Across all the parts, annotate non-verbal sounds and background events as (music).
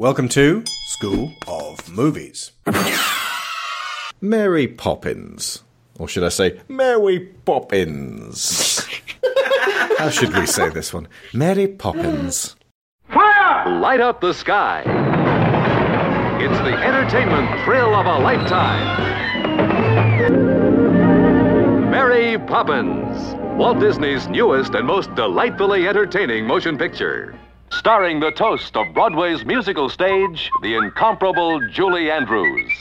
Welcome to School of Movies. Mary Poppins. Or should I say, Mary Poppins? How should we say this one? Mary Poppins. Fire! Light up the sky. It's the entertainment thrill of a lifetime. Mary Poppins, Walt Disney's newest and most delightfully entertaining motion picture. Starring the toast of Broadway's musical stage, the incomparable Julie Andrews.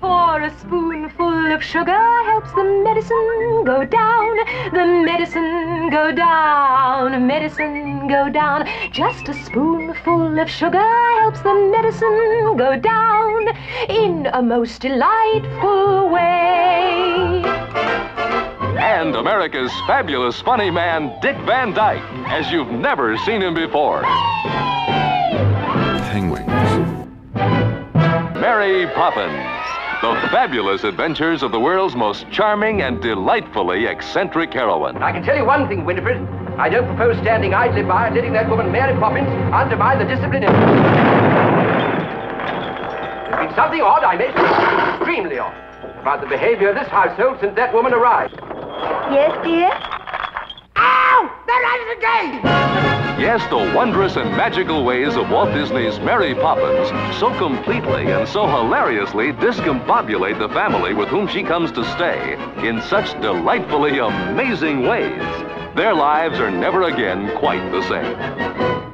For a spoonful of sugar helps the medicine go down. The medicine go down. Medicine go down. Just a spoonful of sugar helps the medicine go down in a most delightful way. And America's fabulous funny man, Dick Van Dyke, as you've never seen him before. Penguins. Mary Poppins. The fabulous adventures of the world's most charming and delightfully eccentric heroine. I can tell you one thing, Winifred. I don't propose standing idly by and letting that woman, Mary Poppins, undermine the discipline. of- There's been something odd, I may say, extremely odd, about the behavior of this household since that woman arrived. Yes, dear? Ow! There I is again! Yes, the wondrous and magical ways of Walt Disney's Mary Poppins so completely and so hilariously discombobulate the family with whom she comes to stay in such delightfully amazing ways. Their lives are never again quite the same.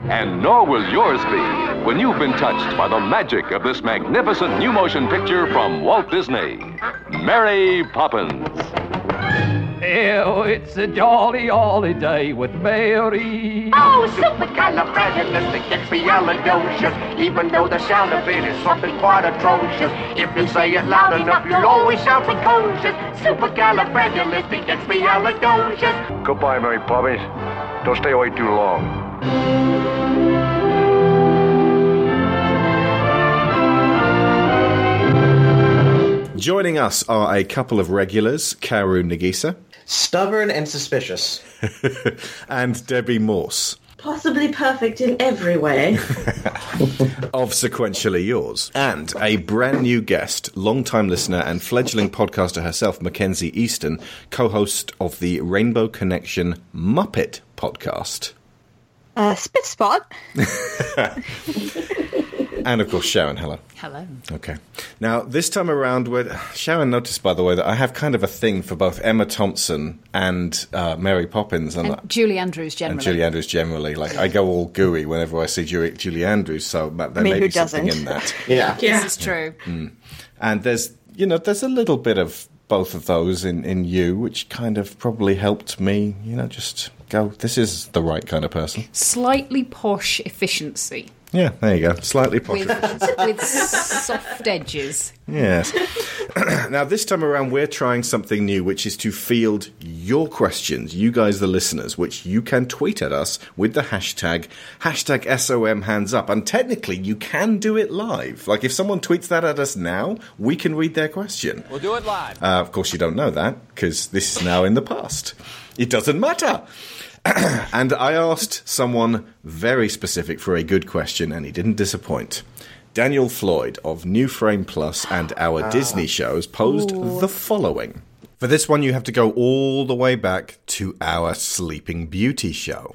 And nor will yours be when you've been touched by the magic of this magnificent new motion picture from Walt Disney Mary Poppins. Oh, it's a jolly holiday with Mary. Oh, Supercalifragilisticexpialidocious, even though the sound of it is something quite atrocious. If you say it loud enough, you'll always sound precocious. Supercalifragilisticexpialidocious. Goodbye, Mary Poppins. Don't stay away too long. Joining us are a couple of regulars, Kaoru Negisa Stubborn and suspicious. (laughs) and Debbie Morse Possibly perfect in every way. (laughs) of Sequentially Yours, and a brand new guest, long-time listener and fledgling podcaster herself, Mackenzie Easton, co-host of the Rainbow Connection Muppet podcast. Uh, spit spot. (laughs) And of course, Sharon, hello. Hello. Okay. Now, this time around, we're, Sharon noticed, by the way, that I have kind of a thing for both Emma Thompson and uh, Mary Poppins. And, And Julie Andrews generally. and Julie Andrews generally. Like, I go all gooey whenever I see Julie, Julie Andrews, so but there I mean, may be something doesn't? in that. (laughs) Yeah. This is true. And there's, you know, there's a little bit of both of those in, in you, which kind of probably helped me, you know, just go, this is the right kind of person. Slightly posh efficiency Yeah, there you go. Slightly posh. with, (laughs) with soft edges. Yes. (clears throat) now, this time around, we're trying something new, which is to field your questions, you guys, the listeners, which you can tweet at us with the hashtag, hashtag SOM hands up. And technically, you can do it live. Like, if someone tweets that at us now, we can read their question. We'll do it live. Uh, of course, you don't know that because this is now in the past. It doesn't matter. (clears throat) and I asked someone very specific for a good question, and he didn't disappoint. Daniel Floyd of New Frame Plus and our ah. Disney shows posed the following. For this one, you have to go all the way back to our Sleeping Beauty show.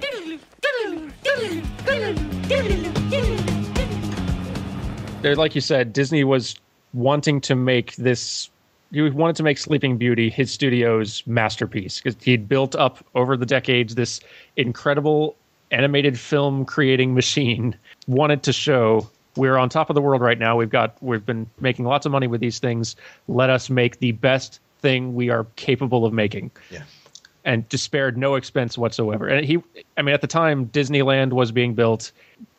there, like you said, Disney was wanting to make this. He wanted to make Sleeping Beauty his studio's masterpiece because he'd built up over the decades this incredible animated film creating machine. Wanted to show we're on top of the world right now. We've got we've been making lots of money with these things. Let us make the best thing we are capable of making Yeah. and spared no expense whatsoever. And he, I mean, at the time Disneyland was being built,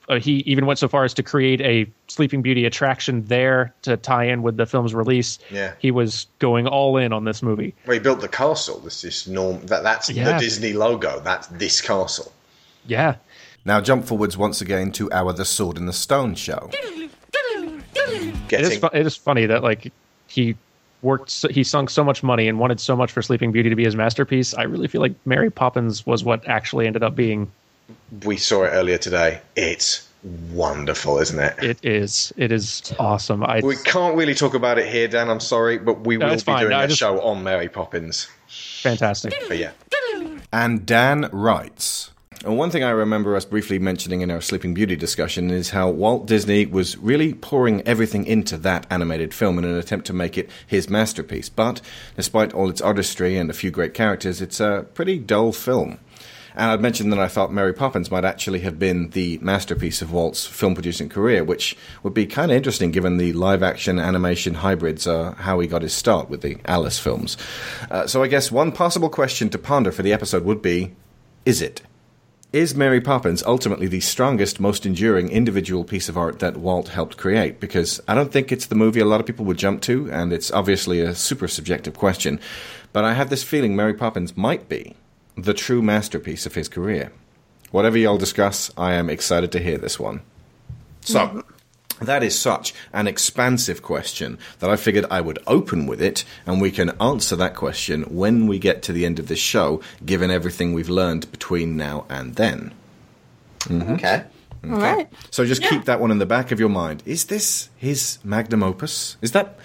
uh, he even went so far as to create a Sleeping Beauty attraction there to tie in with the film's release. Yeah. he was going all in on this movie. Well, he built the castle. This is norm. That that's Yeah. the Disney logo. That's this castle. Yeah, Now, jump forwards once again to our The Sword in the Stone show. it Getting is. Fu- it is funny that like he worked, so, he sunk so much money and wanted so much for Sleeping Beauty to be his masterpiece. I really feel like Mary Poppins was what actually ended up being. We saw it earlier today. It's wonderful, isn't it? It is. It is awesome. I We can't really talk about it here, Dan. I'm sorry, but we No, will be fine. doing No, I a just- show on Mary Poppins. fantastic. But yeah, And Dan writes. And one thing I remember us briefly mentioning in our Sleeping Beauty discussion is how Walt Disney was really pouring everything into that animated film in an attempt to make it his masterpiece. But despite all its artistry and a few great characters, it's a pretty dull film. And I'd mentioned that I thought Mary Poppins might actually have been the masterpiece of Walt's film producing career, which would be kind of interesting given the live action animation hybrids are how he got his start with the Alice films. Uh, so I guess one possible question to ponder for the episode would be is it? Is Mary Poppins ultimately the strongest, most enduring individual piece of art that Walt helped create? Because I don't think it's the movie a lot of people would jump to, and it's obviously a super subjective question. But I have this feeling Mary Poppins might be the true masterpiece of his career. Whatever y'all discuss, I am excited to hear this one. So, that is such an expansive question that I figured I would open with it, and we can answer that question when we get to the end of this show, given everything we've learned between now and then. Mhm. okay. All right. So just keep that one in the back of your mind. Is this his magnum opus? Is that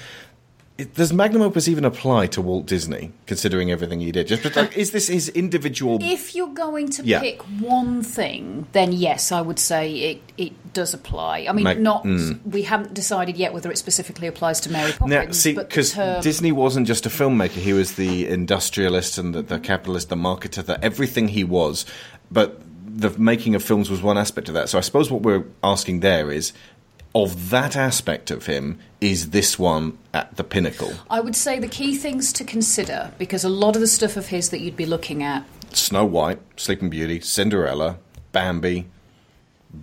it- does magnum opus even apply to Walt Disney, considering everything he did? Just but like, is this his individual? If you're going to Yeah. pick one thing, then yes, I would say it, it does apply. I mean, Mag- not mm. we haven't decided yet whether it specifically applies to Mary Poppins. Now, see, but because term- Disney wasn't just a filmmaker; he was the industrialist and the, the capitalist, the marketer, the everything he was. But the making of films was one aspect of that. So I suppose what we're asking there is, of that aspect of him, is this one at the pinnacle? I would say the key things to consider because a lot of the stuff of his that you'd be looking at Snow White, Sleeping Beauty, Cinderella, Bambi,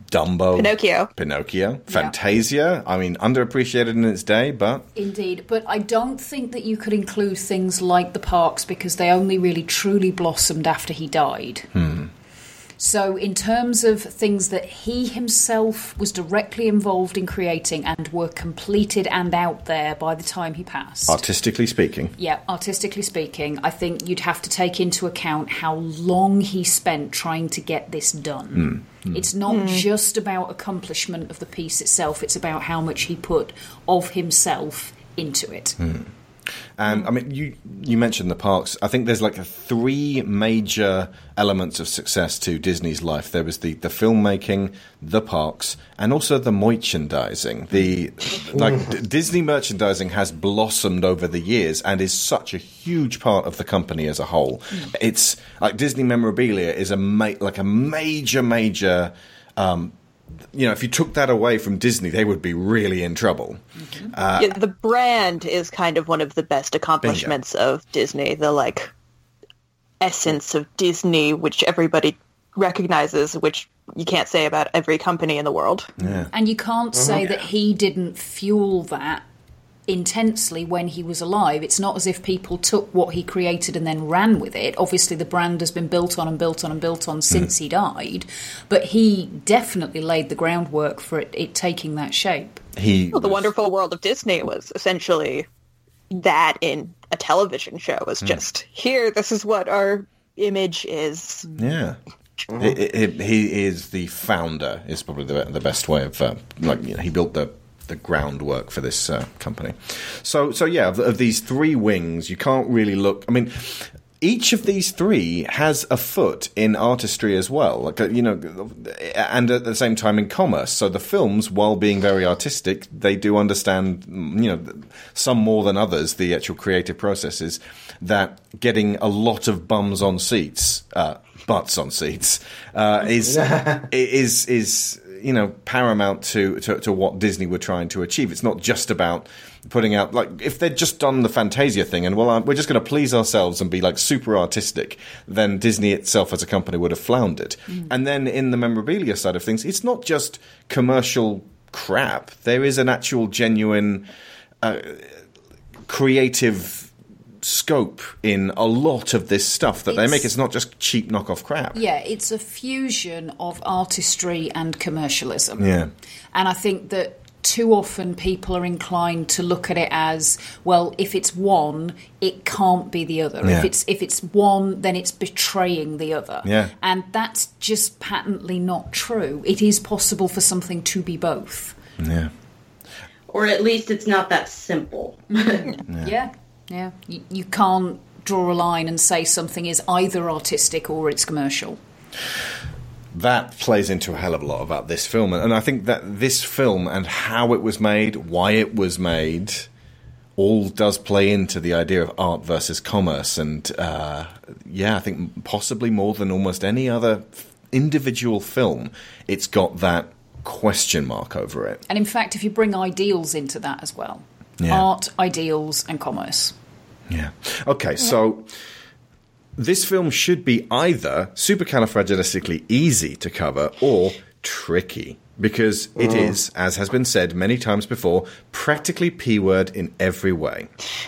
Dumbo, Pinocchio. Pinocchio, Fantasia. I mean, underappreciated in its day, but Indeed, but I don't think that you could include things like the parks because they only really truly blossomed after he died. hmm. So, in terms of things that he himself was directly involved in creating and were completed and out there by the time he passed. artistically speaking, yeah, artistically speaking, I think you'd have to take into account how long he spent trying to get this done. Mm. It's not Mm. just about accomplishment of the piece itself, it's about how much he put of himself into it. And I mean, you you mentioned the parks. I think there's like three major elements of success to Disney's life. There was the the filmmaking, the parks, and also the merchandising. The mm. like D- (laughs) Disney merchandising has blossomed over the years and is such a huge part of the company as a whole. Mm. It's like Disney memorabilia is a ma- like a major major. Um, you know, if you took that away from Disney, they would be really in trouble. Uh, yeah, the brand is kind of one of the best accomplishments of Disney. The like essence of Disney, which everybody recognizes, which you can't say about every company in the world. Yeah. And you can't say Mhm. that he didn't fuel that intensely when he was alive. It's not as if people took what he created and then ran with it. Obviously, the brand has been built on and built on and built on since he died, but he definitely laid the groundwork for it, it taking that shape. He Well, the Wonderful World of Disney was essentially that in a television show. Was Hmm. just here. This is what our image is. Yeah. It- it- it- he is the founder. Is probably the, the best way of uh, like you know, he built the the groundwork for this uh, company. So so yeah, of, of these three wings, you can't really look. I mean. Each of these three has a foot in artistry as well, like uh, you know, and at the same time in commerce. So the films, while being very artistic, they do understand, mm, you know, some more than others, the actual creative processes. That getting a lot of bums on seats, uh, butts on seats, uh, is (laughs) is is you know paramount to, to to what Disney were trying to achieve. It's not just about putting out like if they'd just done the Fantasia thing and well uh, we're just going to please ourselves and be like super artistic, then Disney itself as a company would have floundered. And then in the memorabilia side of things, it's not just commercial crap. There is an actual genuine uh, creative scope in a lot of this stuff that they make. It's not just cheap knockoff crap. Yeah, it's a fusion of artistry and commercialism. Yeah. And I think that too often people are inclined to look at it as well if it's one it can't be the other Yeah. if it's if it's one then it's betraying the other Yeah. and that's just patently not true it is possible for something to be both Yeah. Or at least it's not that simple. (laughs) yeah yeah you, you can't draw a line and say something is either artistic or it's commercial that plays into a hell of a lot about this film. And I think that this film and how it was made, why it was made, all does play into the idea of art versus commerce. And uh, yeah, I think possibly more than almost any other individual film, it's got that question mark over it. and in fact if you bring ideals into that as well Yeah. art ideals and commerce Yeah. Okay, so this film should be either supercalifragilistically easy to cover or tricky because it Mm. is, as has been said many times before, practically P word in every way. (laughs)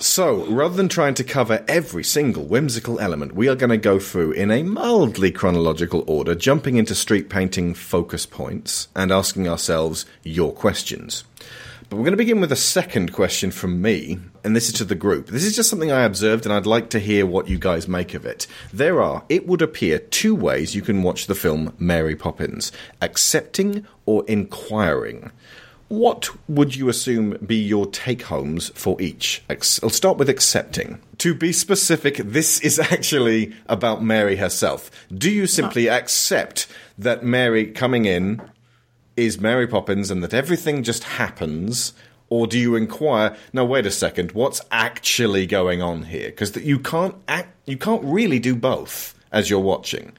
so, rather than trying to cover every single whimsical element, we are going to go through in a mildly chronological order, jumping into street painting focus points and asking ourselves your questions. But we're going to begin with a second question from me, and this is to the group. This is just something I observed, and I'd like to hear what you guys make of it. There are, it would appear, two ways you can watch the film Mary Poppins accepting or inquiring. What would you assume be your take homes for each? I'll start with accepting. To be specific, this is (laughs) actually about Mary herself. Do you simply accept that Mary coming in is Mary Poppins and that everything just happens? Or do you inquire? Now, wait a second. What's actually going on here? Because that you can't act. You can't really do both as you're watching.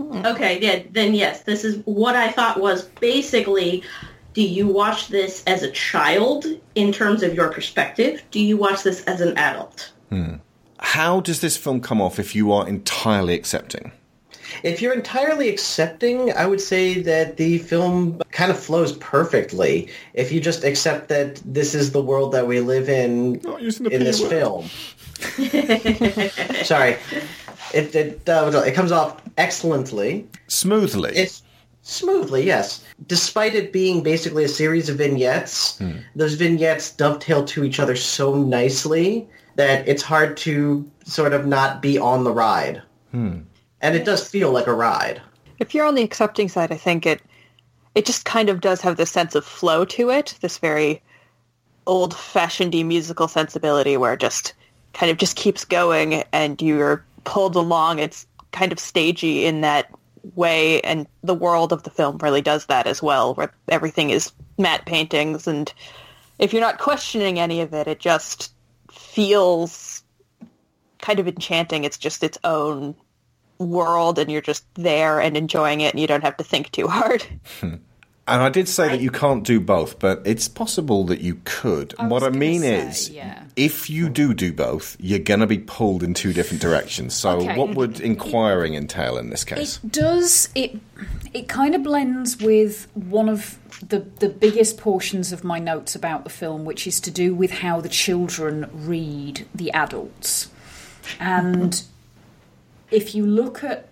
Okay, yeah, then yes, this is what I thought was basically do you watch this as a child in terms of your perspective? Do you watch this as an adult? Hmm. How does this film come off if you are entirely accepting? If you're entirely accepting, I would say that the film kind of flows perfectly. If you just accept that this is the world that we live in in this word. film. Sorry. It it, uh, it comes off excellently. Smoothly. It's smoothly, yes. Despite it being basically a series of vignettes, Hmm. those vignettes dovetail to each other so nicely that it's hard to sort of not be on the ride. Hmm. And it does feel like a ride. If you're on the accepting side, I think it it just kind of does have this sense of flow to it, this very old-fashioned musical sensibility where it just kind of just keeps going and you're pulled along. It's kind of stagey in that way and the world of the film really does that as well, where everything is matte paintings and if you're not questioning any of it, it just feels kind of enchanting. It's just its own world and you're just there and enjoying it and you don't have to think too hard. (laughs) Hmm. And I did say that you can't do both, but it's possible that you could. what I mean is, if you do do both, you're going to be pulled in two different directions. So, Okay. what would inquiring entail in this case? It does it it kind of blends with one of the the biggest portions of my notes about the film which is to do with how the children read the adults. And if you look at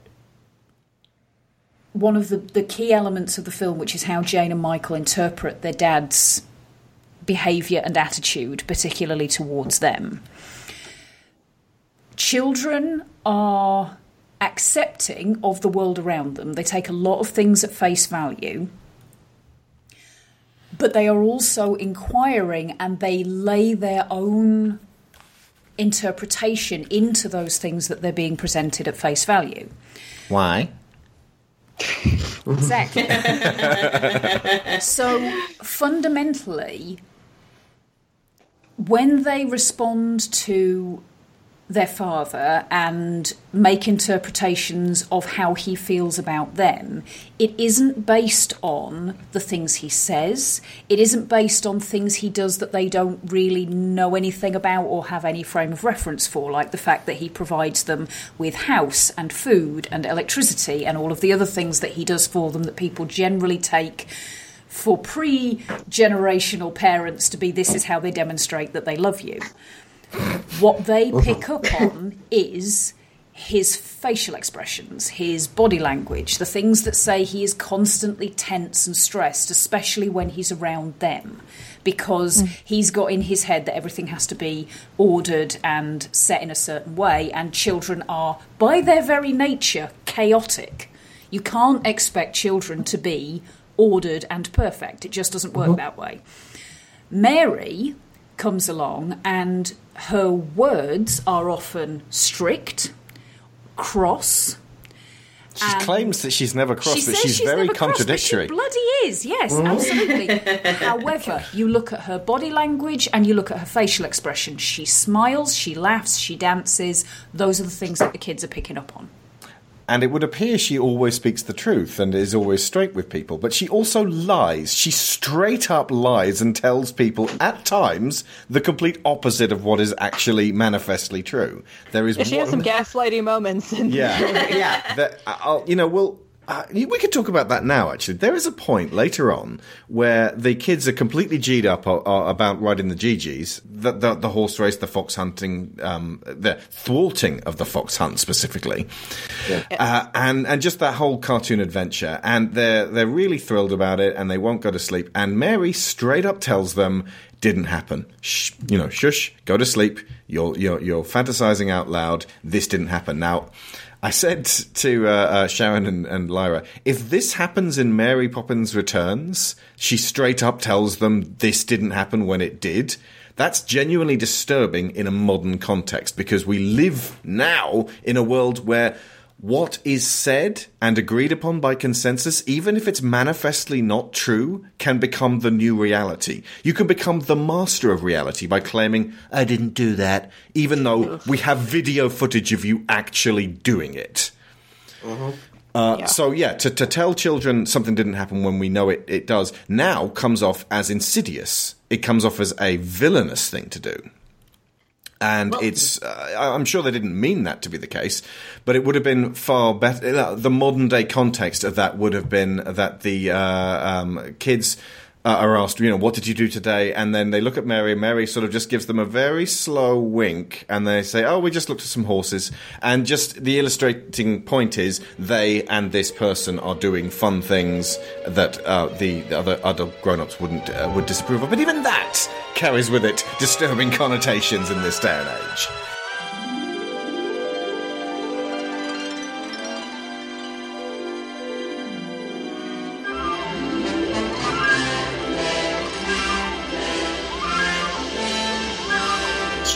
one of the, the key elements of the film, which is how Jane and Michael interpret their dad's behaviour and attitude, particularly towards them. Children are accepting of the world around them. They take a lot of things at face value, but they are also inquiring and they lay their own interpretation into those things that they're being presented at face value. Why? Exactly. so fundamentally, when they respond to their father and make interpretations of how he feels about them, it isn't based on the things he says. It isn't based on things he does that they don't really know anything about or have any frame of reference for, like the fact that he provides them with house and food and electricity and all of the other things that he does for them that people generally take for pre generational parents to be this is how they demonstrate that they love you. What they pick up on is his facial expressions, his body language, the things that say he is constantly tense and stressed, especially when he's around them, because mm. he's got in his head that everything has to be ordered and set in a certain way, and children are, by their very nature, chaotic. You can't expect children to be ordered and perfect, it just doesn't work mm-hmm. that way. Mary comes along and her words are often strict cross. She claims that she's never cross, she but she's, she's very contradictory. She bloody is, yes, mm-hmm. absolutely. (laughs) However, you look at her body language and you look at her facial expression. She smiles, she laughs, she dances. Those are the things that the kids are picking up on. And it would appear she always speaks the truth and is always straight with people. But she also lies. She straight up lies and tells people at times the complete opposite of what is actually manifestly true. There is. Yeah, she one... has some gaslighting moments. yeah, (laughs) yeah. That, I'll, you know, we'll uh, we could talk about that now. Actually, there is a point later on where the kids are completely g'd up about riding the GGs, the, the, the horse race, the fox hunting, um, the thwarting of the fox hunt specifically, yeah. uh, and and just that whole cartoon adventure. And they're they're really thrilled about it, and they won't go to sleep. And Mary straight up tells them, "Didn't happen. Shh, you know, shush, go to sleep. You're you're you're fantasizing out loud. This didn't happen." Now I said to uh, uh, Sharon and, and, Lyra, if this happens in Mary Poppins Returns, she straight up tells them this didn't happen when it did. That's genuinely disturbing in a modern context because we live now in a world where what is said and agreed upon by consensus, even if it's manifestly not true, can become the new reality. You can become the master of reality by claiming, I didn't do that, even though we have video footage of you actually doing it. Mm-hmm. Uh, yeah. So yeah, to, to tell children something didn't happen when we know it, it does now comes off as insidious. It comes off as a villainous thing to do and well, it's uh, i'm sure they didn't mean that to be the case but it would have been far better the modern day context of that would have been that the uh, um, kids uh, are asked, you know, what did you do today? And then they look at Mary. Mary sort of just gives them a very slow wink, and they say, "Oh, we just looked at some horses." And just the illustrating point is, they and this person are doing fun things that uh, the, other other grown-ups wouldn't uh, would disapprove of. But even that carries with it disturbing connotations in this day and age.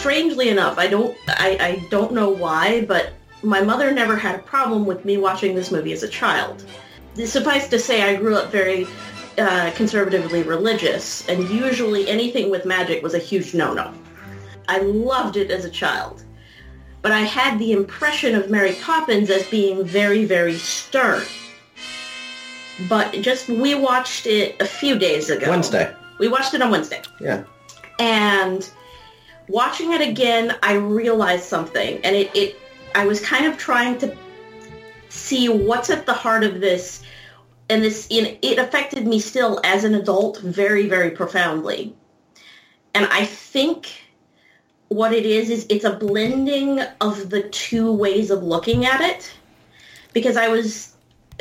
Strangely enough, I don't I, I don't know why, but my mother never had a problem with me watching this movie as a child. Suffice to say, I grew up very uh, conservatively religious, and usually anything with magic was a huge no-no. I loved it as a child, but I had the impression of Mary Poppins as being very, very stern. But just we watched it a few days ago. Wednesday. We watched it on Wednesday. Yeah. And watching it again, I realized something, and it, it I was kind of trying to see what's at the heart of this, and this in, it affected me still as an adult very, very profoundly. And I think what it is is it's a blending of the two ways of looking at it, because I was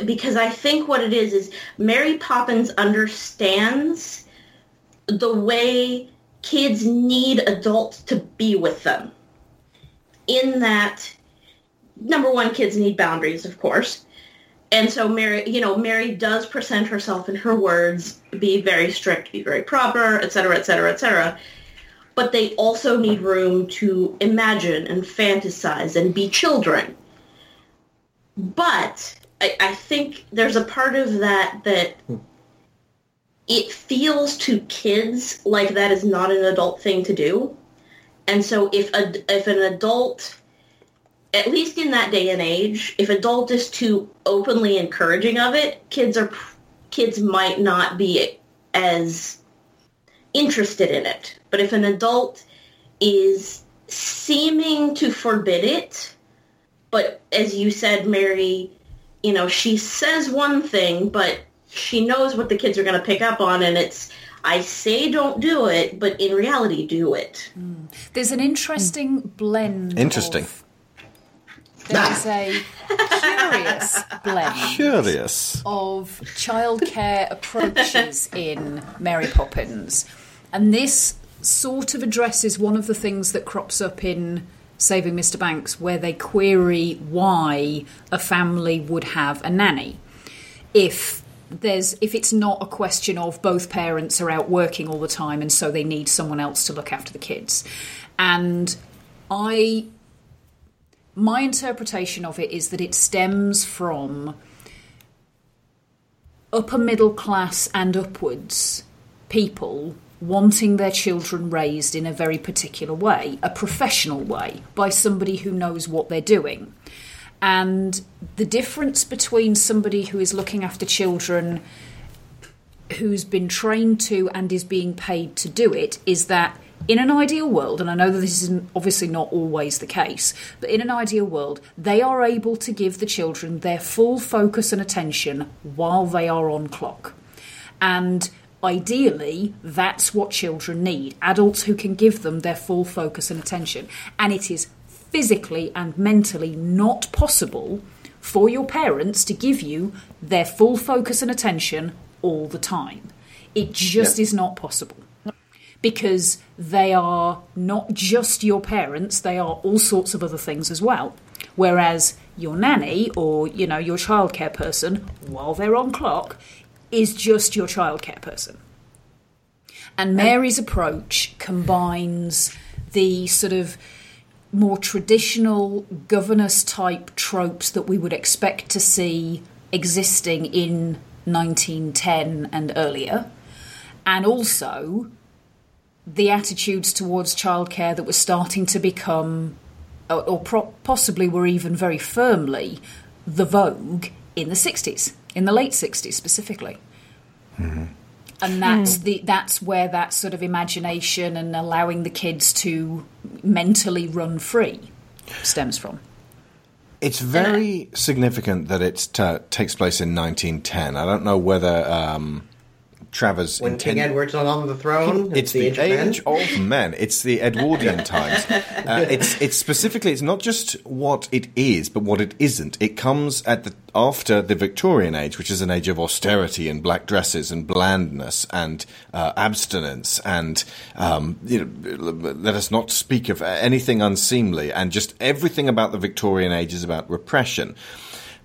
because I think what it is is Mary Poppins understands the way kids need adults to be with them. In that, number one, kids need boundaries, of course. And so Mary, you know, Mary does present herself in her words, be very strict, be very proper, et cetera, et cetera, et cetera. But they also need room to imagine and fantasize and be children. But I, I think there's a part of that that hmm. It feels to kids like that is not an adult thing to do. And so if a, if an adult, at least in that day and age, if adult is too openly encouraging of it, kids are kids might not be as interested in it. But if an adult is seeming to forbid it, but as you said, Mary, you know, she says one thing, but she knows what the kids are going to pick up on, and it's I say don't do it, but in reality, do it. Mm. There's an interesting blend. Interesting. there is a curious (laughs) blend Curious. of childcare approaches (laughs) in Mary Poppins. And this sort of addresses one of the things that crops up in Saving Mr. Banks, where they query why a family would have a nanny. If there's if it's not a question of both parents are out working all the time and so they need someone else to look after the kids. And I my interpretation of it is that it stems from upper middle class and upwards people wanting their children raised in a very particular way, a professional way, by somebody who knows what they're doing. And the difference between somebody who is looking after children who's been trained to and is being paid to do it is that in an ideal world, and I know that this is obviously not always the case, but in an ideal world, they are able to give the children their full focus and attention while they are on clock. And ideally, that's what children need adults who can give them their full focus and attention. And it is physically and mentally not possible for your parents to give you their full focus and attention all the time. It just Yeah. is not possible because they are not just your parents, they are all sorts of other things as well. Whereas your nanny or, you know, your childcare person, while they're on clock, is just your childcare person. And Mary's approach combines the sort of more traditional governess type tropes that we would expect to see existing in 1910 and earlier, and also the attitudes towards childcare that were starting to become, or, possibly were even very firmly, the vogue in the 60s, in the late 60s specifically. Mm-hmm. And that's the that's where that sort of imagination and allowing the kids to mentally run free stems from. It's very significant that it uh, takes place in 1910. I don't know whether um, Travers When King Edward's on the throne, It's the age, age of men. of men. It's the Edwardian (laughs) times. Uh, it's it's specifically. It's not just what it is, but what it isn't. It comes at the after the Victorian age, which is an age of austerity and black dresses and blandness and uh, abstinence and um, you know, let us not speak of anything unseemly and just everything about the Victorian age is about repression.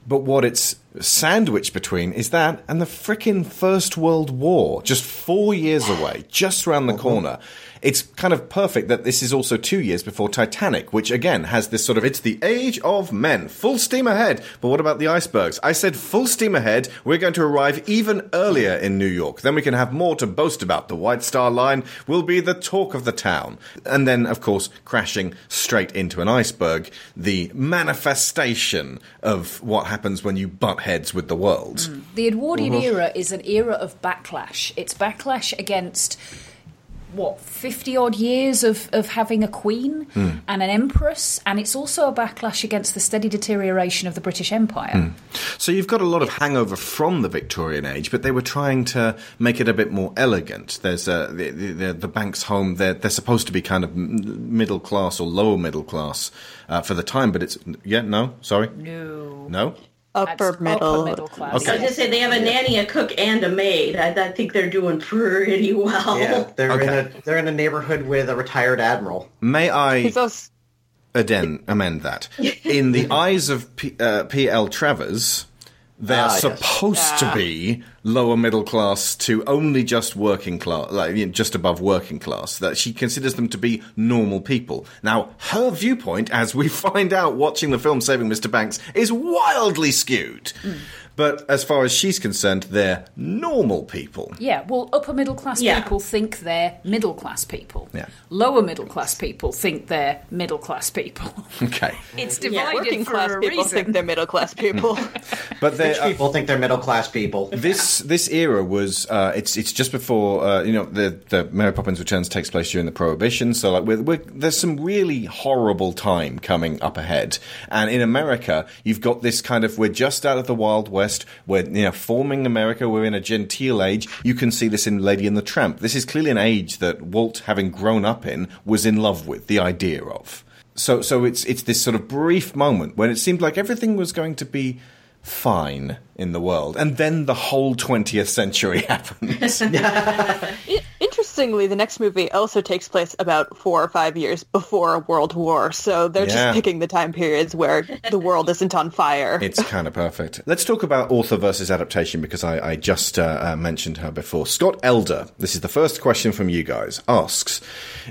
But what it's sandwiched between is that and the frickin' First World War, just four years away, just round the uh-huh. corner. It's kind of perfect that this is also two years before Titanic, which again has this sort of it's the age of men, full steam ahead. But what about the icebergs? I said full steam ahead. We're going to arrive even earlier in New York. Then we can have more to boast about. The White Star Line will be the talk of the town. And then, of course, crashing straight into an iceberg, the manifestation of what happens when you butt heads with the world. The Edwardian Mhm. era is an era of backlash. It's backlash against what fifty odd years of, of having a queen Hmm. and an empress, and it's also a backlash against the steady deterioration of the British Empire. Hmm. So you've got a lot of hangover from the Victorian age, but they were trying to make it a bit more elegant. There's uh, the, the, the, the Banks home. They're, they're supposed to be kind of middle class or lower middle class uh, for the time, but it's yeah, no, sorry, No. no. Upper middle. middle class. I was Okay. going to say they have a nanny, a cook, and a maid. I, I think they're doing pretty well. Yeah, they're in a (laughs) they're in a neighborhood with a retired admiral. May I He's also aden- amend that? (laughs) In the eyes of P, uh, P.L. Travers, they're Ah, yes. supposed to be lower middle class to only just working class, like you know, just above working class. That she considers them to be normal people. Now, her viewpoint, as we (laughs) find out watching the film Saving Mr. Banks, is wildly skewed. But as far as she's concerned, they're normal people. Yeah, well, upper middle class Yeah. people think they're middle class people. Yeah. Lower middle class people think they're middle class people. (laughs) Okay. It's Yeah, divided working for class a people reason. think they're middle class people. (laughs) But they Rich people think they're middle class people. this this era was uh, it's it's just before uh, you know the the Mary Poppins Returns takes place during the Prohibition, so like we're, we're, there's some really horrible time coming up ahead. And in America, you've got this kind of we're just out of the Wild West, we're you know forming America, we're in a genteel age. You can see this in Lady and the Tramp. This is clearly an age that Walt, having grown up in, was in love with the idea of. So so it's it's this sort of brief moment when it seemed like everything was going to be fine in the world, and then the whole twentieth century (laughs) happens. (laughs) Interestingly, the next movie also takes place about four or five years before world war, so they're Yeah. just picking the time periods where the world isn't on fire. It's kind of perfect. Let's talk about author versus adaptation because I, I just uh, uh, mentioned her before. Scott Elder, this is the first question from you guys, asks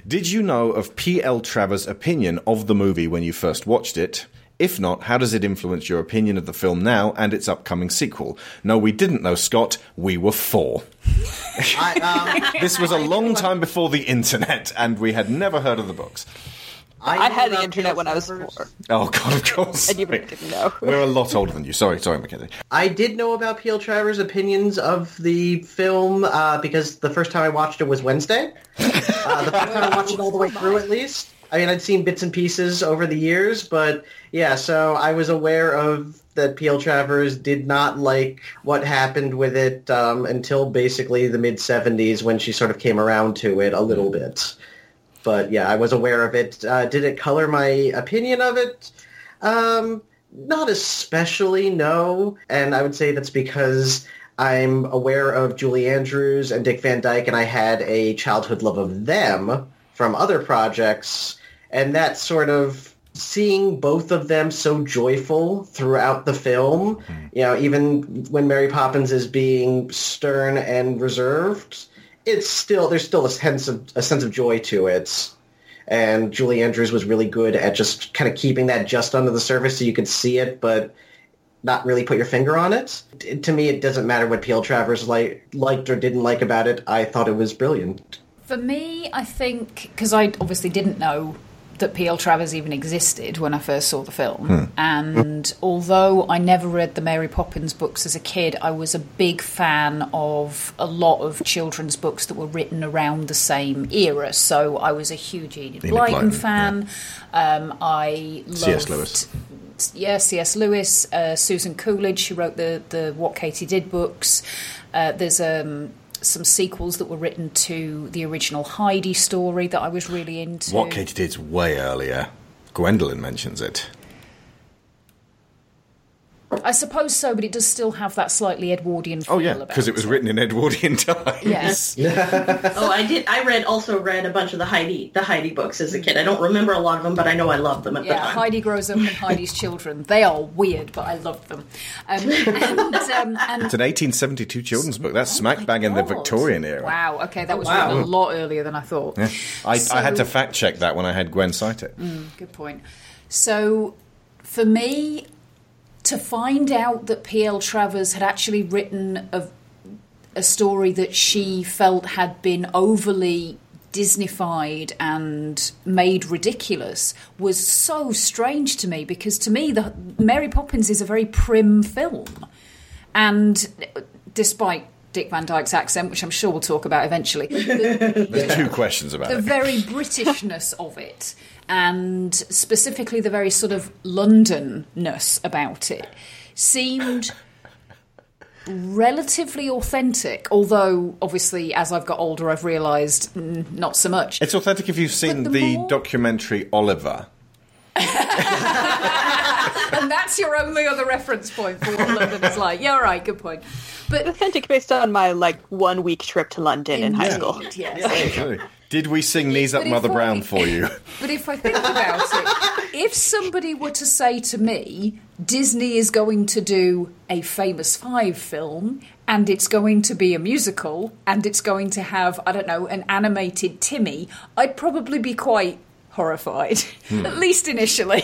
Did you know of P.L. Travers' opinion of the movie when you first watched it? If not, how does it influence your opinion of the film now and its upcoming sequel? No, we didn't know, Scott. We were four. (laughs) this was a long time before the internet, and we had never heard of the books. I, had the internet when I was four. Oh God, of course. and you didn't know. (laughs) We're a lot older than you. Sorry, sorry, Mackenzie. I did know about P.L. Travers' opinions of the film uh, because the first time I watched it was Wednesday. (laughs) Uh, the first time I watched it all the way through, at least. I mean, I'd seen bits and pieces over the years, but yeah, so I was aware of that P.L. Travers did not like what happened with it um, until basically the mid 70s when she sort of came around to it a little bit. But yeah, I was aware of it. Uh, did it color my opinion of it? Um, not especially, no. And I would say that's because I'm aware of Julie Andrews and Dick Van Dyke, and I had a childhood love of them from other projects. And that sort of seeing both of them so joyful throughout the film, hmm. you know, even when Mary Poppins is being stern and reserved, it's still there's still a sense of a sense of joy to it. And Julie Andrews was really good at just kind of keeping that just under the surface so you could see it, but not really put your finger on it. T- To me, it doesn't matter what P.L. Travers like, liked or didn't like about it. I thought it was brilliant. For me, I think because I obviously didn't know that P.L. Travers even existed when I first saw the film, Hmm. and although I never read the Mary Poppins books as a kid, I was a big fan of a lot of children's books that were written around the same era. So I was a huge Enid Enid Blyton Blyton, fan. Um, I loved C.S. Lewis. yeah, C.S. Lewis, uh, Susan Coolidge, who wrote the the What Katie Did books. Uh, there's um, some sequels that were written to the original Heidi story that I was really into. What Katie did's way earlier. Gwendolyn mentions it. I suppose so, but it does still have that slightly Edwardian feel Oh yeah, because it was written in Edwardian (laughs) times. Yes. (laughs) oh, I did. I read also read a bunch of the Heidi the Heidi books as a kid. I don't remember a lot of them, but I know I loved them at the Yeah, time. Heidi grows up and Heidi's children. They are weird, but I love them. Um, and, um, (laughs) and It's an 1872 children's book. That's smack bang in the Victorian era. wow, okay, that was wow. written a lot earlier than I thought. Yeah. I, I had to fact check that when I had Gwen cite it. Good point. So, for me, to find out that P.L. Travers had actually written a, a story that she felt had been overly Disneyfied and made ridiculous was so strange to me because to me, the Mary Poppins is a very prim film, and despite Dick Van Dyke's accent, which I'm sure we'll talk about eventually, (laughs) the, There's two questions about the it. very Britishness of it, and specifically the very sort of Londonness about it, seemed relatively authentic. Although, obviously, as I've got older, I've realised mm, not so much. It's authentic if you've seen the the, more- documentary Oliver. (laughs) and that's your only other reference point for what London is like. Yeah, all right, good point. But Authentic based on my like one week trip to London in high school. Indeed, yes. Did we sing Knees Up But Mother I- Brown for you? (laughs) But if I think about it, if somebody were to say to me, Disney is going to do a famous five film and it's going to be a musical and it's going to have, I don't know, an animated Timmy, I'd probably be quite horrified, Hmm. (laughs) at least initially.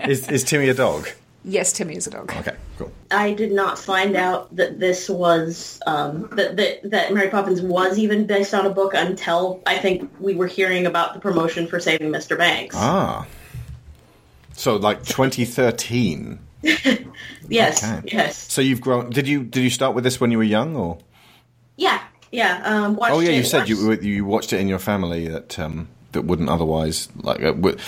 Is, is Timmy a dog? Yes, Timmy is a dog. Okay, cool. I did not find out that this was um, that, that that Mary Poppins was even based on a book until I think we were hearing about the promotion for Saving Mr. Banks. Ah. So like 2013. (laughs) yes, Okay. yes, So you've grown. Did you did you start with this when you were young or? yeah, yeah. Um, watched Oh yeah, it- you said watched- you you watched it in your family that um, that wouldn't otherwise like. Uh, would,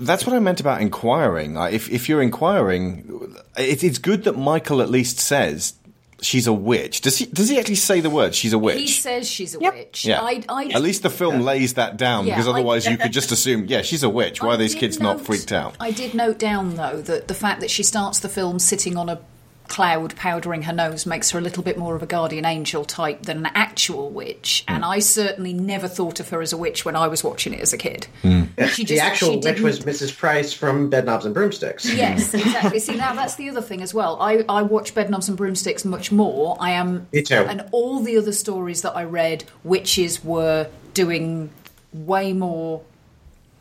that's what I meant about inquiring. Like, if if you're inquiring, it, it's good that Michael at least says, she's a witch. Does he? Does he actually say the word? She's a witch. He says she's a witch. yeah. I, I, At least the film lays that down Yeah, because I- otherwise you could just (laughs) assume, yeah, she's a witch. Why I are these did kids not freaked out? I did note down though that the fact that she starts the film sitting on a cloud powdering her nose makes her a little bit more of a guardian angel type than an actual witch Hmm. and i certainly never thought of her as a witch when i was watching it as a kid Hmm. She the actual she witch was didn't- Mrs. Price from Bedknobs and Broomsticks. Yes, exactly. See, now that's the other thing as well. I, I watch Bedknobs and Broomsticks much more. I am. Me too. And all the other stories that I read, witches were doing way more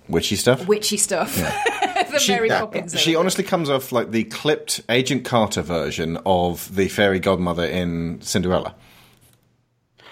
Witchy stuff. witchy stuff (laughs) than Mary Poppins. She honestly comes off like the clipped Agent Carter version of the fairy godmother in Cinderella.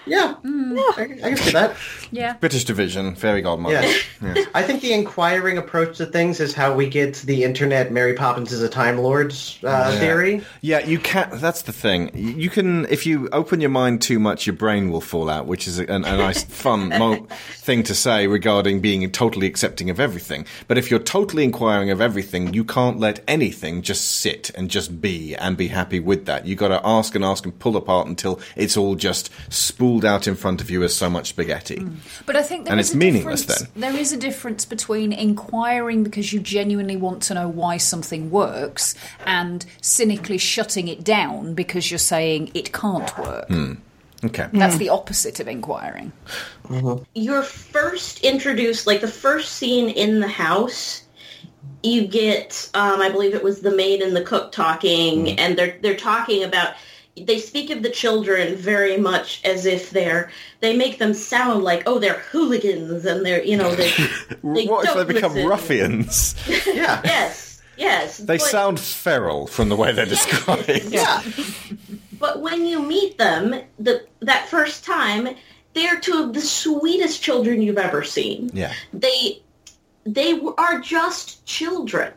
Yeah, I, I can see that. Yeah. British division, fairy godmother. Yes. Yeah. I think the inquiring approach to things is how we get the internet Mary Poppins is a Time Lord uh, Yeah. theory. Yeah, you can't. That's the thing. You you can, if you open your mind too much, your brain will fall out, which is a, a nice, fun (laughs) mo- thing to say regarding being totally accepting of everything. But if you're totally inquiring of everything, you can't let anything just sit and just be and be happy with that. You got to ask and ask and pull apart until it's all just spooled out in front of you as so much spaghetti. But I think there And is it's a meaningless then. There is a difference between inquiring because you genuinely want to know why something works and cynically shutting it down because you're saying it can't work. Hmm. Okay. That's the opposite of inquiring. You're first introduced, like the first scene in the house, you get, um, I believe it was the maid and the cook talking, and they're they're talking about. They speak of the children very much as if they're. They make them sound like, oh, they're hooligans, and they're, you know, they. (laughs) they what if don't they become listen. ruffians? (laughs) Yeah. Yes, yes. They but- sound feral from the way they're (laughs) described. Yeah. But when you meet them, the that first time, they are two of the sweetest children you've ever seen. Yeah. They they are just children.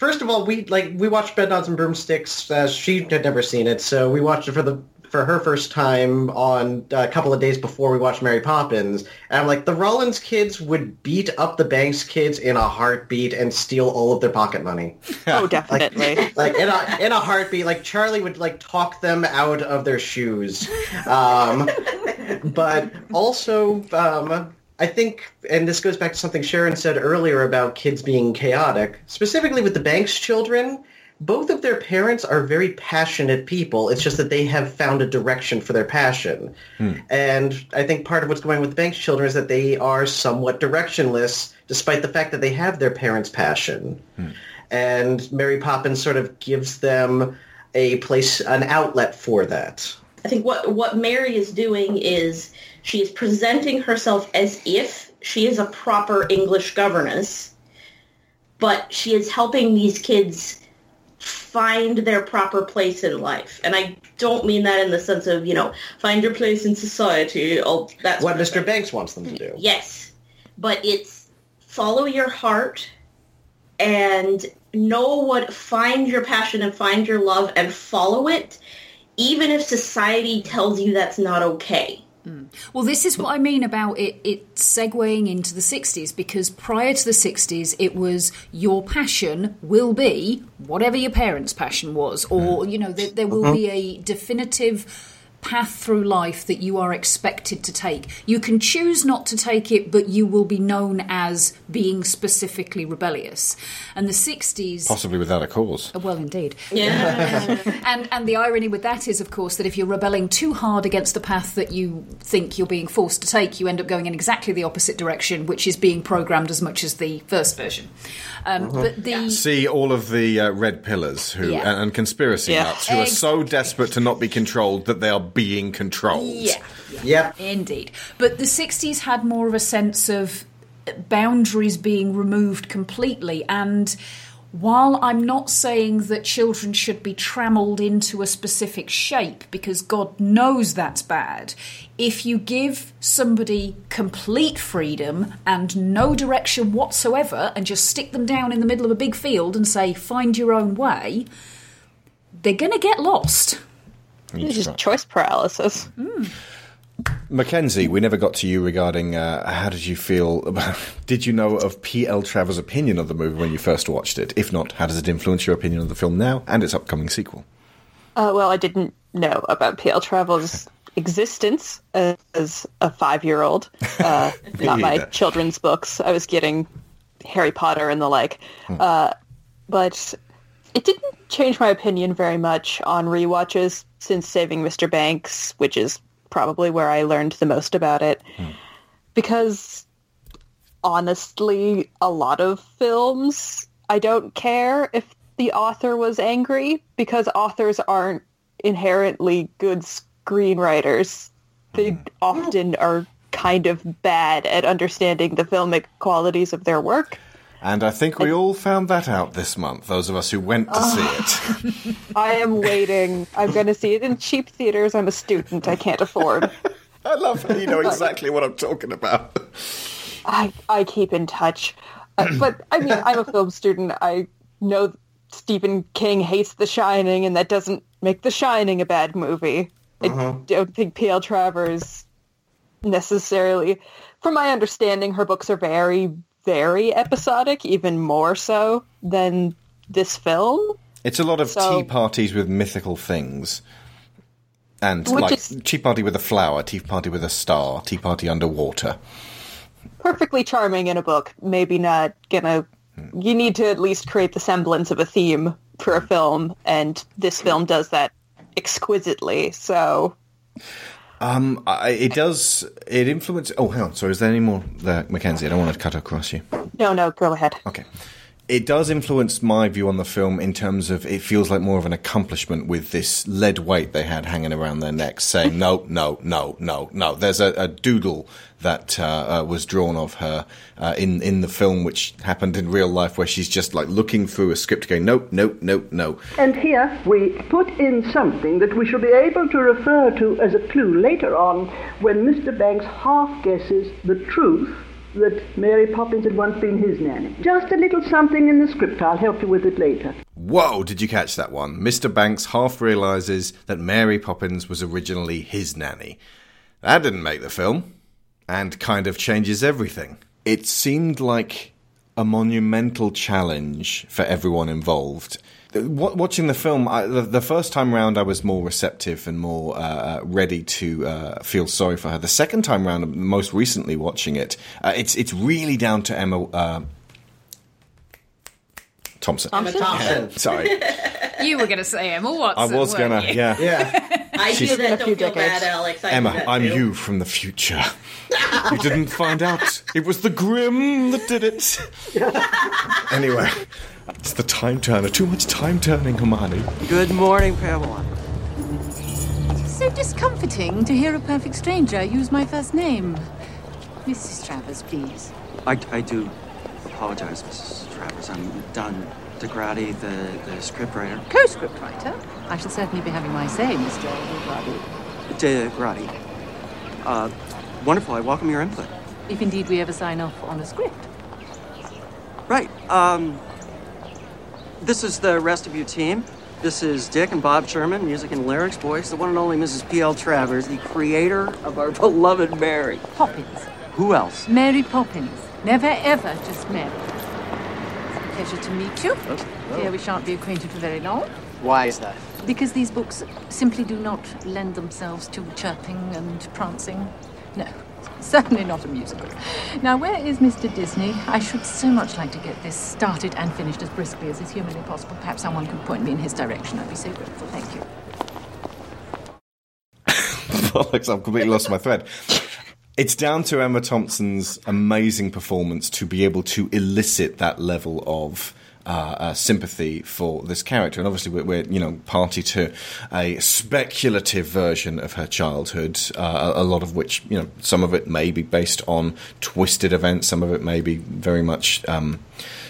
First of all, we like we watched Bedknobs and Broomsticks. Uh, she had never seen it, so we watched it for the for her first time on uh, a couple of days before we watched Mary Poppins. And I'm like, the Rollins kids would beat up the Banks kids in a heartbeat and steal all of their pocket money. (laughs) Oh, definitely. (laughs) like in a in a heartbeat. Like Charlie would like talk them out of their shoes. Um, but also, um, I think, and this goes back to something Sharon said earlier about kids being chaotic, specifically with the Banks children. Both of their parents are very passionate people. It's just that they have found a direction for their passion. Hmm. And I think part of what's going on with the Banks children is that they are somewhat directionless, despite the fact that they have their parents' passion. Hmm. And Mary Poppins sort of gives them a place, an outlet for that. I think what what Mary is doing is she is presenting herself as if she is a proper English governess, but she is helping these kids find their proper place in life. And I don't mean that in the sense of, you know, find your place in society, all that What Mr. Banks wants them to do. Yes, but it's follow your heart and know what, find your passion and find your love and follow it, even if society tells you that's not okay. Mm. Well, this is what I mean about it, it segueing into the 60s because prior to the 60s, it was your passion will be whatever your parents' passion was, or, mm-hmm. you know, there, there will mm-hmm. be a definitive path through life that you are expected to take. You can choose not to take it, but you will be known as being specifically rebellious. And the 60s. Possibly without a cause. Well, indeed. Yeah. (laughs) and and the irony with that is, of course, that if you're rebelling too hard against the path that you think you're being forced to take, you end up going in exactly the opposite direction, which is being programmed as much as the first version. Um, But the See all of the uh, red pillars who Yeah. and, and conspiracy Yeah. nuts who are so desperate to not be controlled that they are being controlled. Yeah. Yep. Indeed. But the 60s had more of a sense of boundaries being removed completely. And while I'm not saying that children should be trammelled into a specific shape, because God knows that's bad, if you give somebody complete freedom and no direction whatsoever and just stick them down in the middle of a big field and say, find your own way, they're going to get lost. It's just choice paralysis. Mackenzie, we never got to you regarding uh, how did you feel about. (laughs) Did you know of P.L. Travers' opinion of the movie when you first watched it? If not, how does it influence your opinion of the film now and its upcoming sequel? Uh, well, I didn't know about PL Travel's (laughs) existence as a five-year-old. Uh, (laughs) not my children's books. I was getting Harry Potter and the like. Uh, but it didn't change my opinion very much on rewatches since Saving Mr. Banks, which is probably where I learned the most about it. Hmm. Because honestly, a lot of films, I don't care if the author was angry because authors aren't inherently good screenwriters. They hmm. often are kind of bad at understanding the filmic qualities of their work. And I think we all found that out this month, those of us who went to see it. (laughs) I am waiting. I'm going to see it in cheap theaters. I'm a student. I can't afford. I love how you know exactly what I'm talking about. (laughs) I I keep in touch, uh, but I mean, I'm a film student. I know Stephen King hates The Shining, and that doesn't make The Shining a bad movie. I don't think P.L. Travers necessarily. From my understanding, her books are very, very episodic, even more so than this film. It's a lot of So- tea parties with mythical things. And like is- tea party with a flower, tea party with a star, tea party underwater. Perfectly charming in a book. Maybe not gonna. You need to at least create the semblance of a theme for a film, and this film does that exquisitely. So Um, I, it does. It influences. Oh, hang on. Sorry, is there any more there, Mackenzie? I don't want to cut across you. no, no, go ahead. Okay. It does influence my view on the film in terms of it feels like more of an accomplishment with this lead weight they had hanging around their necks, saying (laughs) no, no, no, no, no. There's a, a doodle that uh, uh, was drawn of her uh, in in the film, which happened in real life, where she's just like looking through a script, going no, no, no, no. And here we put in something that we shall be able to refer to as a clue later on when Mr. Banks half guesses the truth that Mary Poppins had once been his nanny. Just a little something in the script. I'll help you with it later. Whoa! Did you catch that one? Mr. Banks half realizes that Mary Poppins was originally his nanny. That didn't make the film, and kind of changes everything. It seemed like a monumental challenge for everyone involved. The- Watching the film, I, the, the first time round, I was more receptive and more uh, ready to uh, feel sorry for her. The second time round, most recently watching it, uh, it's it's really down to Emma uh, Thompson. Emma Thompson. (laughs) Sorry, You were going to say Emma Watson. I was gonna, you? yeah. Yeah. I She's- do that. A Don't feel decades. bad, Alex. I Emma, that I'm too. you from the future. you didn't find out. It was the Grim that did it. (laughs) anyway, it's the time turner. Too much time turning, Hermione. Good morning, Pamela. So discomforting to hear a perfect stranger use my first name. Mrs. Travers, please. I, I do apologize, Mrs. Travers. I'm Don. DaGradi, the, the scriptwriter. Co-scriptwriter? I shall certainly be having my say, Mr. Wilbrady. DaGradi. Uh, wonderful. I welcome your input. If indeed we ever sign off on a script. Right. Um, this is the rest of your team. This is Dick and Bob Sherman, music and lyrics voice, the one and only Mrs. P.L. Travers, the creator of our (laughs) beloved Mary. Poppins. Who else? Mary Poppins. Never ever just Mary. It's a pleasure to meet you. Oh, oh. Fear we shan't be acquainted for very long. Why is that? Because these books simply do not lend themselves to chirping and prancing. No, (laughs) certainly not a musical. Now, where is Mr. Disney? I should so much like to get this started and finished as briskly as is humanly possible. Perhaps someone could point me in his direction. I'd be so grateful. Thank you. (laughs) I've completely lost my thread. It's down to Emma Thompson's amazing performance to be able to elicit that level of uh, uh, sympathy for this character, and obviously we're, we're you know party to a speculative version of her childhood, uh, a lot of which you know some of it may be based on twisted events, some of it may be very much. Um,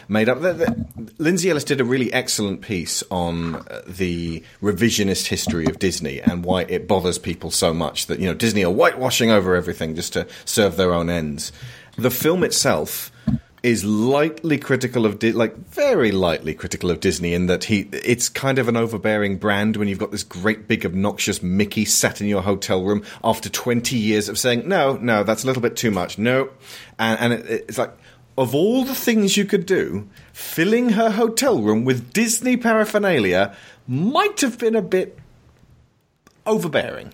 made up. The, the, Lindsay Ellis did a really excellent piece on uh, the revisionist history of Disney and why it bothers people so much that you know Disney are whitewashing over everything just to serve their own ends. The film itself is lightly critical of Di- like very lightly critical of Disney in that he it's kind of an overbearing brand when you've got this great big obnoxious Mickey sat in your hotel room after 20 years of saying no no that's a little bit too much no and and it, it's like of all the things you could do, filling her hotel room with Disney paraphernalia might have been a bit overbearing.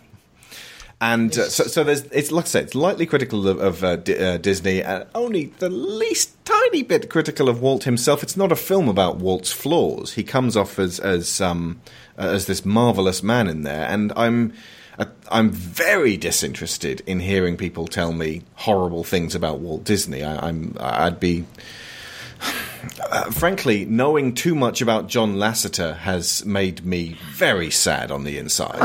And uh, so, so there's it's like I said, it's lightly critical of, of uh, D- uh, Disney, and only the least tiny bit critical of Walt himself. It's not a film about Walt's flaws. He comes off as as um, as this marvelous man in there, and I'm. uh, I'm very disinterested in hearing people tell me horrible things about Walt Disney. I, I'm, I'd be, (sighs) uh, frankly, knowing too much about John Lasseter has made me very sad on the inside.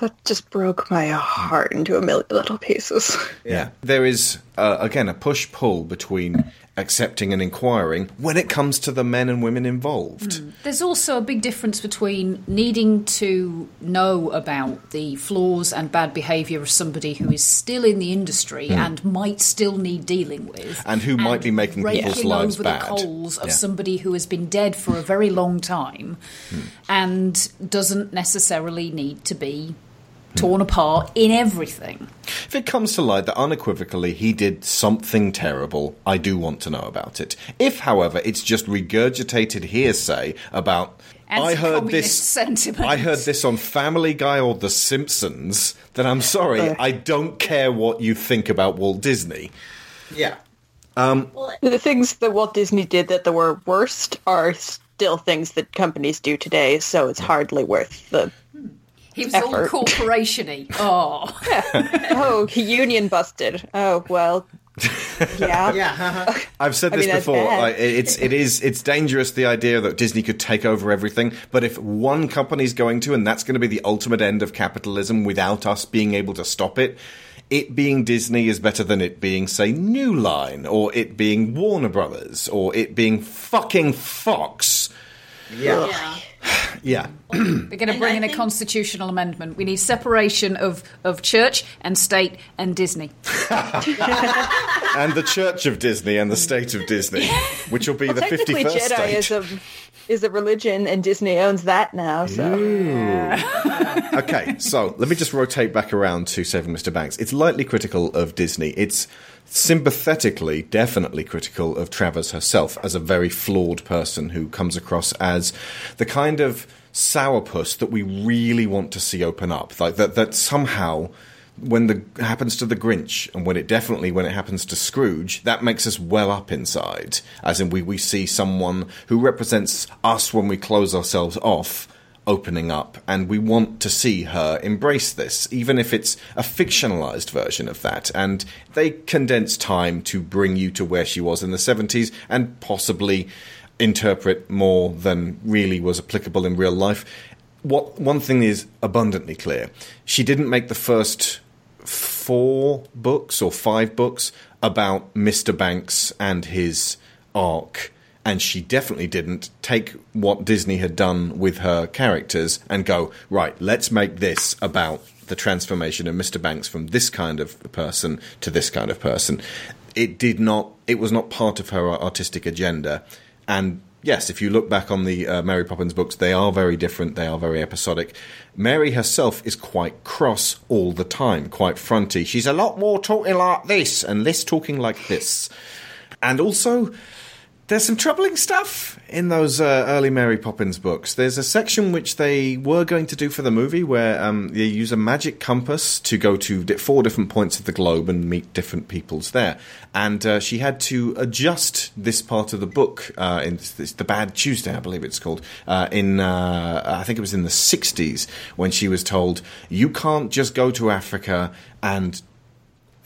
That just broke my heart into a million little pieces. Yeah. There is, uh, again, a push pull between accepting and inquiring when it comes to the men and women involved. There's also a big difference between needing to know about the flaws and bad behaviour of somebody who is still in the industry Hmm. and might still need dealing with, And who might be making people's lives over bad. the coals of Yeah. somebody who has been dead for a very long time Hmm. and doesn't necessarily need to be torn apart in everything. If it comes to light that unequivocally he did something terrible, I do want to know about it. If, however, it's just regurgitated hearsay about I heard this sentiment. I heard this on Family Guy or The Simpsons, then I'm sorry, Uh. I don't care what you think about Walt Disney. Yeah. Um, The things that Walt Disney did that were worst are still things that companies do today, so it's hardly worth the He was all Effort. corporation-y. (laughs) Oh. oh, union busted. Oh well. Yeah. (laughs) Yeah. Uh-huh. I've said I this mean, before. bad. Like, it's it is it's dangerous the idea that Disney could take over everything. But if one company's going to, and that's going to be the ultimate end of capitalism, without us being able to stop it, it being Disney is better than it being, say, New Line, or it being Warner Brothers, or it being fucking Fox. Yeah. Yeah. They're going to bring in a constitutional amendment. We need separation of, of church and state and Disney. (laughs) (laughs) and the Church of Disney and the State of Disney, (laughs) which will be the fifty Technically, first Jedi state. is a is a religion, and Disney owns that now. So okay, so let me just rotate back around to Saving Mr. Banks. It's lightly critical of Disney. It's sympathetically, definitely critical of Travers herself as a very flawed person who comes across as the kind of sourpuss that we really want to see open up. Like that, that somehow. When the happens to the Grinch, and when it definitely when it happens to Scrooge, that makes us well up inside. As in, we we see someone who represents us when we close ourselves off, opening up, and we want to see her embrace this, even if it's a fictionalized version of that. And they condense time to bring you to where she was in the 70s and possibly interpret more than really was applicable in real life. What one thing is abundantly clear: she didn't make the first four books or five books about Mr. Banks and his arc and she definitely didn't take what Disney had done with her characters and go, right, let's make this about the transformation of Mr. Banks from this kind of person to this kind of person. It did not, it was not part of her artistic agenda. And yes, if you look back on the uh, Mary Poppins books, they are very different, they are very episodic. Mary herself is quite cross all the time, quite fronty. She's a lot more talking like this and less talking like this. And also, there's some troubling stuff in those uh, early Mary Poppins books. There's a section which they were going to do for the movie where um, they use a magic compass to go to four different points of the globe and meet different peoples there. And uh, she had to adjust this part of the book uh, in this, the Bad Tuesday, I believe it's called, uh, in uh, I think it was in the 60s when she was told, you can't just go to Africa and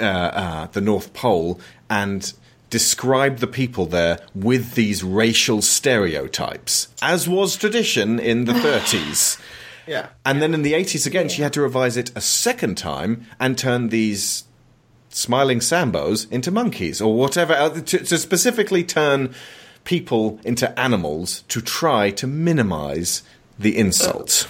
uh, the North Pole and describe the people there with these racial stereotypes, as was tradition in the (sighs) 30s. Yeah. And then in the 80s again, she had to revise it a second time and turn these smiling sambos into monkeys or whatever, uh, to, to specifically turn people into animals to try to minimize the insult.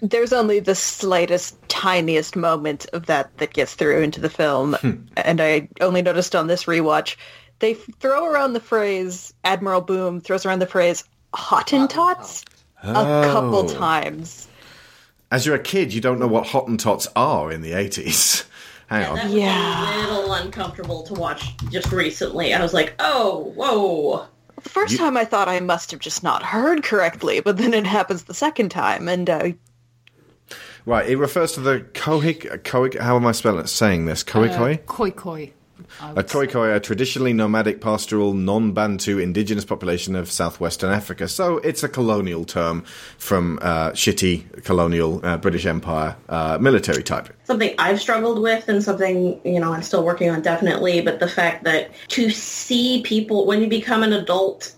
There's only the slightest, tiniest moment of that that gets through into the film, Hmm. and I only noticed on this rewatch they f- throw around the phrase Admiral Boom throws around the phrase Hottentots a couple Oh. times. As you're a kid, you don't know what Hottentots are in the 80s. (laughs) Hang on. That was a little uncomfortable to watch just recently. I was like, oh, whoa. The first You- time I thought I must have just not heard correctly, but then it happens the second time, and uh, Right, it refers to the Kohik. Kohik how am I spelling it, saying this? Kohikoi? Uh, koi koi. A Khoikhoi, a traditionally nomadic, pastoral, non-Bantu indigenous population of southwestern Africa. So it's a colonial term from uh, shitty colonial uh, British Empire uh, military type. something I've struggled with and something, you know, I'm still working on definitely, but the fact that to see people, when you become an adult,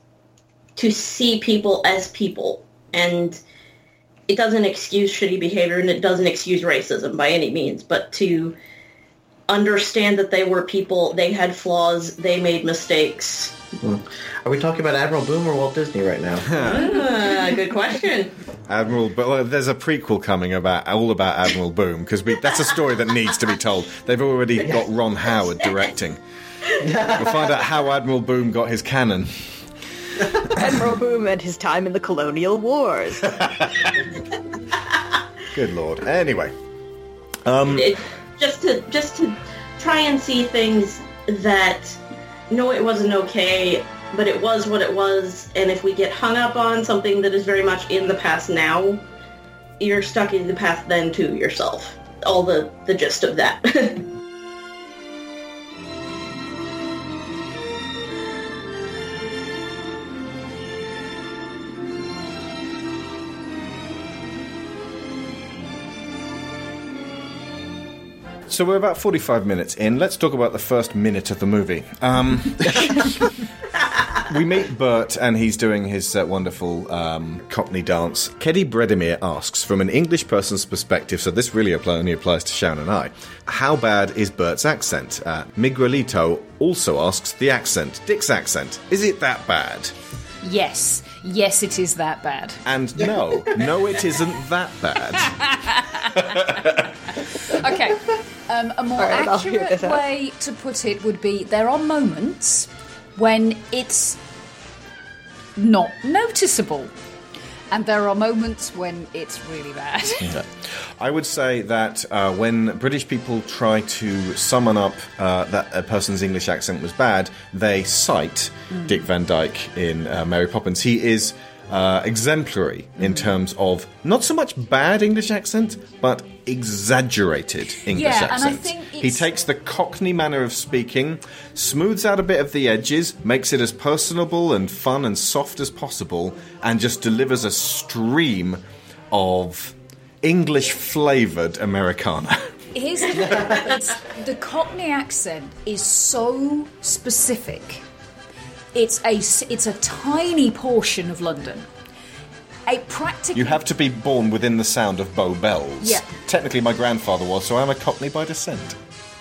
to see people as people and it doesn't excuse shitty behavior and it doesn't excuse racism by any means, but to understand that they were people, they had flaws, they made mistakes. Are we talking about Admiral Boom or Walt Disney right now? (laughs) ah, good question. Admiral, but well, there's a prequel coming about all about Admiral Boom because that's a story that needs to be told. They've already got Ron Howard directing. (laughs) We'll find out how Admiral Boom got his cannon. (laughs) Admiral Boom and his time in the colonial wars. (laughs) Good lord. Anyway, um, It- just to just to try and see things that no, it wasn't okay, but it was what it was. And if we get hung up on something that is very much in the past now, you're stuck in the past then to yourself. All the the gist of that. (laughs) So we're about 45 minutes in. Let's talk about the first minute of the movie. Um, we meet Bert, and he's doing his uh, wonderful um, Cockney dance. Keddy Bredemir asks, from an English person's perspective, so this really apply, only applies to Sharon and I, how bad is Bert's accent? Uh, Miguelito also asks the accent, Dick's accent, is it that bad? Yes, yes, it is that bad. And no, no, it isn't that bad. (laughs) Okay, um, a more All right, accurate way to put it would be there are moments when it's not noticeable, and there are moments when it's really bad. (laughs) Yeah. I would say that uh, when British people try to summon up uh, that a person's English accent was bad, they cite Mm. Dick Van Dyke in uh, Mary Poppins. He is uh, exemplary in terms of not so much bad English accent, but exaggerated English Yeah, accent. he takes the Cockney manner of speaking, smooths out a bit of the edges, makes it as personable and fun and soft as possible, and just delivers a stream of English flavoured Americana. (laughs) Here's the it's, the Cockney accent is so specific. It's a it's a tiny portion of London. A practically You have to be born within the sound of Bow Bells. Yeah. Technically, my grandfather was, so I'm a Cockney by descent.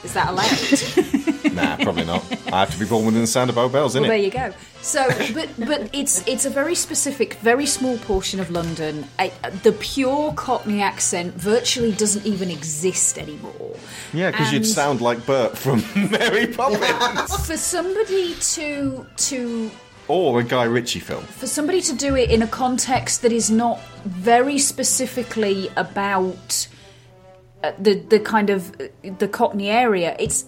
Is that allowed? (laughs) nah, probably not. I have to be born within the sound of Bow Bells, well, innit? there you go. So, but but it's it's a very specific, very small portion of London. A, the pure Cockney accent virtually doesn't even exist anymore. Yeah, because you'd sound like Bert from (laughs) Mary Poppins. For somebody to to or a Guy Ritchie film. for somebody to do it in a context that is not very specifically about the the kind of the Cockney area, it's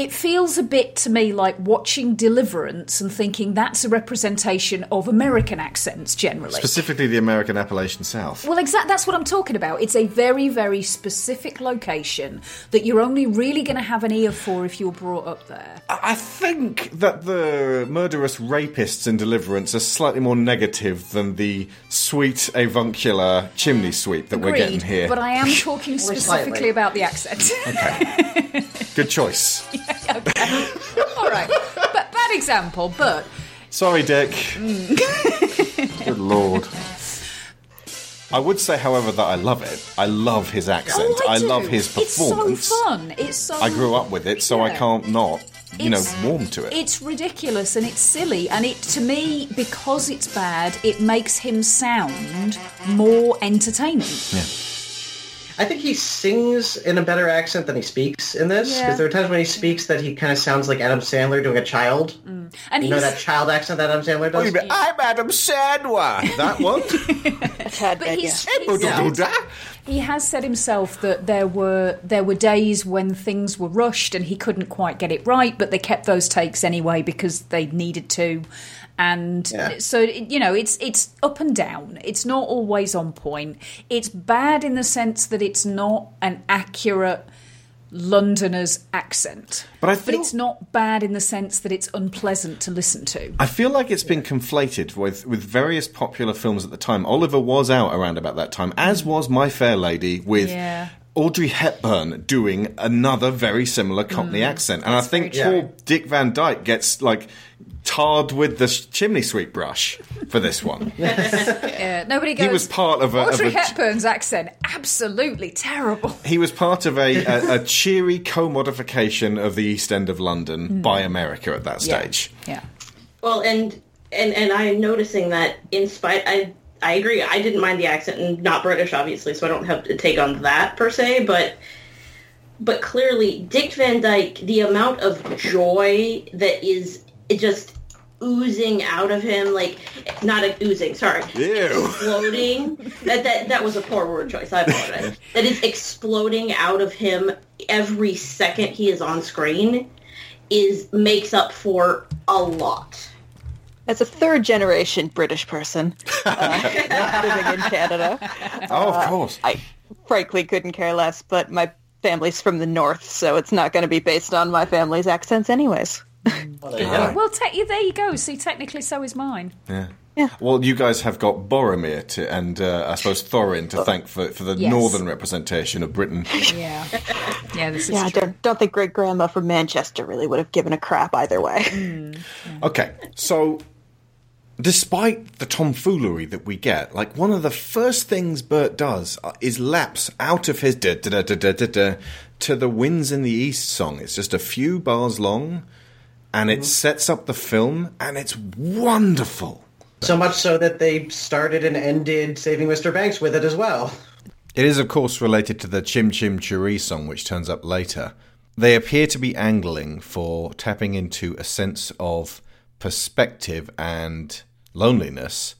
it feels a bit to me like watching Deliverance and thinking that's a representation of American accents generally. Specifically, the American Appalachian South. Well, exactly. That's what I'm talking about. It's a very, very specific location that you're only really going to have an ear for if you're brought up there. I think that the murderous rapists in Deliverance are slightly more negative than the sweet avuncular chimney sweep that we're getting here. But I am (laughs) talking specifically about the accent. okay. (laughs) Good choice. (laughs) All right. But bad example, but Sorry, Dick. mm. (laughs) Good lord. I would say, however, that I love it. I love his accent. Oh, I do. love his performance. It's so fun. It's so I grew up with it, so I can't not, you know, It's- warm to it. It's ridiculous and it's silly, and it to me because it's bad, it makes him sound more entertaining. Yeah. I think he sings in a better accent than he speaks in this. Because Yeah. there are times when he speaks that he kind of sounds like Adam Sandler doing a child. Mm. And you know that child accent that Adam Sandler does? I'm Adam Sandler. That (laughs) one. but he's, Yeah. he has said himself that there were there were days when things were rushed and he couldn't quite get it right, but they kept those takes anyway because they needed to. And Yeah. so you know, it's it's up and down. It's not always on point. It's bad in the sense that it's not an accurate Londoner's accent. But I feel- it's not bad in the sense that it's unpleasant to listen to. I feel like it's been conflated with, with various popular films at the time. Oliver was out around about that time, as was My Fair Lady with Yeah. Audrey Hepburn doing another very similar Cockney Mm, accent. And I that's think very poor Dick Van Dyke gets like tarred with the sh- chimney sweep brush for this one. (laughs) Yeah, nobody goes. He was part of a- of Audrey a- Hepburn's accent, absolutely terrible. he was part of a, (laughs) a, a cheery co-modification of the East End of London Mm. by America at that Yeah. stage. Yeah. Well, and and and I'm noticing that in spite, I I agree. I didn't mind the accent, and not British, obviously, so I don't have to take on that per se. But but clearly, Dick Van Dyke, the amount of joy that is just oozing out of him, like not a, oozing, sorry, exploding. that that that was a poor word choice. I apologize. (laughs) that is exploding out of him every second he is on screen is makes up for a lot. As a third generation British person uh, (laughs) living in Canada. Oh, of uh, course. I frankly couldn't care less, but my family's from the north, so it's not going to be based on my family's accents anyways. Yeah. Well, te- there you go. See, technically, so is mine. Yeah. Well, you guys have got Boromir to, and uh, I suppose Thorin to thank for, for the Yes. northern representation of Britain. (laughs) Yeah. Yeah, this is yeah, I don't, don't think great grandma from Manchester really would have given a crap either way. Hmm. Okay, so despite the tomfoolery that we get, like one of the first things Bert does uh, is lapse out of his da da da da da da da to the Winds in the East song. It's just a few bars long, and it sets up the film, and it's wonderful. So much so that they started and ended Saving Mr. Banks with it as well. It is, of course, related to the Chim Chim Cheree song, which turns up later. They appear to be angling for tapping into a sense of perspective and loneliness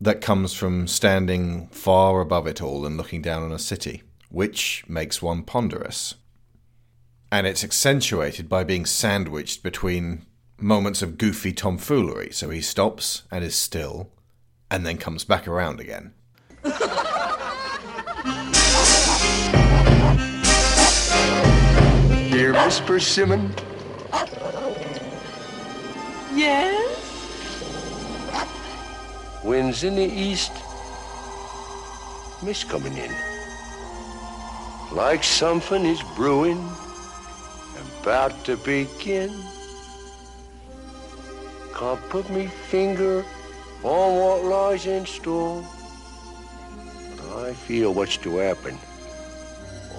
that comes from standing far above it all and looking down on a city, which makes one ponderous. And it's accentuated by being sandwiched between moments of goofy tomfoolery. So he stops and is still, and then comes back around again. Dear Miss Persimmon, Yes? Winds in the east, mist coming in. Like something is brewing, about to begin. Can't put me finger on what lies in store. But I feel what's to happen.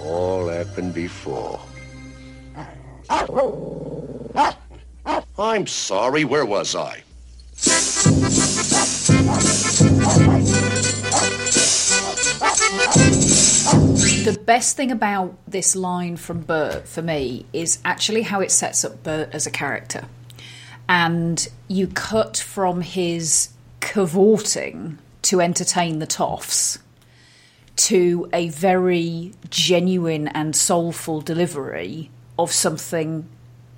All happened before. I'm sorry, where was I? The best thing about this line from Bert for me is actually how it sets up Bert as a character. And you cut from his cavorting to entertain the toffs to a very genuine and soulful delivery of something.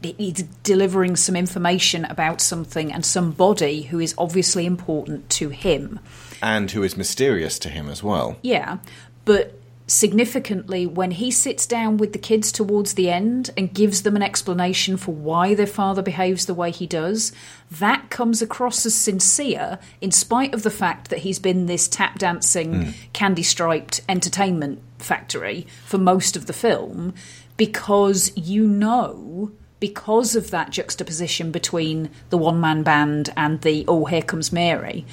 He's delivering some information about something and somebody who is obviously important to him. and who is mysterious to him as well. Yeah, but significantly, when he sits down with the kids towards the end and gives them an explanation for why their father behaves the way he does, that comes across as sincere, in spite of the fact that he's been this tap dancing, Hmm. candy striped entertainment factory for most of the film, because you know. Because of that juxtaposition between the one man band and the Oh, here comes Mary,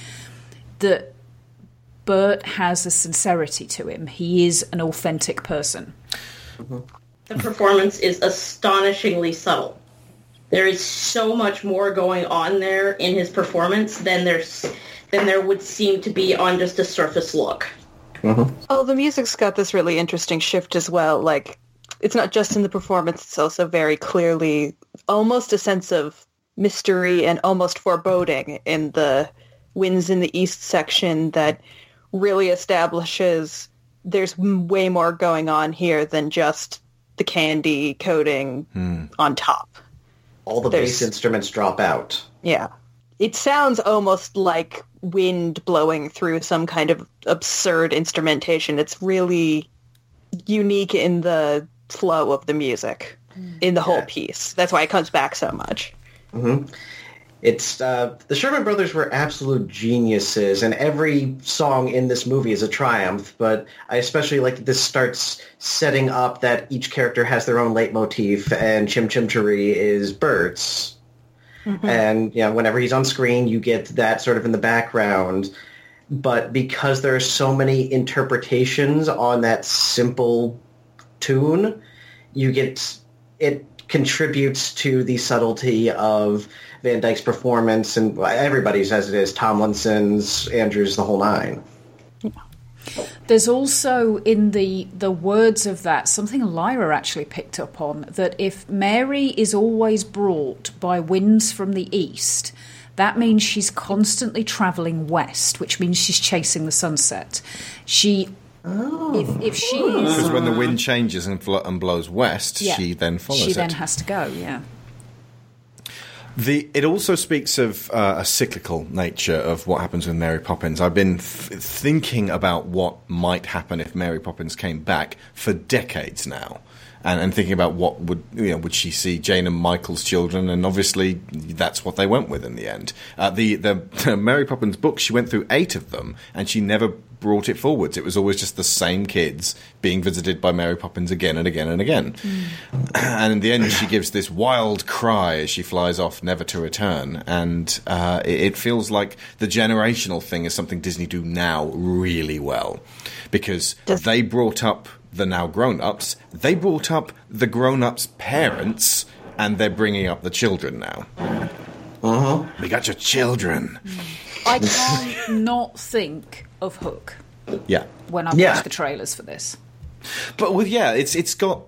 that Bert has a sincerity to him. He is an authentic person. Mm-hmm. The performance is astonishingly subtle. There is so much more going on there in his performance than there's than there would seem to be on just a surface look. Mm-hmm. Oh, the music's got this really interesting shift as well. Like, it's not just in the performance, it's also very clearly almost a sense of mystery and almost foreboding in the Winds in the East section that really establishes there's way more going on here than just the candy coating Hmm. on top. All the There's- bass instruments drop out. Yeah. It sounds almost like wind blowing through some kind of absurd instrumentation. It's really unique in the flow of the music in the whole piece. That's why it comes back so much. hmm It's uh, the Sherman Brothers were absolute geniuses, and every song in this movie is a triumph. But I especially like that this starts setting up that each character has their own leitmotif, and Chim Chim Cheree is Bert's. And you know, whenever he's on screen, you get that sort of in the background. But because there are so many interpretations on that simple tune, you get it contributes to the subtlety of Van Dyke's performance and everybody's as it is, Tomlinson's, Andrews, the whole nine. There's also in the the words of that something Lyra actually picked up on that if Mary is always brought by winds from the east, that means she's constantly traveling west, which means she's chasing the sunset. She if if she is Because when the wind changes and, flo- and blows west, Yeah. she then follows she it. then has to go, yeah. The it also speaks of uh, a cyclical nature of what happens with Mary Poppins. I've been th- thinking about what might happen if Mary Poppins came back for decades now, and, and thinking about what would you know would she see Jane and Michael's children, and obviously that's what they went with in the end. Uh, the, the the (laughs) Mary Poppins book, she went through eight of them, and she never brought it forwards. It was always just the same kids being visited by Mary Poppins again and again and again. and in the end, she gives this wild cry as she flies off, never to return. And uh, it, it feels like the generational thing is something Disney do now really well, because they brought up the now grown-ups, they brought up the grown-ups' parents, and they're bringing up the children now. Uh-huh. We got your children. I can't not think of Hook Yeah. when I Yeah. watch the trailers for this. But well, yeah, it's it's got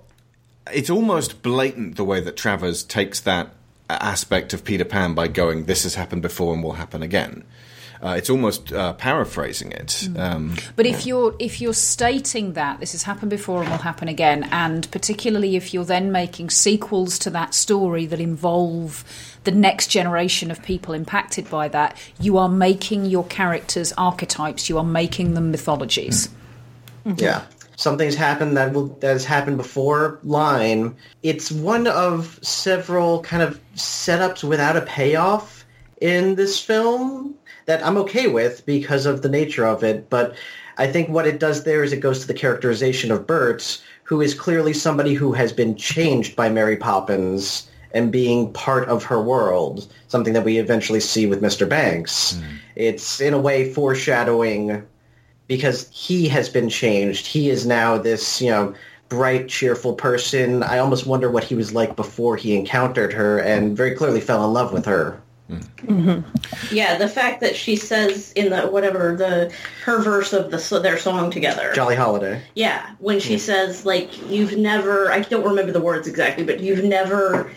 it's almost blatant the way that Travers takes that aspect of Peter Pan by going, "This has happened before and will happen again." Uh, it's almost uh, paraphrasing it. Um, But if you're if you're stating that this has happened before and will happen again, and particularly if you're then making sequels to that story that involve the next generation of people impacted by that, you are making your characters archetypes. You are making them mythologies. Mm-hmm. Yeah. Something's happened that will that has happened before line. It's one of several kind of setups without a payoff in this film that I'm okay with because of the nature of it, but I think what it does there is it goes to the characterization of Bert, who is clearly somebody who has been changed by Mary Poppins and being part of her world, something that we eventually see with Mr. Banks. Hmm. It's in a way foreshadowing because he has been changed. He is now this, you know, bright, cheerful person. I almost wonder what he was like before he encountered her and very clearly fell in love with her. Hmm. Mm-hmm. Yeah, the fact that she says in the whatever the her verse of the so their song together. Jolly Holiday. Yeah, when she Yeah. says like you've never I don't remember the words exactly, but you've never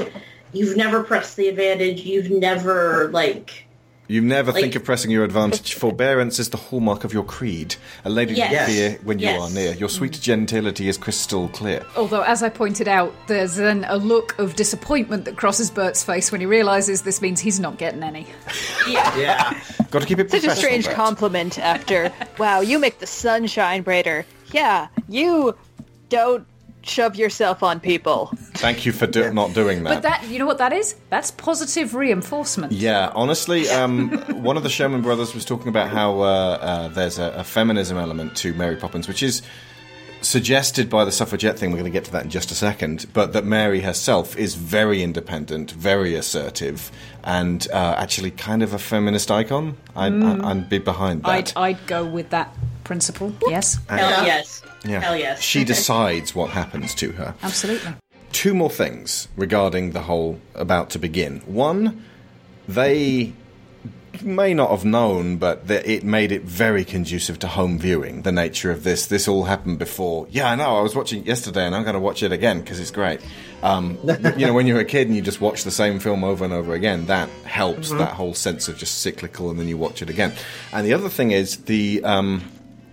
you've never pressed the advantage, you've never like you never Like- think of pressing your advantage. Forbearance is the hallmark of your creed. A lady Yes. will fear when you are near. Your sweet mm. gentility is crystal clear. Although, as I pointed out, there's then a look of disappointment that crosses Bert's face when he realizes this means he's not getting any. (laughs) Yeah. Yeah. Got to keep it Such a strange Bert. compliment after, wow, you make the sun shine brighter. Yeah, you don't shove yourself on people. Thank you for do- not doing that. But that, you know what that is? That's positive reinforcement. Yeah, honestly, um, (laughs) one of the Sherman brothers was talking about how uh, uh, there's a, a feminism element to Mary Poppins, which is suggested by the suffragette thing. We're going to get to that in just a second. But that Mary herself is very independent, very assertive, and uh, actually kind of a feminist icon. I'd, Mm. I'd be behind that. I'd, I'd go with that principle. Yes. hell yes. Yeah. Hell yes. She (laughs) decides what happens to her. Absolutely. two more things regarding the whole about to begin. One, they may not have known, but that it made it very conducive to home viewing. The nature of this, this all happened before. Yeah, I know. I was watching it yesterday, and I'm going to watch it again because it's great. Um, (laughs) you know, when you're a kid and you just watch the same film over and over again, that helps. Mhm. That whole sense of just cyclical, and then you watch it again. And the other thing is the. Um,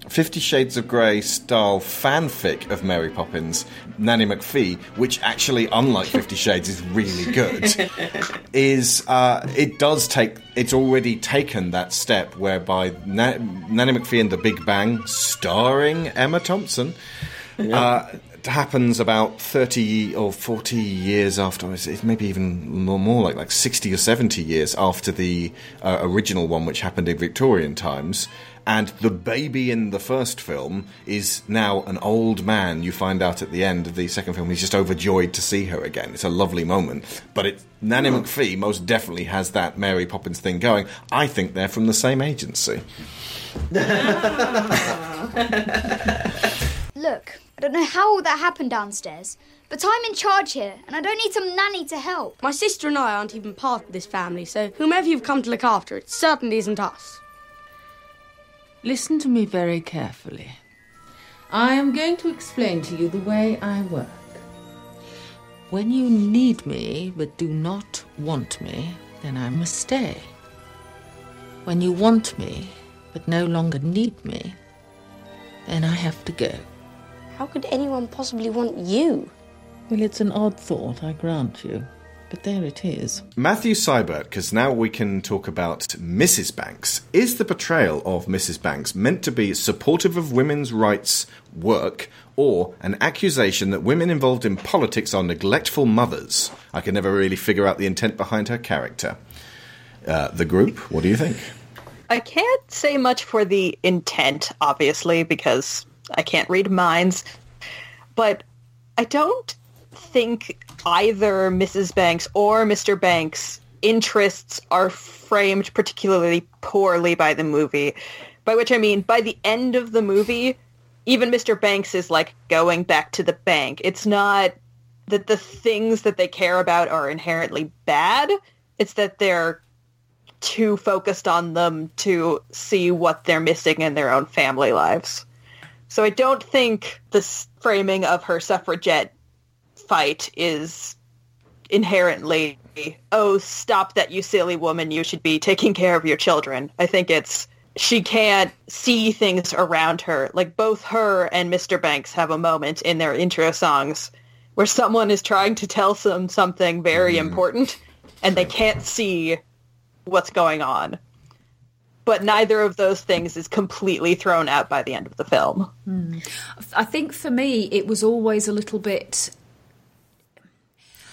Fifty Shades of Grey style fanfic of Mary Poppins, Nanny McPhee, which actually, unlike (laughs) Fifty Shades, is really good, is uh, it does take, it's already taken that step whereby Na- Nanny McPhee and the Big Bang, starring Emma Thompson, uh, happens about 30 or 40 years after, it's maybe even more, more like, like 60 or 70 years after the uh, original one, which happened in Victorian times. And the baby in the first film is now an old man. You find out at the end of the second film, he's just overjoyed to see her again. It's a lovely moment. But it, Nanny McPhee most definitely has that Mary Poppins thing going. I think they're from the same agency. (laughs) Look, I don't know how all that happened downstairs, but I'm in charge here, and I don't need some nanny to help. My sister and I aren't even part of this family, so whomever you've come to look after, it certainly isn't us. Listen to me very carefully. I am going to explain to you the way I work. When you need me but do not want me, then I must stay. When you want me but no longer need me, then I have to go. How could anyone possibly want you? Well, it's an odd thought, I grant you. But there it is. Matthew Seibert, because now we can talk about Mrs. Banks. Is the portrayal of Mrs. Banks meant to be supportive of women's rights work or an accusation that women involved in politics are neglectful mothers? I can never really figure out the intent behind her character. Uh, the group, what do you think? I can't say much for the intent, obviously, because I can't read minds. But I don't think either Mrs. Banks or Mr. Banks' interests are framed particularly poorly by the movie. By which I mean, by the end of the movie, even Mr. Banks is like going back to the bank. It's not that the things that they care about are inherently bad. It's that they're too focused on them to see what they're missing in their own family lives. So I don't think this framing of her suffragette fight is inherently, oh, stop that, you silly woman, you should be taking care of your children. I think it's she can't see things around her. Like both her and Mr. Banks have a moment in their intro songs where someone is trying to tell them something very important and they can't see what's going on. But neither of those things is completely thrown out by the end of the film. Hmm. I think for me, it was always a little bit.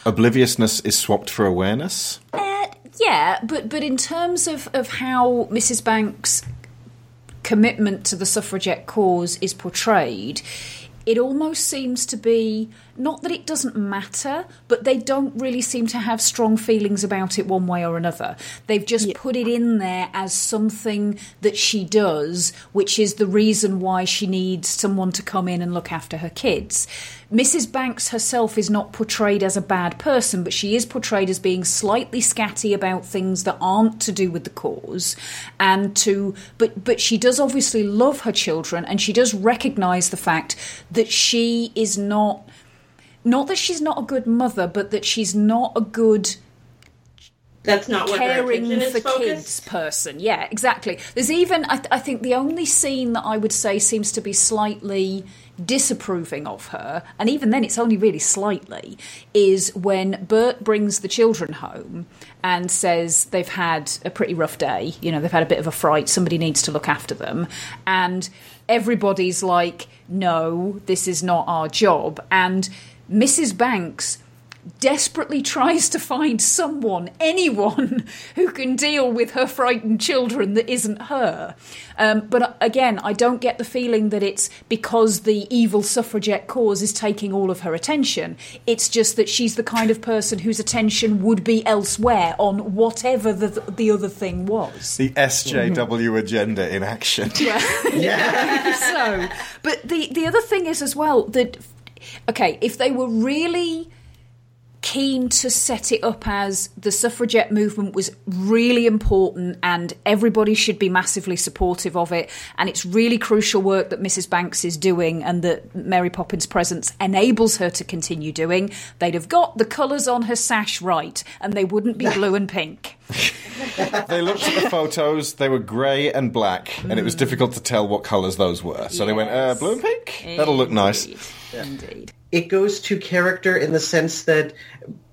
Obliviousness is swapped for awareness. Uh, yeah, but but in terms of, of how Mrs. Banks' commitment to the suffragette cause is portrayed, it almost seems to be not that it doesn't matter, but they don't really seem to have strong feelings about it one way or another. They've just yeah. put it in there as something that she does, which is the reason why she needs someone to come in and look after her kids. Mrs. Banks herself is not portrayed as a bad person, but she is portrayed as being slightly scatty about things that aren't to do with the cause, and to but but she does obviously love her children, and she does recognise the fact that she is not not that she's not a good mother, but that she's not a good that's not caring for kids person. Yeah, exactly. There's even I, th- I, think the only scene that I would say seems to be slightly disapproving of her, and even then it's only really slightly, is when Bert brings the children home and says they've had a pretty rough day. You know, they've had a bit of a fright. Somebody needs to look after them, and everybody's like, "No, this is not our job," and Mrs. Banks desperately tries to find someone, anyone, (laughs) who can deal with her frightened children that isn't her. Um, but again, I don't get the feeling that it's because the evil suffragette cause is taking all of her attention. It's just that she's the kind of person whose attention would be elsewhere on whatever the, the other thing was. The SJW agenda in action. Yeah. (laughs) (laughs) yeah. so, but the, the other thing is as well that okay, if they were really keen to set it up as the suffragette movement was really important and everybody should be massively supportive of it and it's really crucial work that Mrs Banks is doing and that Mary Poppins presence enables her to continue doing they'd have got the colours on her sash right and they wouldn't be (laughs) blue and pink they looked at the photos. They were grey and black, and it was difficult to tell what colours those were. So they went, uh, "Blue and pink. That'll look nice." Indeed. It goes to character in the sense that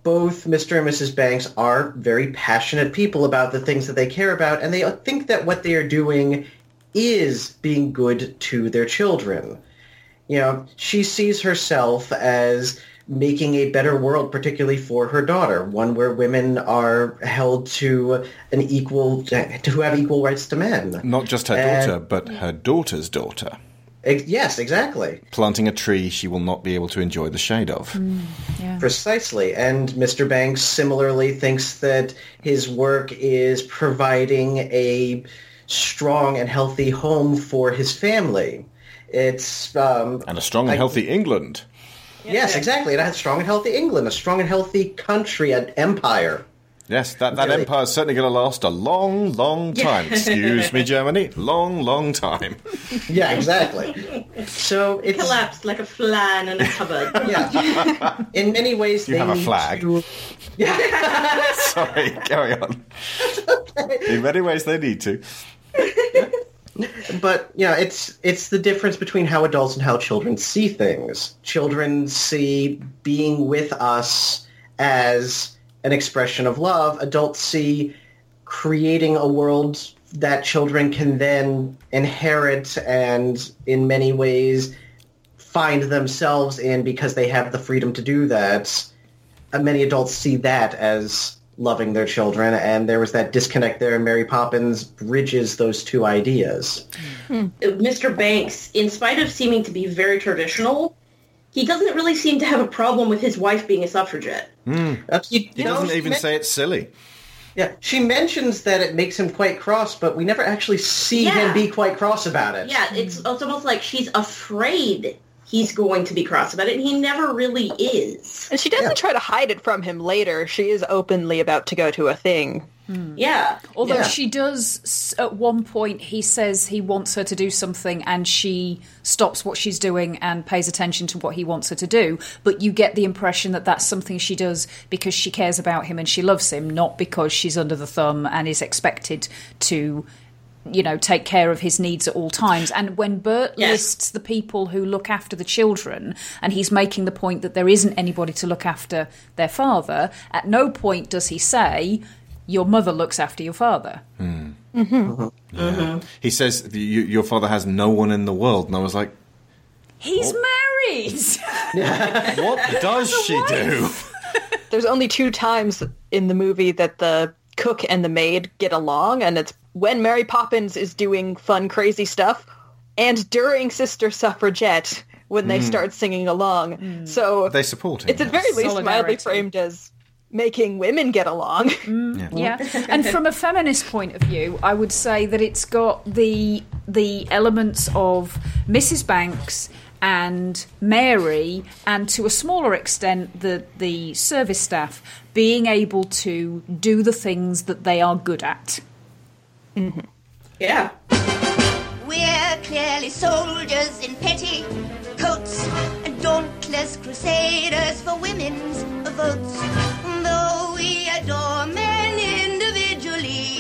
both Mr. and Mrs. Banks are very passionate people about the things that they care about, and they think that what they are doing is being good to their children. You know, she sees herself as making a better world, particularly for her daughter, one where women are held to an equal, to have equal rights to men. Not just her And- daughter, but her daughter's daughter. Ex- yes, exactly. Planting a tree she will not be able to enjoy the shade of. Precisely. And Mr. Banks similarly thinks that his work is providing a strong and healthy home for his family. It's um, And a strong and I- healthy England. yes, exactly. It has strong and healthy England, a strong and healthy country, an empire. Yes, that, that Really? empire's certainly going to last a long, long time. Yeah. Excuse me, Germany. Long, long time. (laughs) Yeah, exactly. So it collapsed like a flan in a cupboard. (laughs) yeah. In many ways, You they have a flag. to- (laughs) Sorry, carry on. In many ways, they need to. but yeah, it's it's the difference between how adults and how children see things. Children see being with us as an expression of love. Adults see creating a world that children can then inherit and in many ways find themselves in because they have the freedom to do that. Uh, many adults see that as loving their children, and there was that disconnect there, and Mary Poppins bridges those two ideas. Mr. Banks, in spite of seeming to be very traditional, he doesn't really seem to have a problem with his wife being a suffragette. Hmm. he He doesn't even say it's silly. Yeah, she mentions that it makes him quite cross, but we never actually see Yeah. him be quite cross about it. Yeah, it's, it's almost like she's afraid he's going to be cross about it, and he never really is. And she doesn't try to hide it from him later. She is openly about to go to a thing. Hmm. Yeah. Although Yeah. she does, at one point, he says he wants her to do something and she stops what she's doing and pays attention to what he wants her to do. But you get the impression that that's something she does because she cares about him and she loves him, not because she's under the thumb and is expected to. You know, take care of his needs at all times. And when Bert Yes. lists the people who look after the children, and he's making the point that there isn't anybody to look after their father, at no point does he say, Your mother looks after your father. Mm-hmm. Yeah. He says, "You- Your father has no one in the world. And I was like, He's married. (laughs) What (laughs) does she do? There's only two times in the movie that the cook and the maid get along, and it's when Mary Poppins is doing fun, crazy stuff, and during Sister Suffragette when they Mm. start singing along. So They support it. it's at very least mildly framed as making women get along. (laughs) yeah and from a feminist point of view i would say that it's got the the elements of mrs banks and mary and to a smaller extent the the service staff being able to do the things that they are good at Mm-hmm. Yeah. We're clearly soldiers in petty coats and dauntless crusaders for women's votes. Though we adore men individually,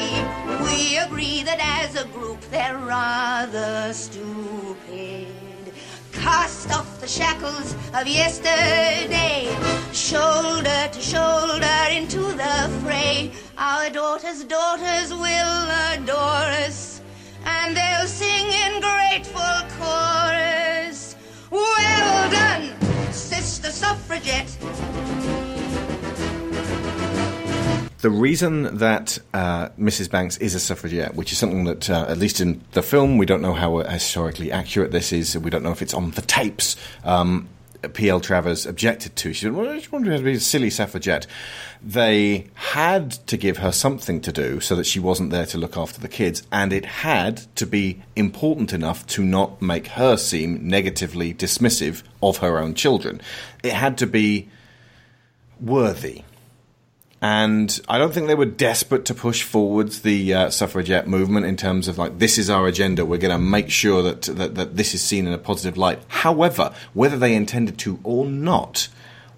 we agree that as a group they're rather stupid. Cast off the shackles of yesterday, shoulder to shoulder into the fray. Our daughters' daughters will adore us, and they'll sing in grateful chorus. Well done, Sister Suffragette. The reason that uh, Mrs. Banks is a suffragette, which is something that, uh, at least in the film, we don't know how historically accurate this is. We don't know if it's on the tapes. Um, P.L. Travers objected to. She said, "Well, I just wanted to be a silly suffragette." They had to give her something to do so that she wasn't there to look after the kids, and it had to be important enough to not make her seem negatively dismissive of her own children. It had to be worthy. And I don't think they were desperate to push forwards the uh, suffragette movement in terms of like this is our agenda. We're going to make sure that, that that this is seen in a positive light. However, whether they intended to or not,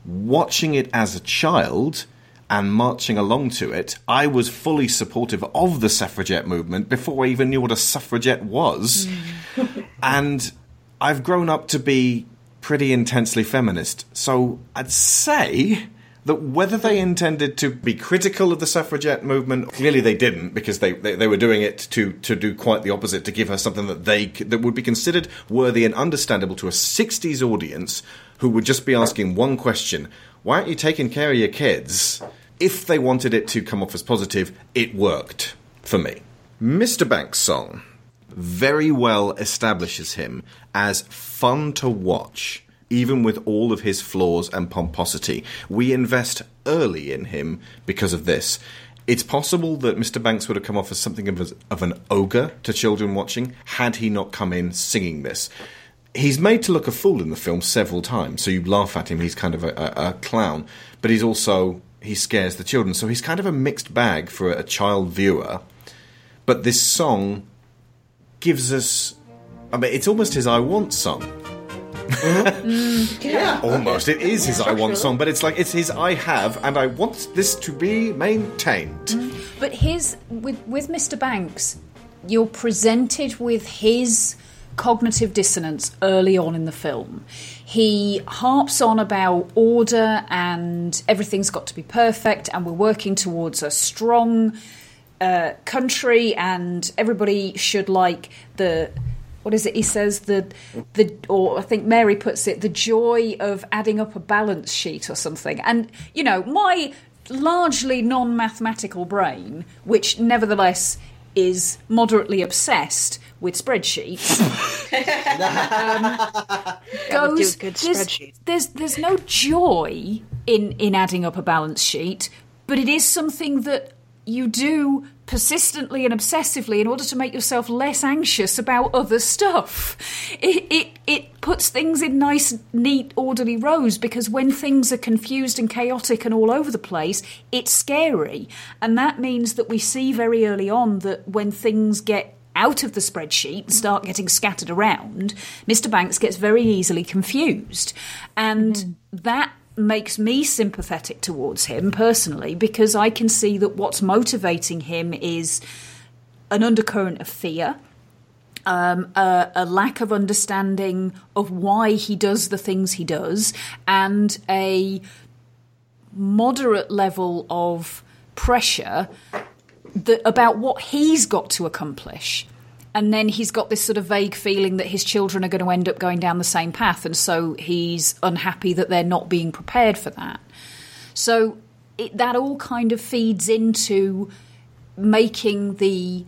watching it as a child and marching along to it, I was fully supportive of the suffragette movement before I even knew what a suffragette was. (laughs) and I've grown up to be pretty intensely feminist. So I'd say that whether they intended to be critical of the suffragette movement, clearly they didn't because they, they, they were doing it to, to do quite the opposite, to give her something that they that would be considered worthy and understandable to a 60s audience who would just be asking one question: Why aren't you taking care of your kids? If they wanted it to come off as positive, it worked for me. Mr. Banks' song very well establishes him as fun to watch, even with all of his flaws and pomposity. We invest early in him because of this. It's possible that Mr. Banks would have come off as something of, a, of an ogre to children watching had he not come in singing this. He's made to look a fool in the film several times, so you laugh at him. He's kind of a, a, a clown, but he's also he scares the children. So he's kind of a mixed bag for a child viewer. But this song gives us. I mean, it's almost his I Want song. Mm-hmm. Mm-hmm. yeah. Almost. It is his I Want song, but it's like it's his I Have, and I want this to be maintained. Mm-hmm. But his with with Mr. Banks, you're presented with his cognitive dissonance early on in the film. He harps on about order and everything's got to be perfect, and we're working towards a strong uh, country, and everybody should like the. What is it? He says the the or I think Mary puts it the joy of adding up a balance sheet or something. And you know my largely non-mathematical brain, which nevertheless is moderately obsessed with spreadsheets, (laughs) um, goes good there's, spreadsheet. there's there's no joy in in adding up a balance sheet, but it is something that you do persistently and obsessively in order to make yourself less anxious about other stuff. It, it, it puts things in nice, neat, orderly rows because when things are confused and chaotic and all over the place, it's scary. And that means that we see very early on that when things get out of the spreadsheet and start getting scattered around, Mr. Banks gets very easily confused. And mm-hmm. that makes me sympathetic towards him personally because I can see that what's motivating him is an undercurrent of fear. Um, a, a lack of understanding of why he does the things he does, and a moderate level of pressure that, about what he's got to accomplish. And then he's got this sort of vague feeling that his children are going to end up going down the same path, and so he's unhappy that they're not being prepared for that. So it, that all kind of feeds into making the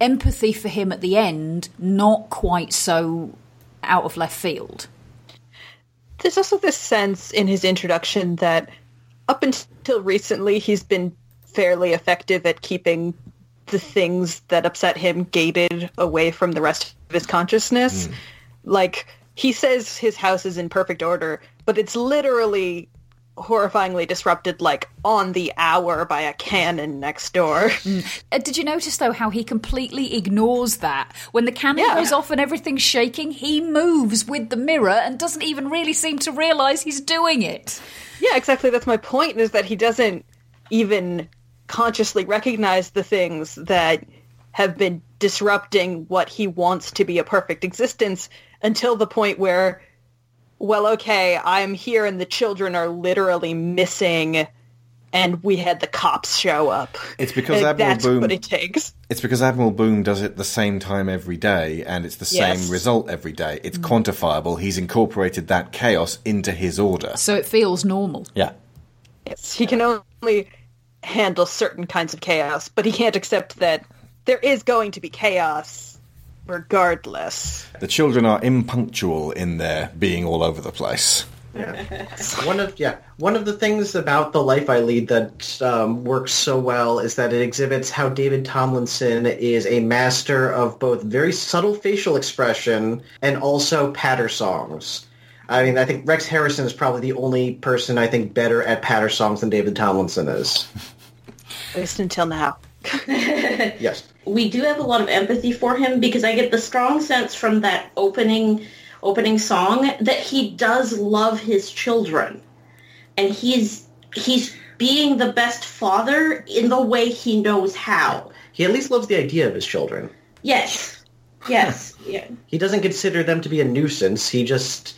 empathy for him at the end not quite so out of left field. There's also this sense in his introduction that up until recently he's been fairly effective at keeping the things that upset him gated away from the rest of his consciousness. Like he says his house is in perfect order, but it's literally horrifyingly disrupted like on the hour by a cannon next door. Uh, did you notice though how he completely ignores that when the cannon goes off and everything's shaking? He moves with the mirror and doesn't even really seem to realize he's doing it. Yeah, exactly. That's my point is that he doesn't even consciously recognize the things that have been disrupting what he wants to be a perfect existence until the point where well okay i'm here and the children are literally missing and we had the cops show up It's because Like, Admiral that's Boom. what it takes It's because Admiral Boom does it the same time every day, and it's the Yes. same result every day. It's Mm. quantifiable. He's incorporated that chaos into his order. So it feels normal. Yeah. Yes, he can only handle certain kinds of chaos, but he can't accept that there is going to be chaos regardless. The children are impunctual in their being all over the place. Yeah. one of yeah one of the things about the life I lead that um, works so well is that it exhibits how David Tomlinson is a master of both very subtle facial expression and also patter songs. I mean, I think Rex Harrison is probably the only person I think better at patter songs than David Tomlinson is. At least until now. (laughs) Yes. we do have a lot of empathy for him because I get the strong sense from that opening opening song that he does love his children. And he's he's being the best father in the way he knows how. He at least loves the idea of his children. Yes. Yes. (laughs) yeah. He doesn't consider them to be a nuisance. He just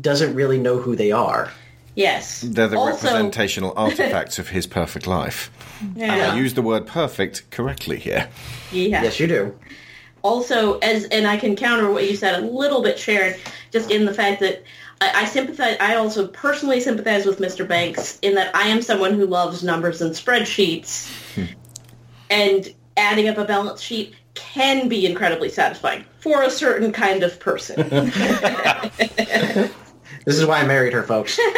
doesn't really know who they are. Yes. They're the Also- representational (laughs) artifacts of his perfect life. Yeah. And I use the word perfect correctly here. Yeah. Yes, you do. also as and I can counter what you said a little bit, Sharon, just in the fact that I, I sympathize. I also personally sympathize with Mr. Banks in that I am someone who loves numbers and spreadsheets, hmm. and adding up a balance sheet can be incredibly satisfying for a certain kind of person. (laughs) (laughs) This is why I married her, folks. (laughs)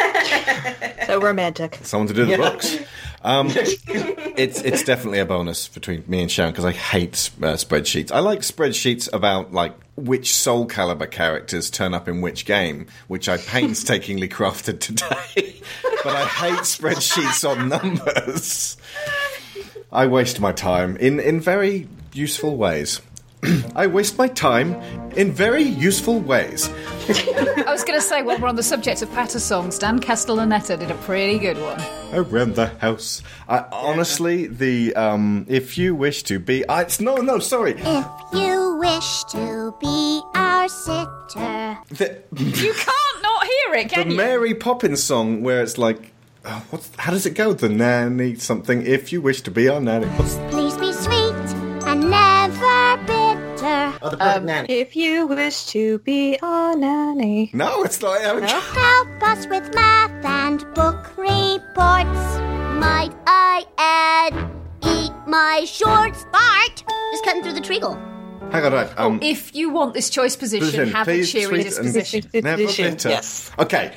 So romantic. Someone to do the Yeah. books. Um, (laughs) it's it's definitely a bonus between me and Sharon because I hate uh, spreadsheets. I like spreadsheets about like which Soul Calibur characters turn up in which game, which I painstakingly (laughs) crafted today. but I hate spreadsheets on numbers. I waste my time in in very useful ways. (clears throat) I waste my time in very useful ways. (laughs) I was going to say, while we're on the subject of patter songs, Dan Castellaneta did a pretty good one. around the house. I, honestly, the um, if you wish to be, I, no, no, sorry. If you wish to be our sitter. The, You (laughs) can't not hear it, the you? Mary Poppins song where it's like, uh, what's how does it go? The nanny something. If you wish to be our nanny. What's, Oh, the perfect nanny. If you wish to be our nanny. no, it's not. I mean, Help us with math and book reports. Might I add, eat my shorts. Bart is cutting through the treacle. Hang on, right. Um, If you want this choice position, position, have please, a cheery disposition. Never bitter. Yes. Okay,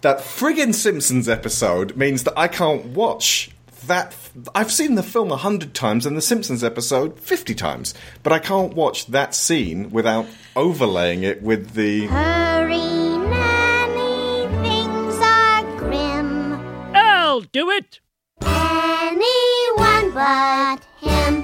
that friggin' Simpsons episode means that I can't watch that. I've seen the film a hundred times and the Simpsons episode fifty times, but I can't watch that scene without overlaying it with the. Hurry, nanny, things are grim. I'll do it. Anyone but him.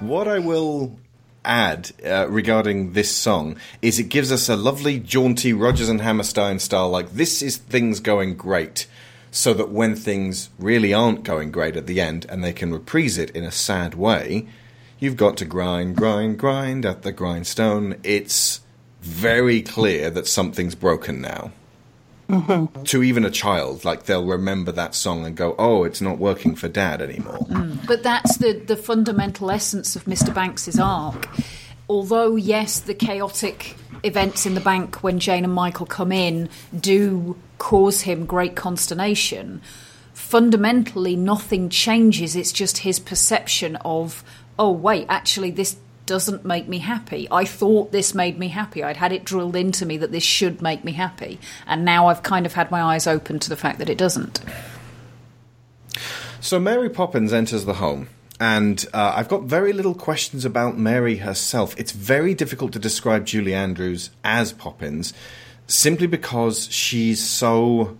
What I will add uh, regarding this song is it gives us a lovely, jaunty Rodgers and Hammerstein style, like this is things going great, so that when things really aren't going great at the end and they can reprise it in a sad way, you've got to grind, grind, grind at the grindstone. It's very clear that something's broken now. Mm-hmm. To even a child, like they'll remember that song and go, "Oh, it's not working for Dad anymore." Mm. But that's the, the fundamental essence of Mr. Banks's arc. Although, yes, the chaotic events in the bank when Jane and Michael come in do cause him great consternation, fundamentally nothing changes. It's just his perception of, oh, wait, actually, this doesn't make me happy. I thought this made me happy. I'd had it drilled into me that this should make me happy. And now I've kind of had my eyes open to the fact that it doesn't. So Mary Poppins enters the home, and uh, I've got very little questions about Mary herself. It's very difficult to describe Julie Andrews as Poppins, simply because she's so.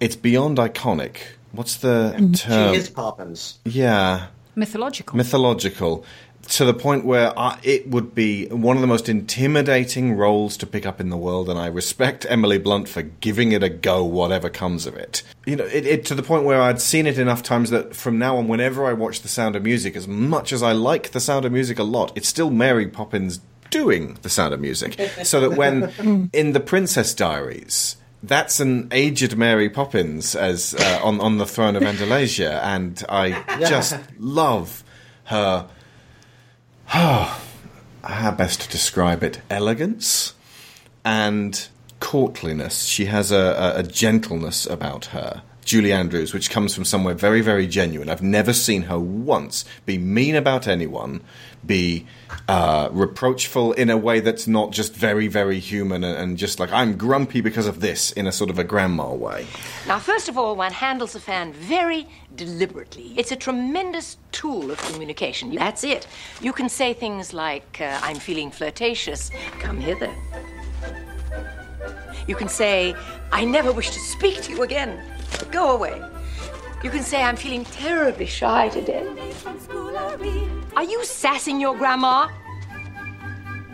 It's beyond iconic. What's the mm-hmm. term? She is Poppins. Yeah, Mythological. mythological. To the point where I, it would be one of the most intimidating roles to pick up in the world, and I respect Emily Blunt for giving it a go, whatever comes of it. You know, it, it to the point where I'd seen it enough times that from now on, whenever I watch The Sound of Music, as much as I like The Sound of Music a lot, it's still Mary Poppins doing The Sound of Music. so that when (laughs) in The Princess Diaries, that's an aged Mary Poppins as uh, on on the throne of Andalasia, and I just love her. (sighs) how best to describe it? Elegance and courtliness. She has a, a, a gentleness about her. Julie Andrews, which comes from somewhere very, very genuine. I've never seen her once be mean about anyone, be uh, reproachful in a way that's not just very, very human and, and just like, I'm grumpy because of this in a sort of a grandma way. Now, first of all, one handles a fan very deliberately. It's a tremendous tool of communication. That's it. You can say things like, uh, I'm feeling flirtatious. Come hither. You can say, I never wish to speak to you again. Go away. You can say, I'm feeling terribly shy today. Are you sassing your grandma?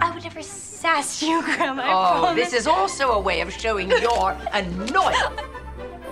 I would never sass you, Grandma. I Oh, promise. this is also a way of showing your (laughs) annoyance.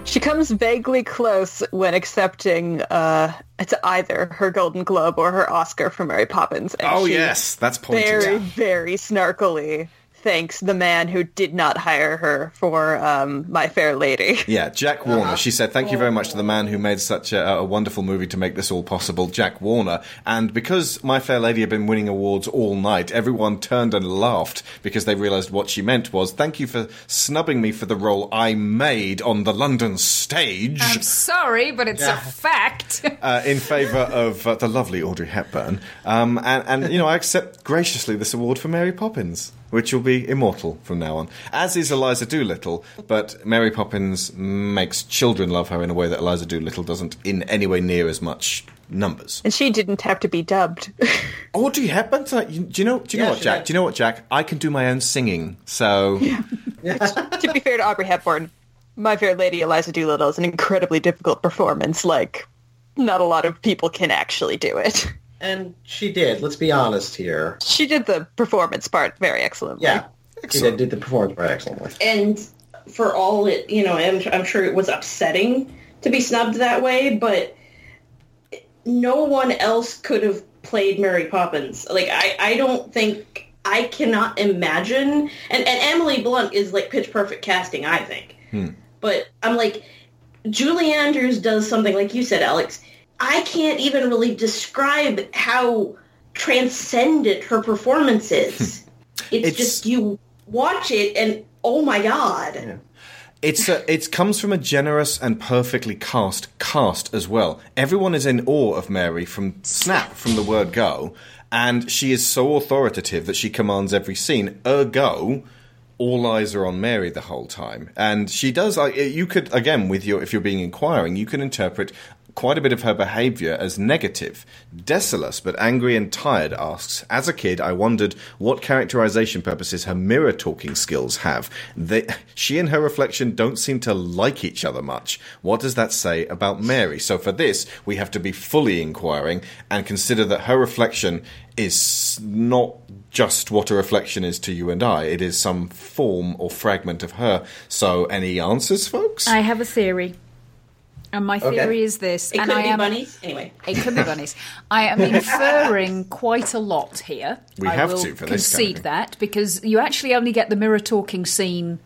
She comes vaguely close when accepting uh, to either her Golden Globe or her Oscar for Mary Poppins. and Oh, she yes, that's pointed. Very, Yeah. very snarkily thanks the man who did not hire her for um, My Fair Lady. (laughs) Yeah, Jack Warner. She said, Thank you very much to the man who made such a, a wonderful movie to make this all possible, Jack Warner. And because My Fair Lady had been winning awards all night, everyone turned and laughed because they realised what she meant was, Thank you for snubbing me for the role I made on the London stage. I'm sorry, but it's a fact. (laughs) uh, in favour of uh, the lovely Audrey Hepburn. Um, and, and, you know, I accept graciously this award for Mary Poppins, which will be immortal from now on. As is Eliza Doolittle, but Mary Poppins makes children love her in a way that Eliza Doolittle doesn't in any way near as much numbers. And she didn't have to be dubbed. Audrey Hepburn's like, you- do you know? Do you know what, Jack? did. Do you know what, Jack? I can do my own singing, so (laughs) to be fair to Aubrey Hepburn, My Fair Lady Eliza Doolittle is an incredibly difficult performance. Like, not a lot of people can actually do it. And she did. Let's be honest here. She did the performance part very excellently. Yeah, she did do the performance part excellently. and for all it, you know, I'm, I'm sure it was upsetting to be snubbed that way, but no one else could have played Mary Poppins. Like, I, I don't think, I cannot imagine, and, and Emily Blunt is like pitch perfect casting, I think. Hmm. But I'm like, Julie Andrews does something like you said, Alex. I can't even really describe how transcendent her performance is. Hmm. it's, just you watch it and oh my god. It's a, it comes from a generous and perfectly cast cast as well. Everyone is in awe of Mary from snap from the word go, and she is so authoritative that she commands every scene. Ergo, all eyes are on Mary the whole time, and she does. Like you could again with your if you're being inquiring, you can interpret. Quite a bit of her behaviour as negative. Desolus, but angry and tired, asks, As a kid, I wondered what characterization purposes her mirror talking skills have. They, (laughs) she and her reflection don't seem to like each other much. What does that say about Mary? So for this, we have to be fully inquiring and consider that her reflection is not just what a reflection is to you and I. It is some form or fragment of her. So any answers, folks? I have a theory. And my Okay. theory is this. It and could I be am, bunnies. Anyway. It could be bunnies. I am (laughs) inferring quite a lot here. We I have will to for this kind of concede that because you actually only get the mirror talking scene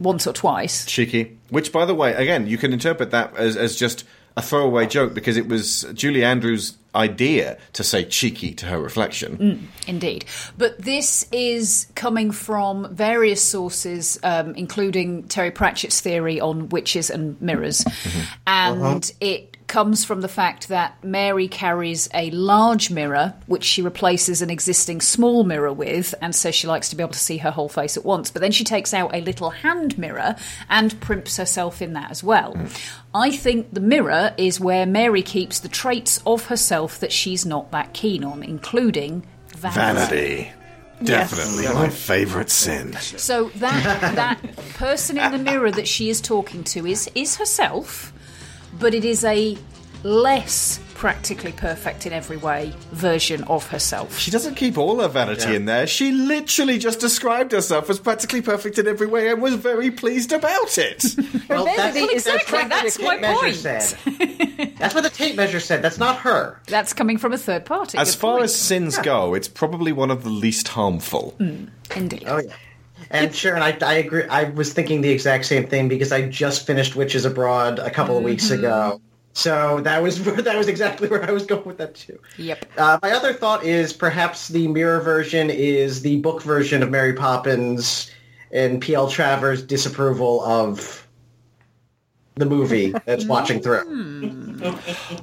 once or twice. cheeky. Which, by the way, again, you can interpret that as, as just a throwaway joke because it was Julie Andrews' idea to say cheeky to her reflection. Mm, indeed. But this is coming from various sources, um, including Terry Pratchett's theory on witches and mirrors. And Uh-huh. it comes from the fact that Mary carries a large mirror, which she replaces an existing small mirror with, and says she likes to be able to see her whole face at once. But then she takes out a little hand mirror and primps herself in that as well. Mm. I think the mirror is where Mary keeps the traits of herself that she's not that keen on, including vanity. Vanity. Definitely my favourite sin. So that that (laughs) person in the mirror that she is talking to is is herself, but it is a less practically perfect in every way version of herself. She doesn't keep all her vanity in there. She literally just described herself as practically perfect in every way and was very pleased about it. (laughs) Well, that's, Well, that's exactly, what that's the my tape measure point. said. (laughs) that's what the tape measure said. That's not her. That's coming from a third party. As Good far point. as sins go, it's probably one of the least harmful. Mm, indeed. Oh yeah. And Sharon, I, I agree. I was thinking the exact same thing because I just finished Witches Abroad a couple of weeks Mm-hmm. ago. So that was (laughs) that was exactly where I was going with that too. Yep. Uh, my other thought is perhaps the mirror version is the book version of Mary Poppins and P.L. Travers' disapproval of the movie that's watching through.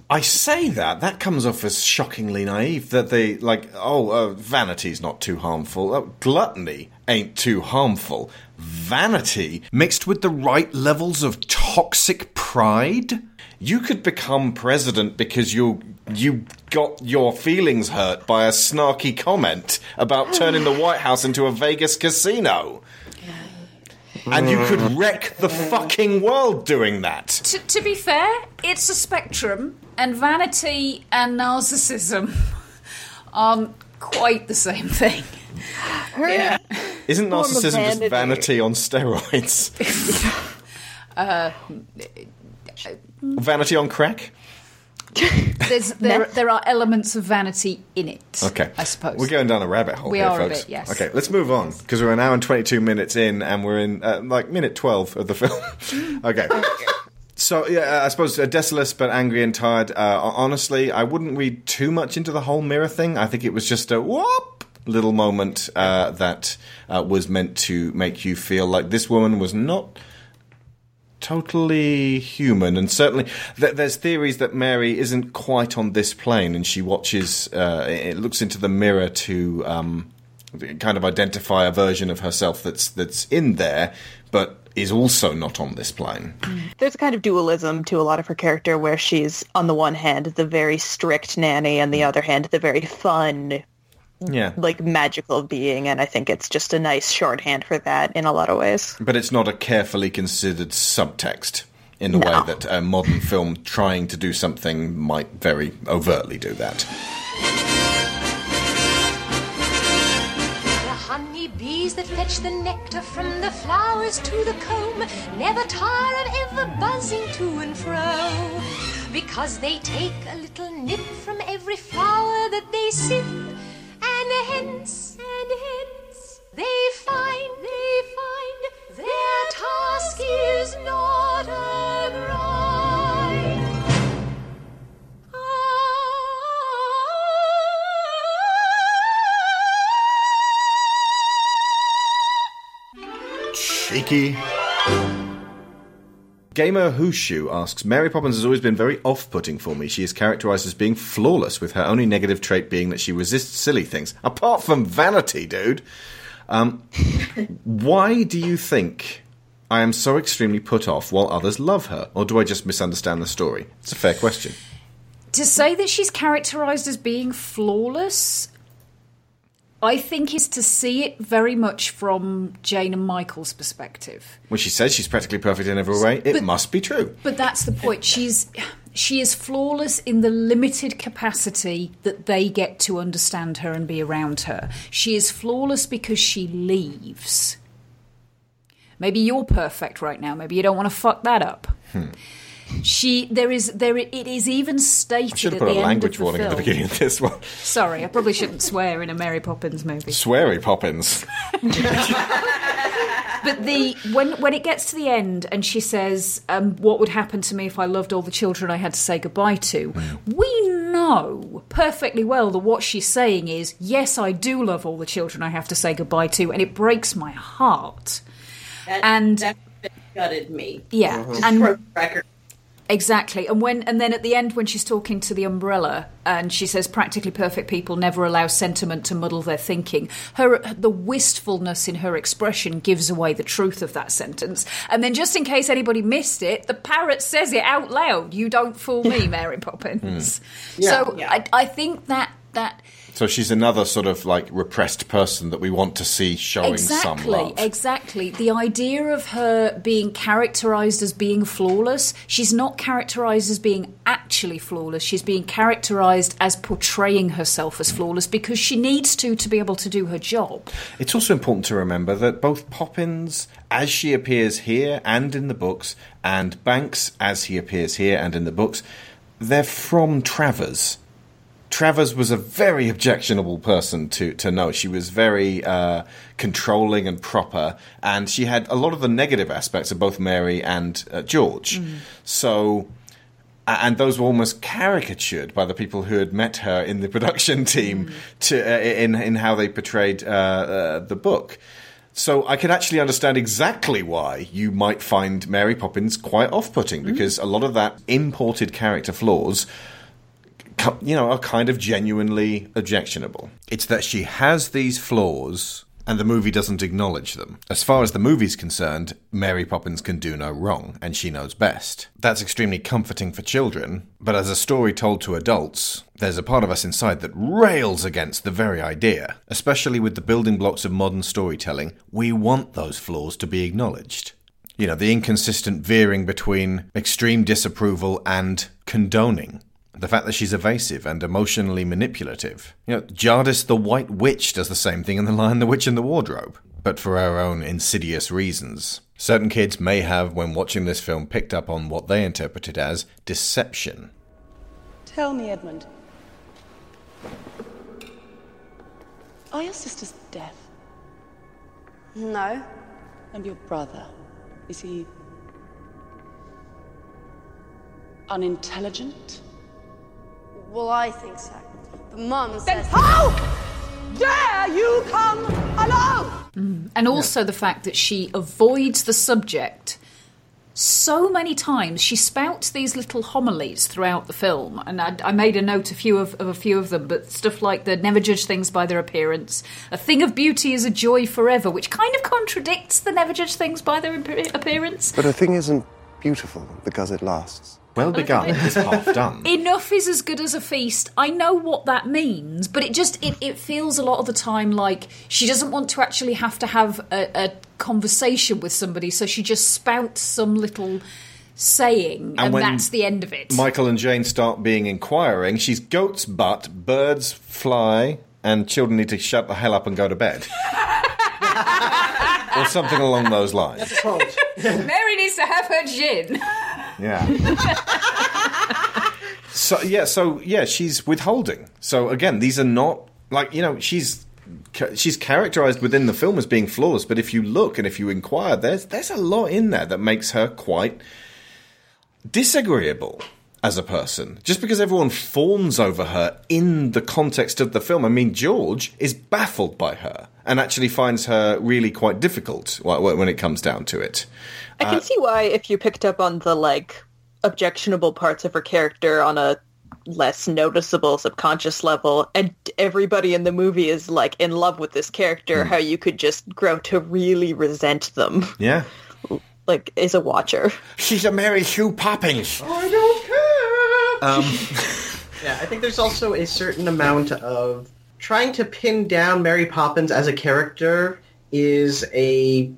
I say that that comes off as shockingly naive. That they like, oh, uh, vanity's not too harmful. Oh, gluttony ain't too harmful. Vanity mixed with the right levels of toxic pride. You could become president because you you got your feelings hurt by a snarky comment about turning the White House into a Vegas casino. And you could wreck the fucking world doing that. To, to be fair, it's a spectrum, and vanity and narcissism (laughs) aren't quite the same thing. yeah. Isn't Form of narcissism just vanity. vanity on steroids? (laughs) Uh, Vanity on crack. (laughs) there's (laughs) there there are elements of vanity in it. Okay, I suppose we're going down a rabbit hole We here, are a bit, yes. Okay, let's move on because we're an hour and twenty-two minutes in, and we're in uh, like minute twelve of the film. (laughs) okay. So yeah, I suppose uh, desolate but angry and tired. Uh, honestly, I wouldn't read too much into the whole mirror thing. I think it was just a whoop little moment uh, that uh, was meant to make you feel like this woman was not totally human and certainly th- there's theories that mary isn't quite on this plane and she watches uh, it looks into the mirror to um, kind of identify a version of herself that's that's in there but is also not on this plane. There's a kind of dualism to a lot of her character where she's, on the one hand, the very strict nanny, and the other hand, the very fun, yeah like magical being. And I think it's just a nice shorthand for that in a lot of ways. but it's not a carefully considered subtext in the No. way that a modern film trying to do something might very overtly do that The honey bees that fetch the nectar from the flowers to the comb never tire of ever buzzing to and fro. Because they take a little nip from every flower that they sip, and hence, and hence, they find, they find their task is not a grind. Cheeky. Gamer Hushu asks Mary Poppins has always been very off putting for me. She is characterized as being flawless, with her only negative trait being that she resists silly things. Apart from vanity, dude. Um, (laughs) why do you think I am so extremely put off while others love her? Or do I just misunderstand the story? It's a fair question. To say that she's characterized as being flawless, I think is to see it very much from Jane and Michael's perspective. When she says she's practically perfect in every way, it But- must be true. But that's the point. She's she is flawless in the limited capacity that they get to understand her and be around her. She is flawless because she leaves. Maybe you're perfect right now. Maybe you don't want to fuck that up. Hmm. She there is there it is even I stated should have put the a language of the warning at the beginning of this one. Sorry, I probably shouldn't swear in a Mary Poppins movie. Sweary Poppins. But the when when it gets to the end and she says, um, "What would happen to me if I loved all the children I had to say goodbye to?" Hmm. We know perfectly well that what she's saying is, "Yes, I do love all the children I have to say goodbye to," and it breaks my heart. That, And- that gutted me. Yeah, Just and- record. Exactly, and when and then at the end when she's talking to the umbrella and she says practically perfect people never allow sentiment to muddle their thinking. Her the wistfulness in her expression gives away the truth of that sentence. And then just in case anybody missed it, the parrot says it out loud. You don't fool me, (laughs) Mary Poppins. Hmm. Yeah. So I, I think that that So she's another sort of like repressed person that we want to see showing some exactly, love. exactly. The idea of her being characterized as being flawless, she's not characterized as being actually flawless. She's being characterized as portraying herself as flawless because she needs to to be able to do her job. It's also important to remember that both Poppins, as she appears here and in the books, and Banks, as he appears here and in the books, they're from Travers. Travers was a very objectionable person to, to know. She was very uh, controlling and proper, and she had a lot of the negative aspects of both Mary and uh, George. So, and those were almost caricatured by the people who had met her in the (laughs) production team to uh, in in how they portrayed uh, uh, the book. So I can actually understand exactly why you might find Mary Poppins quite off-putting because a lot of that imported character flaws you know, are kind of genuinely objectionable. It's that she has these flaws and the movie doesn't acknowledge them. As far as the movie's concerned, Mary Poppins can do no wrong, and she knows best. That's extremely comforting for children, but as a story told to adults, there's a part of us inside that rails against the very idea. Especially with the building blocks of modern storytelling, we want those flaws to be acknowledged you know, the inconsistent veering between extreme disapproval and condoning. The fact that she's evasive and emotionally manipulative. You know, Jadis the White Witch does the same thing in The Lion, the Witch, and the Wardrobe, but for her own insidious reasons. Certain kids may have, when watching this film, picked up on what they interpreted as deception. Tell me, Edmund. Are your sisters deaf? No. And your brother? Is he. unintelligent? Well, I think so. But Mum says. Then How dare you come alone? Mm-hmm. And also the fact that she avoids the subject so many times. She spouts these little homilies throughout the film, and I, I made a note a few of, of a few of them. But stuff like the "Never judge things by their appearance," "A thing of beauty is a joy forever," which kind of contradicts the "Never judge things by their appearance." But a thing isn't beautiful because it lasts. Well begun is half done. (laughs) Enough is as good as a feast. I know what that means, but it just it, it feels a lot of the time like she doesn't want to actually have to have a, a conversation with somebody, so she just spouts some little saying, and, when that's the end of it. Michael and Jane start being inquiring. She's goat's butt, birds fly, and children need to shut the hell up and go to bed. (laughs) or something along those lines. Mary needs to have her gin. Yeah. (laughs) so yeah, so yeah, she's withholding. So again, these are not like you know she's she's characterized within the film as being flaws, but if you look and if you inquire, there's there's a lot in there that makes her quite disagreeable as a person. Just because everyone fawns over her in the context of the film, I mean, George is baffled by her and actually finds her really quite difficult wh- wh- when it comes down to it. I can Uh, see why if you picked up on the like objectionable parts of her character on a less noticeable subconscious level and everybody in the movie is like in love with this character how you could just grow to really resent them yeah. (laughs) like as a watcher she's a mary sue poppins I don't care. Um, (laughs) yeah, I think there's also a certain amount of trying to pin down Mary Poppins as a character is a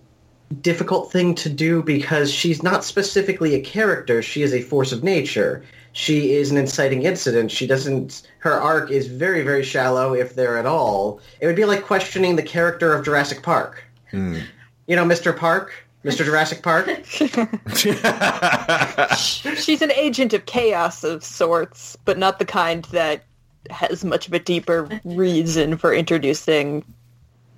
difficult thing to do because she's not specifically a character. She is a force of nature. She is an inciting incident. She doesn't. Her arc is very, very shallow, if there at all. It would be like questioning the character of Jurassic Park. Hmm. You know, Mr. Park, Mr. (laughs) Jurassic Park. (laughs) she's an agent of chaos of sorts but not the kind that has much of a deeper reason for introducing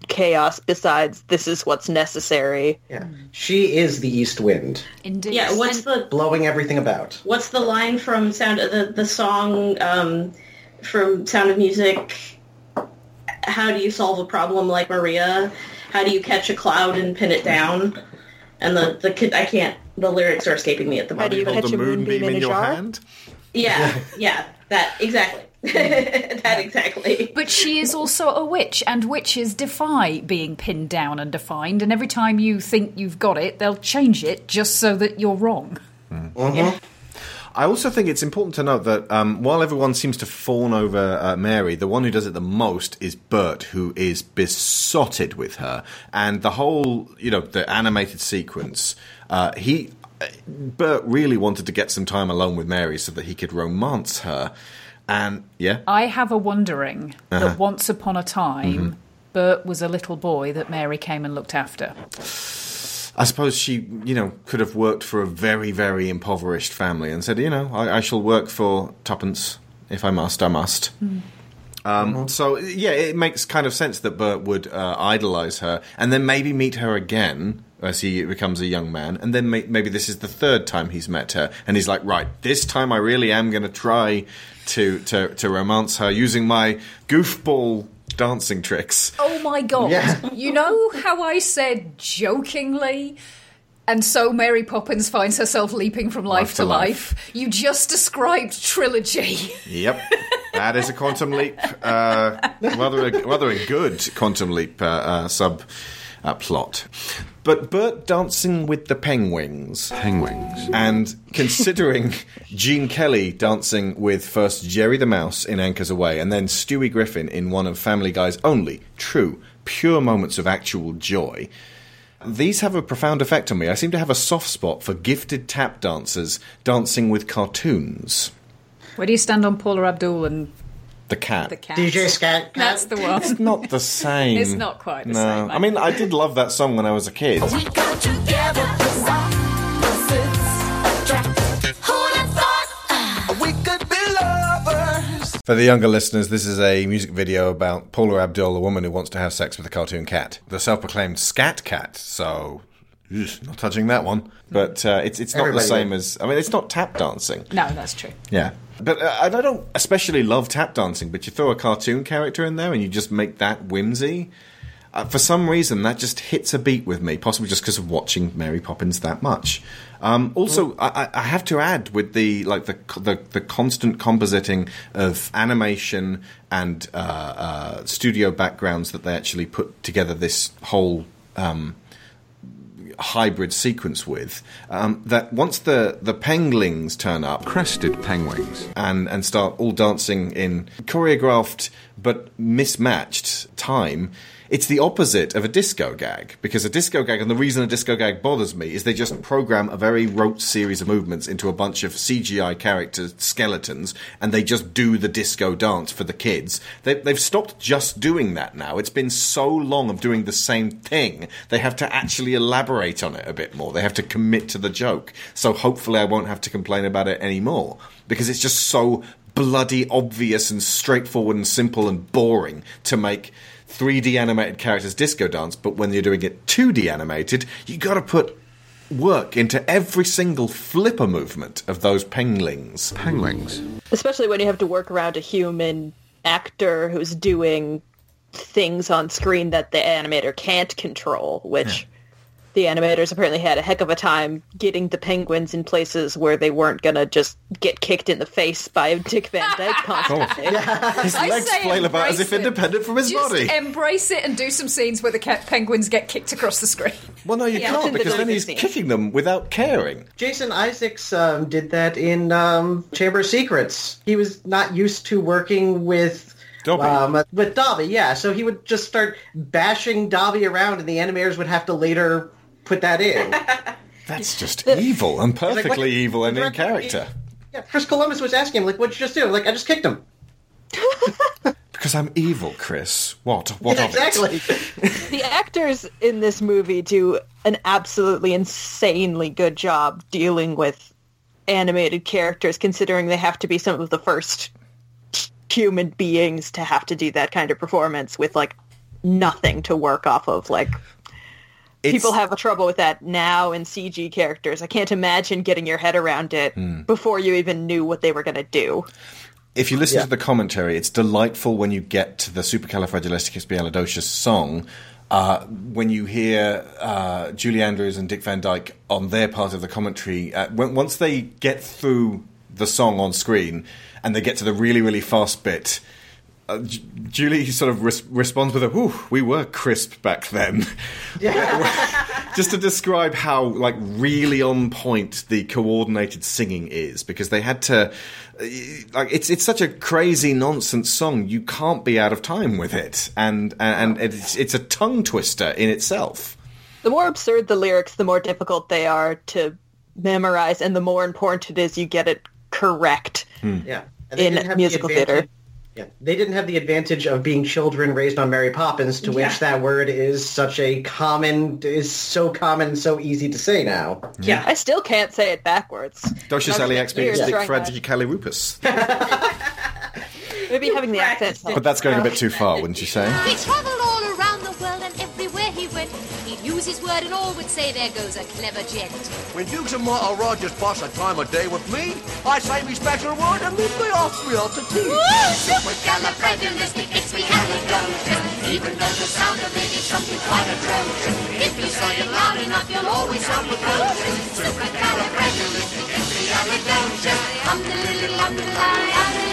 chaos besides this is what's necessary yeah she is the east wind Indeed. Yeah, what's the blowing everything about what's the line from Sound of the the song um, from Sound of Music? How do you solve a problem like Maria? How do you catch a cloud and pin it down? And the the kid I can't the lyrics are escaping me at the moment. How moment. do you but- catch a moonbeam in, a jar? Yeah, (laughs) yeah, that exactly. (laughs) that exactly. But she is also a witch, and witches defy being pinned down and defined. And every time you think you've got it, they'll change it just so that you're wrong. I also think it's important to note that um, while everyone seems to fawn over uh, Mary, the one who does it the most is Bert, who is besotted with her, and the whole, you know, the animated sequence. Uh, he, Bert, really wanted to get some time alone with Mary so that he could romance her, and yeah, I have a wondering Uh-huh. that once upon a time, Mhm. Bert was a little boy that Mary came and looked after. I suppose she, you know, could have worked for a very, very impoverished family and said, you know, I, I shall work for tuppence if I must. I must. Um, So yeah, it makes kind of sense that Bert would uh, idolize her, and then maybe meet her again as he becomes a young man, and then may- maybe this is the third time he's met her, and he's like, right, this time I really am going to try to to to romance her using my goofball dancing tricks. Oh my god! Yeah. You know how I said jokingly. And so Mary Poppins finds herself leaping from life, Life to to life. You just described trilogy. Yep, that is a quantum leap. Uh, rather, a, rather a good quantum leap uh, uh, sub uh, plot. But Bert dancing with the penguins. Penguins. And considering (laughs) Gene Kelly dancing with first Jerry the Mouse in Anchors Aweigh and then Stewie Griffin in one of Family Guy's only true, pure moments of actual joy. These have a profound effect on me. I seem to have a soft spot for gifted tap dancers dancing with cartoons. Where do you stand on Paula Abdul and The cat. The cat. DJ Scat. That's the one. It's not the same. It's not quite the no. same, I I mean, I did love that song when I was a kid. We got together 'cause opposites attract. Who'd have thought uh, we could be lovers? For the younger listeners, this is a music video about Paula Abdul, a woman who wants to have sex with a cartoon cat. The self-proclaimed scat cat. So, ugh, not touching that one. But uh, it's it's not Everybody the same would. as. I mean, it's not tap dancing. No, that's true. Yeah. But uh, I don't especially love tap dancing, but you throw a cartoon character in there and you just make that whimsy. Uh, for some reason, that just hits a beat with me, possibly just because of watching Mary Poppins that much. Um, also, I, I- I have to add with the like the the, the constant compositing of animation and uh, uh, studio backgrounds that they actually put together this whole um, hybrid sequence with um, that once the the penguins turn up crested penguins. and and start all dancing in choreographed but mismatched time it's the opposite of a disco gag because a disco gag and the reason a disco gag bothers me is they just program a very rote series of movements into a bunch of CGI character skeletons and they just do the disco dance for the kids. They, they've stopped just doing that now. It's been so long of doing the same thing. They have to actually elaborate on it a bit more. They have to commit to the joke. So hopefully I won't have to complain about it anymore because it's just so bloody obvious and straightforward and simple and boring to make 3D animated characters disco dance, but when you're doing it 2D animated, you got to put work into every single flipper movement of those penglings. Penglings. Especially when you have to work around a human actor who's doing things on screen that the animator can't control, which the animators apparently had a heck of a time getting the penguins in places where they weren't gonna just get kicked in the face by Dick Van Dyke (laughs) constantly. His I legs say flail about as if independent from his Just body. embrace it and do some scenes where the cat penguins get kicked across the screen. well, no, you Yeah. can't because then he's kicking them without caring. Jason Isaacs um, did that in um, Chamber of Secrets. He was not used to working with Dobby. Um, with Dobby, yeah. So he would just start bashing Dobby around, and the animators would have to later put that in. (laughs) That's just evil and like, perfectly what- evil and in character. yeah, Chris Columbus was asking him, like, "What'd you just do?" I'm like, "I just kicked him." (laughs) Because I'm evil, Chris. What? What Yeah, of it? exactly. (laughs) the actors in this movie do an absolutely insanely good job dealing with animated characters considering they have to be some of the first human beings to have to do that kind of performance with like nothing to work off of like people have trouble with that now in CG characters. I can't imagine getting your head around it Hmm. before you even knew what they were going to do. If you listen Yeah. to the commentary, it's delightful when you get to the Supercalifragilisticexpialidocious song. Uh, when you hear uh, Julie Andrews and Dick Van Dyke on their part of the commentary, uh, when, once they get through the song on screen and they get to the really, really fast bit, uh, J- Julie sort of res- responds with a "Whew, we were crisp back then." (laughs) Just to describe how like really on point the coordinated singing is, because they had to uh, like it's it's such a crazy nonsense song. You can't be out of time with it, and and it's it's a tongue twister in itself. The more absurd the lyrics, the more difficult they are to memorize, and the more important it is you get it correct Yeah. In didn't the musical theater. Yeah, they didn't have the advantage of being children raised on Mary Poppins, to Yeah. which that word is such a common, is so common, so easy to say now. Yeah. I still can't say it backwards. Docious Ali Years Expedic trying that. Fragicalirupus. (laughs) Maybe having the accent. But that's going a bit too far, wouldn't you say? He travelled all word and all would say, there goes a clever gent. When Dukes and maharajas pass a time of day with me, I say me special word and leave me off real to tea. Supercalifragilisticexpialidocious. Even though the sound of it is something quite atrocious. If you say it loud enough, you'll always sound precocious. Supercalifragilisticexpialidocious. Um, the little, um, the little, um, the No,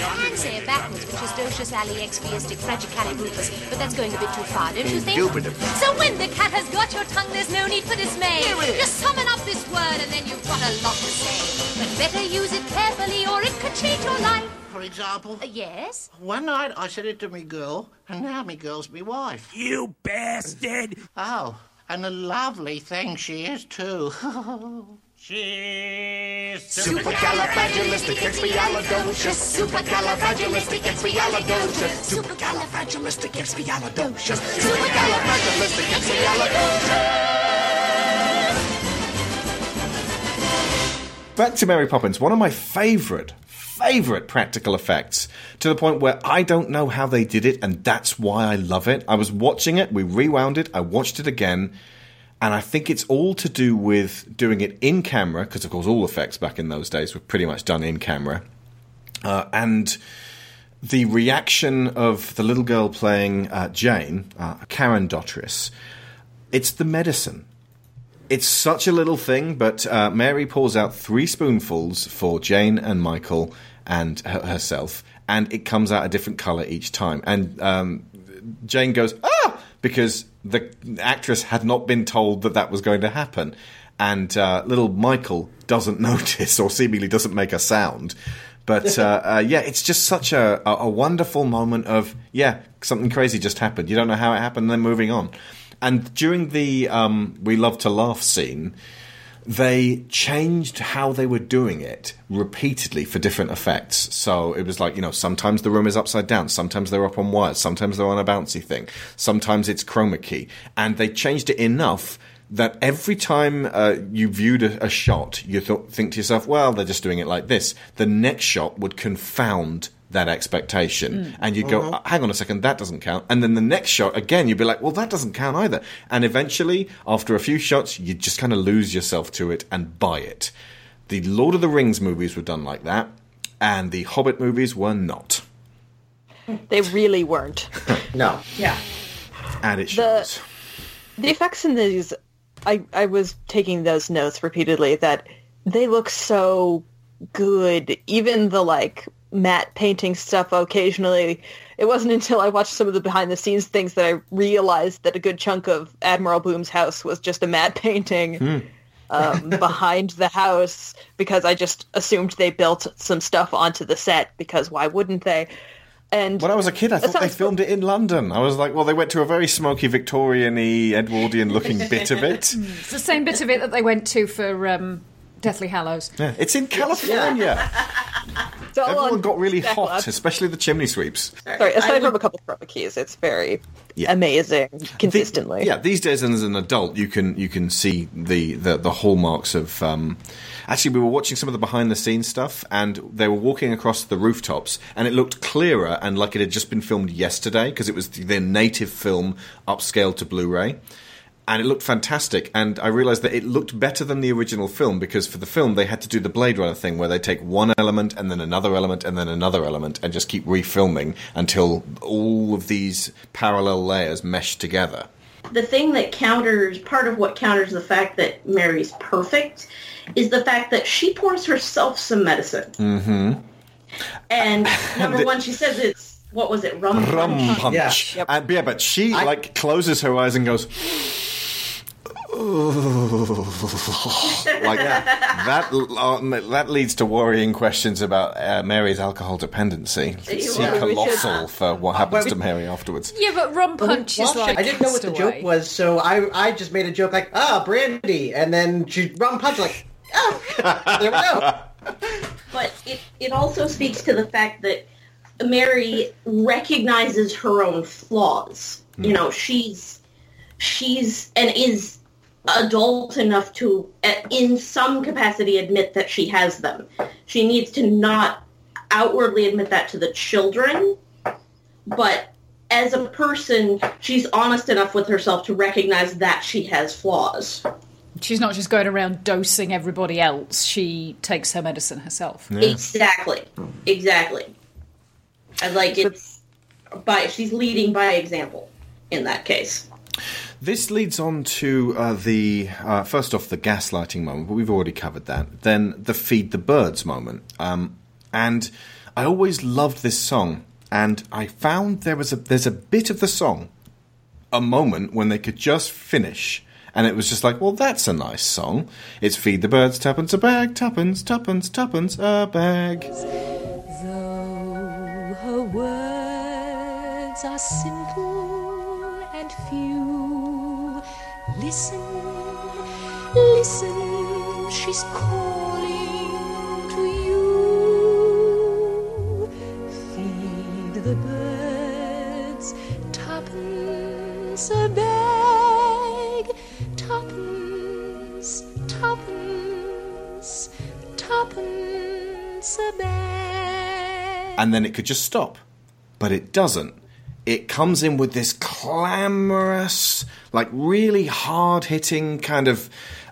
lie. you can say it backwards, which is docious ali expiastic fragicalirupus, but that's going a bit too far, don't you think? Indubitably. So when the cat has got your tongue, there's no need for dismay. Just summon up this word and then you've got a lot to say. But better use it carefully or it could change your life. For example? Uh, yes? One night I said it to me girl, and now me girl's me wife. You bastard! Oh, and a lovely thing she is too. (laughs) She's Supercalifragilisticexpialidocious. Supercalifragilisticexpialidocious. Supercalifragilisticexpialidocious. Supercalifragilisticexpialidocious. Back to Mary Poppins, one of my favourite, favourite practical effects, to the point where I don't know how they did it, and that's why I love it. I was watching it, we rewound it, I watched it again, and I think it's all to do with doing it in camera, because of course all effects back in those days were pretty much done in camera. Uh, and the reaction of the little girl playing uh, Jane, uh, Karen Dotrice, it's the medicine. It's such a little thing, but uh, Mary pours out three spoonfuls for Jane and Michael and her- herself, and it comes out a different color each time. And um, Jane goes, ah! Because the actress had not been told that that was going to happen. And uh, little Michael doesn't (laughs) notice or seemingly doesn't make a sound. But uh, (laughs) uh, yeah, it's just such a, a, wonderful moment of, yeah, something crazy just happened. You don't know how it happened, and then moving on. And during the um, We Love to Laugh scene, they changed how they were doing it repeatedly for different effects. So it was like, you know, sometimes the room is upside down, sometimes they're up on wires, sometimes they're on a bouncy thing, sometimes it's chroma key. And they changed it enough that every time uh, you viewed a, a shot, you th- think to yourself, well, they're just doing it like this. The next shot would confound that expectation. Mm. And you go, Mhm. "Uh, hang on a second, that doesn't count. And then the next shot, again, you'd be like, well, that doesn't count either. And eventually, after a few shots, you just kind of lose yourself to it and buy it. The Lord of the Rings movies were done like that, and the Hobbit movies were not. They really weren't. (laughs) no. Yeah. And it The- shows. The effects in these, I, I was taking those notes repeatedly that they look so good. Even the like matte painting stuff occasionally. It wasn't until I watched some of the behind the scenes things that I realized that a good chunk of Admiral Boom's house was just a matte (laughs) painting um, (laughs) behind the house because I just assumed they built some stuff onto the set because why wouldn't they? And When I was a kid, I thought they Aside filmed it in London. I was like, well, they went to a very smoky Victorian-y, Edwardian-looking (laughs) bit of it. It's the same bit of it that they went to for um, Deathly Hallows. Yeah, it's in California. (laughs) Everyone got really hot, especially the chimney sweeps. Sorry, aside from a couple of chroma keys, it's very amazing consistently. Yeah, these days as an adult, you can you can see the the, the hallmarks of. Um, actually, we were watching some of the behind the scenes stuff, and they were walking across the rooftops, and it looked clearer and like it had just been filmed yesterday because it was their native film upscaled to Blu-ray. And it looked fantastic, and I realized that it looked better than the original film because for the film they had to do the Blade Runner thing where they take one element and then another element and then another element and just keep refilming until all of these parallel layers mesh together. the thing that counters part of what counters the fact that Mary's perfect is the fact that she pours herself some medicine. Mm-hmm. And (laughs) number The- one, she says it's what was it, rum Rum punch? punch. And, yeah, but she like closes her eyes and goes. (laughs) like that. uh, that leads to worrying questions about uh, Mary's alcohol dependency. It's Well, should- colossal for what happens to Mary afterwards. Yeah, but rum punch is Well, like I didn't know what the Castaway. joke was, so I I just made a joke like, ah, brandy, and then she rum punch like, oh, (laughs) there we go. (laughs) But it, it also speaks to the fact that Mary recognizes her own flaws. Hmm. You know, she's she's and is adult enough to, uh, in some capacity, admit that she has them. She needs to not outwardly admit that to the children, but as a person, she's honest enough with herself to recognize that she has flaws. She's not just going around dosing everybody else. She takes her medicine herself. Exactly. Exactly. And like it's by she's leading by example in that case. This leads on to uh, the uh, first off the gaslighting moment, but we've already covered that. Then the feed the birds moment, um, and I always loved this song. And I found there was a there's a bit of the song, a moment when they could just finish, and it was just like, well, that's a nice song. It's feed the birds, tuppence a bag, tuppence, tuppence, tuppence a bag. Though her words are simple and few, listen, listen, she's calling to you. Feed the birds, tuppence a bag, tuppence, tuppence, tuppence a bag. and then it could just stop. But it doesn't. It comes in with this clamorous, like really hard hitting kind of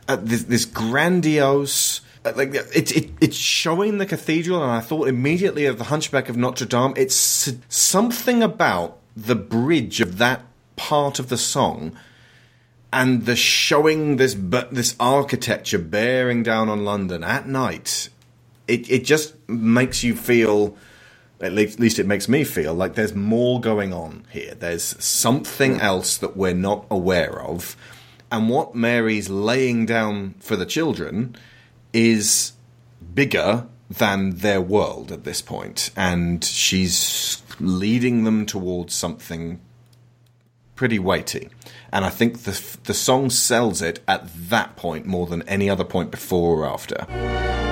uh, this, this grandiose. uh, Like it, it, it's showing the cathedral, and I thought immediately of the Hunchback of Notre Dame. It's something about the bridge of that part of the song and the showing this this architecture bearing down on London at night, it it just makes you feel. At least, at least it makes me feel like there's more going on here. There's something else that we're not aware of, and what Mary's laying down for the children is bigger than their world at this point. point, and she's leading them towards something pretty weighty. And I think the the song sells it at that point more than any other point before or after.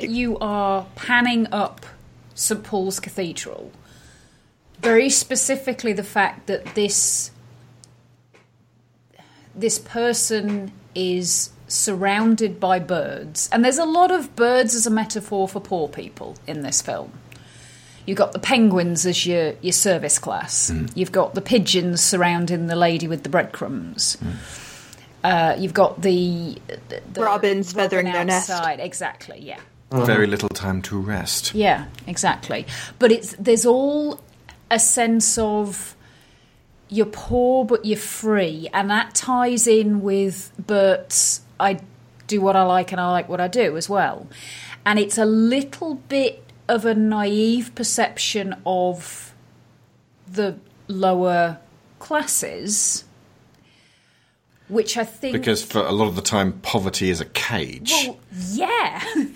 That you are panning up St Paul's Cathedral, very specifically the fact that this this person is surrounded by birds, and there's a lot of birds as a metaphor for poor people in this film. You've got the penguins as your, your service class. You've got the pigeons surrounding the lady with the breadcrumbs. Uh, you've got the, the Robins feathering their nest. outside. Exactly, yeah. Uh-huh. Very little time to rest. Yeah, exactly. But it's there's all a sense of you're poor but you're free, and that ties in with Bert's I do what I like and I like what I do as well. And it's a little bit of a naive perception of the lower classes, which I think Because for a lot of the time, poverty is a cage. well, yeah. (laughs)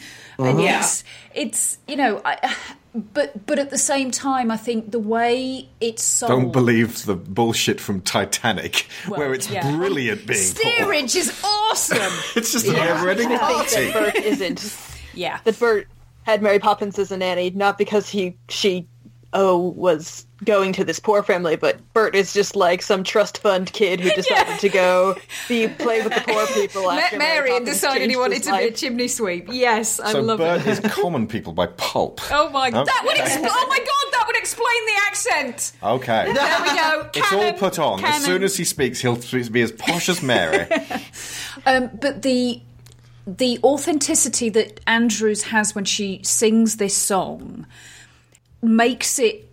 and uh-huh. yes, it's you know, I, but but at the same time, I think the way it's sold. Don't believe the bullshit from Titanic, Well, where it's yeah. brilliant being poor. Steerage is awesome. (laughs) It's just a Yeah. never-ending I think party. that Bert isn't. Yeah. That Bert had Mary Poppins as a nanny, not because he she oh was going to this poor family, but Bert is just like some trust fund kid who (laughs) decided to go be play with the poor (laughs) people after Mary Mary and Poppins decided he wanted his to be a life. chimney sweep. Yes, I so love Bert it. is (laughs) common people by pulp. Oh my! Okay. That would expl- oh my god! That would explain the accent. Okay. There we go. It's all put on. As soon as he speaks, he'll be as posh as Mary. Um, but the the authenticity that Andrews has when she sings this song makes it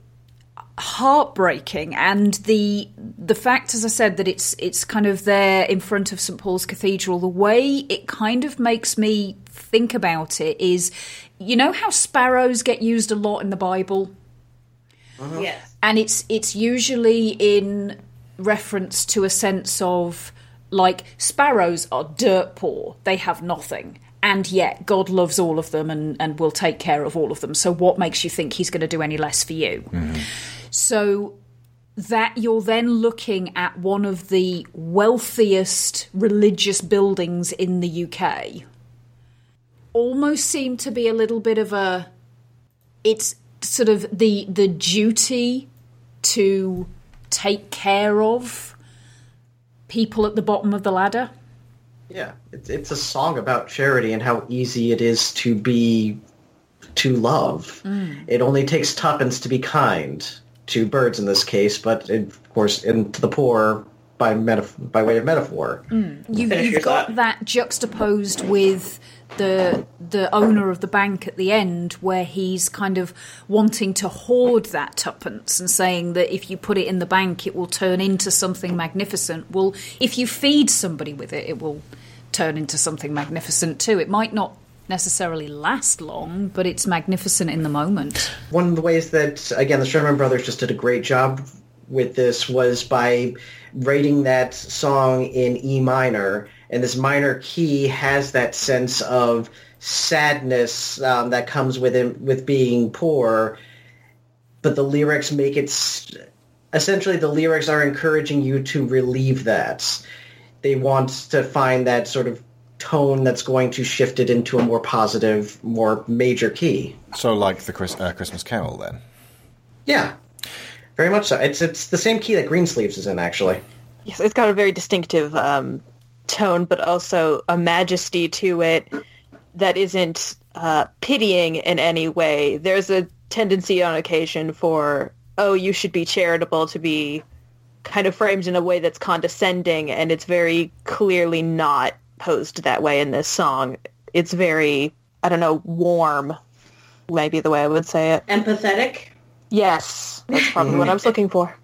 heartbreaking and the the fact as i said that it's it's kind of there in front of st paul's cathedral the way it kind of makes me think about it is you know how sparrows get used a lot in the bible? Uh-huh. Yes. and it's it's usually in reference to a sense of like sparrows are dirt poor. They have nothing and yet god loves all of them and, and will take care of all of them. So what makes you think he's going to do any less for you? Mm-hmm. So that you're then looking at one of the wealthiest religious buildings in the UK almost seemed to be a little bit of a it's sort of the the duty to take care of people at the bottom of the ladder. Yeah, it's, it's a song about charity and how easy it is to be to love. Mm. It only takes tuppence to be kind to birds in this case, but of course, and to the poor by metaf- by way of metaphor. Mm. you, you've your got that juxtaposed with the the owner of the bank at the end, where he's kind of wanting to hoard that tuppence and saying that if you put it in the bank, it will turn into something magnificent. Well, if you feed somebody with it, it will turn into something magnificent too. It might not necessarily last long, but it's magnificent in the moment. One of the ways that, again, the Sherman Brothers just did a great job with this was by writing that song in E minor, and this minor key has that sense of sadness um, that comes with it, with being poor, but the lyrics make it. s- Essentially, the lyrics are encouraging you to relieve that. They want to find that sort of tone that's going to shift it into a more positive, more major key. So, like the Chris, uh, Christmas Carol, then. Yeah, very much so. It's it's the same key that Greensleeves is in, actually. Yes, it's got a very distinctive um, tone, but also a majesty to it that isn't uh, pitying in any way. There's a tendency on occasion for, oh, you should be charitable to be kind of framed in a way that's condescending, and it's very clearly not posed that way in this song. It's very, I don't know, warm, maybe the way I would say it. Empathetic. Yes, that's probably what I was (laughs) looking for.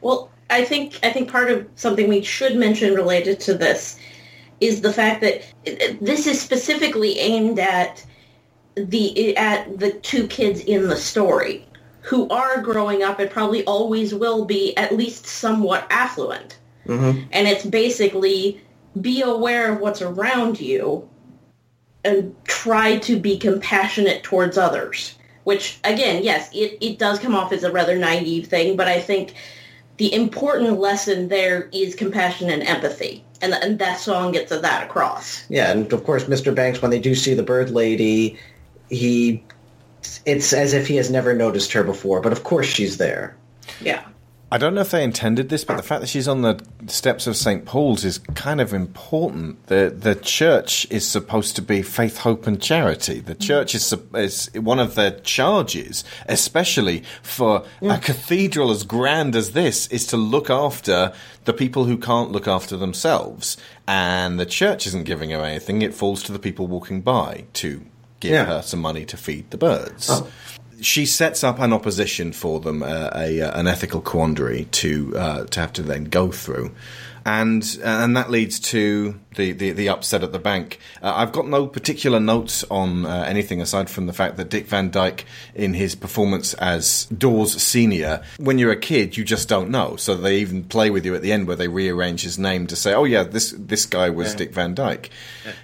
Well, I think I think part of something we should mention related to this is the fact that uh, this is specifically aimed at the at the two kids in the story who are growing up and probably always will be at least somewhat affluent. Mm-hmm. And it's basically be aware of what's around you and try to be compassionate towards others. Which, again, yes, it, it does come off as a rather naive thing, but I think the important lesson there is compassion and empathy. And, and that song gets that across. Yeah, and of course, Mr. Banks, when they do see the bird lady, he it's as if he has never noticed her before, but of course she's there. Yeah. I don't know if they intended this, but the fact that she's on the steps of St. Paul's is kind of important. The the church is supposed to be faith, hope, and charity. The mm. church is is one of their charges, especially for a mm. cathedral as grand as this, is to look after the people who can't look after themselves. And the church isn't giving her anything; it falls to the people walking by to give Yeah. her some money to feed the birds Oh. She sets up an opposition for them, uh, a, uh, an ethical quandary to uh, to have to then go through, and and that leads to the, the, the upset at the bank. Uh, I've got no particular notes on uh, anything aside from the fact that Dick Van Dyke, in his performance as Dawes Senior, when you're a kid, you just don't know. So they even play with you at the end where they rearrange his name to say, "Oh yeah, this this guy was Yeah. Dick Van Dyke,"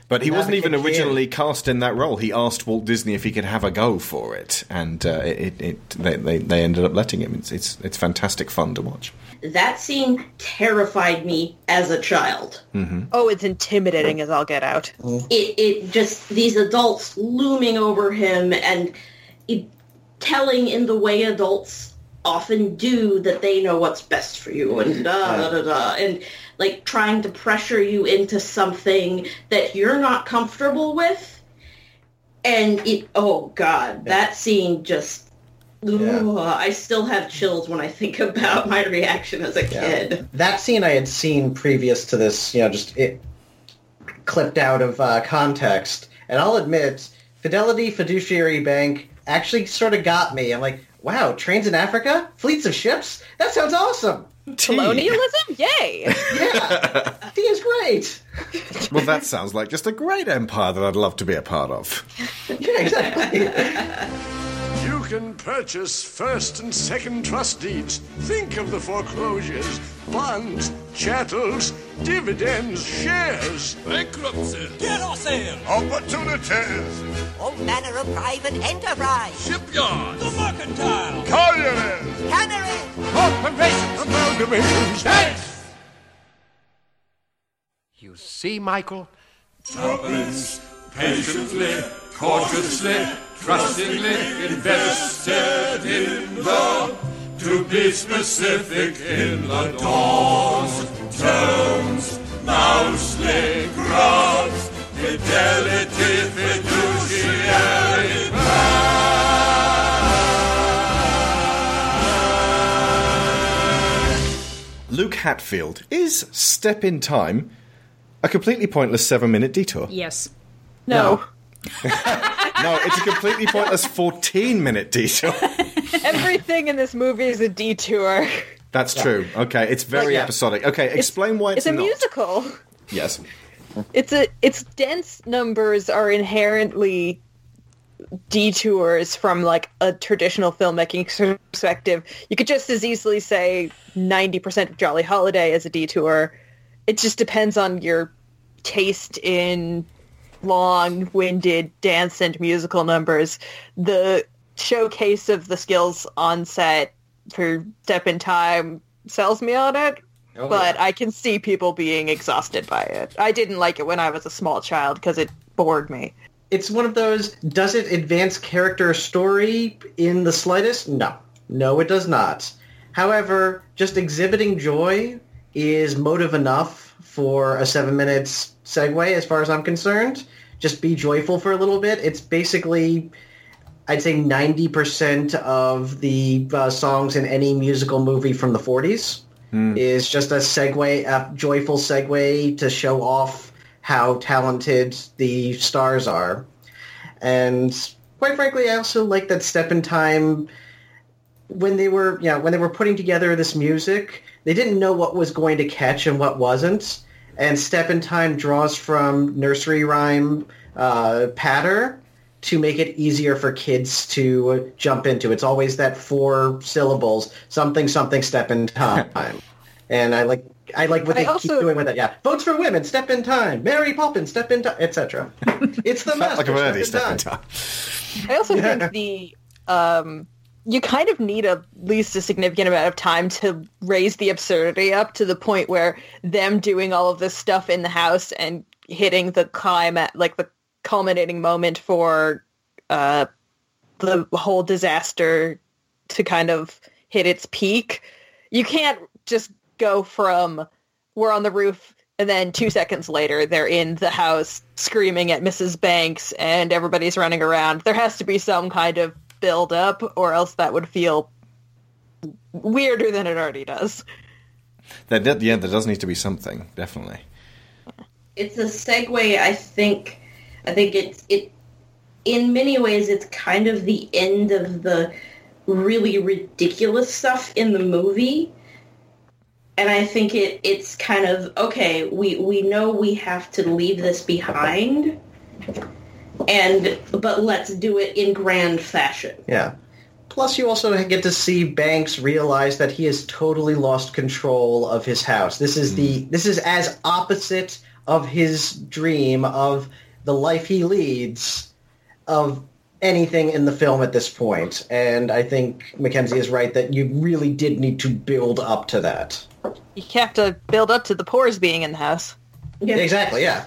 but he Now wasn't even kid can. originally cast in that role. He asked Walt Disney if he could have a go for it, and uh, it, it they, they they ended up letting him. It's, it's it's fantastic fun to watch. That scene terrified me as a child. Mm-hmm. Oh, it's intimidating as I'll get out. Mm. It, it just, these adults looming over him and it, telling in the way adults often do that they know what's best for you and da da da da and like trying to pressure you into something that you're not comfortable with. And it oh god that scene just Ugh, I still have chills when I think (laughs) about my reaction as a kid. That scene I had seen previous to this, you know, just it clipped out of uh, context, and I'll admit, Fidelity Fiduciary Bank actually sort of got me. I'm like, wow, trains in Africa, fleets of ships, that sounds awesome. Colonialism? (laughs) Yay! yeah, he is great. Well, that sounds like just a great empire that I'd love to be a part of. (laughs) Yeah, exactly. (laughs) You can purchase first and second trust deeds. Think of the foreclosures, bonds, chattels, dividends, shares. Bankruptcy. Get or sale. Opportunities. All manner of private enterprise. Shipyards. The mercantile. Collieries. Canneries. Corporations. Amalgamations. You see, Michael? Tuppence, patiently, cautiously, trustingly invested in the, to be specific in the Dawes, Tomes, Mousely Grubbs, fidelity, fiduciary Luke Hatfield is Step in Time a completely pointless seven minute detour? Yes. No. No, (laughs) it's a completely pointless 14 minute detour. (laughs) Everything in this movie is a detour. That's true. Okay, it's very yeah. episodic. Okay, It's- explain why it's, It's a not. musical. Yes. It's a its dense numbers are inherently detours from like a traditional filmmaking perspective. You could just as easily say 90% of Jolly Holiday is a detour. It just depends on your taste in long-winded dance and musical numbers. The showcase of the skills on set for Step in Time sells me on it. Oh, but I can see people being exhausted by it. I didn't like it when I was a small child because it bored me. It's one of those, does it advance character story in the slightest? No. No, it does not. However, just exhibiting joy is motive enough for a seven minutes segue as far as I'm concerned. Just be joyful for a little bit. It's basically, I'd say 90% of the uh, songs in any musical movie from the 40s is just a segue, a joyful segue to show off how talented the stars are. And quite frankly, I also like that Step in Time when they were yeah when they were putting together this music, they didn't know what was going to catch and what wasn't. And Step in Time draws from nursery rhyme uh, patter to make it easier for kids to jump into. It's always that four syllables, something something step in time. and I like I like what I they also- keep doing with it. Yeah, votes for women, step in time. Mary Poppins, step in time, etc. It's the Felt master, like a birdie step step in in time. time. I also think the um, you kind of need at least a significant amount of time to raise the absurdity up to the point where them doing all of this stuff in the house and hitting the climax, like the culminating moment for uh, the whole disaster to kind of hit its peak. You can't just go from we're on the roof and then two seconds later they're in the house screaming at Mrs. Banks and everybody's running around. There has to be some kind of build up or else that would feel weirder than it already does. There, do- yeah, there does need to be something, definitely. it's a segue i think i think it's it in many ways it's kind of the end of the really ridiculous stuff in the movie and i think it it's kind of okay we we know we have to leave this behind and but let's do it in grand fashion Yeah. Plus, you also get to see Banks realize that he has totally lost control of his house. This is the mm. this is as opposite of his dream of the life he leads of anything in the film at this point. And I think Mackenzie is right that you really did need to build up to that. You have to build up to the pores being in the house. Yeah. Exactly. Yeah.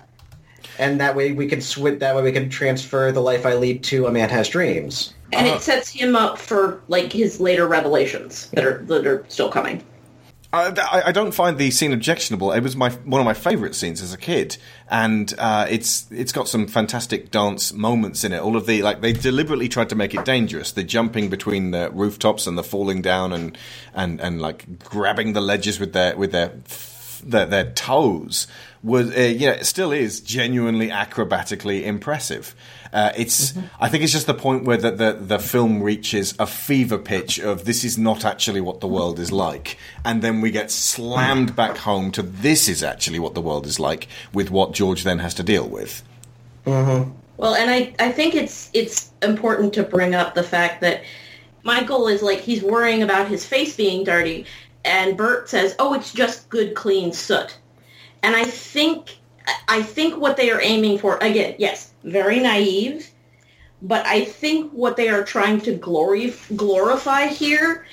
And that way we can switch. That way we can transfer the life I lead to a man has dreams. and Uh-huh. it sets him up for like his later revelations that are that are still coming I, I- I don't find the scene objectionable. It was my one of my favourite scenes as a kid, and uh, it's it's got some fantastic dance moments in it. All of the like they deliberately tried to make it dangerous. The jumping between the rooftops and the falling down and and and like grabbing the ledges with their with their their, their toes was uh, you know it still is genuinely acrobatically impressive. Uh, it's I think it's just the point where the, the the film reaches a fever pitch of this is not actually what the world is like, and then we get slammed back home to this is actually what the world is like with what George then has to deal with. Mm-hmm. Well, and I, I think it's it's important to bring up the fact that Michael is like he's worrying about his face being dirty, and Bert says, "Oh, it's just good, clean soot." And I think I think what they are aiming for again, yes, very naive, but I think what they are trying to glory glorify here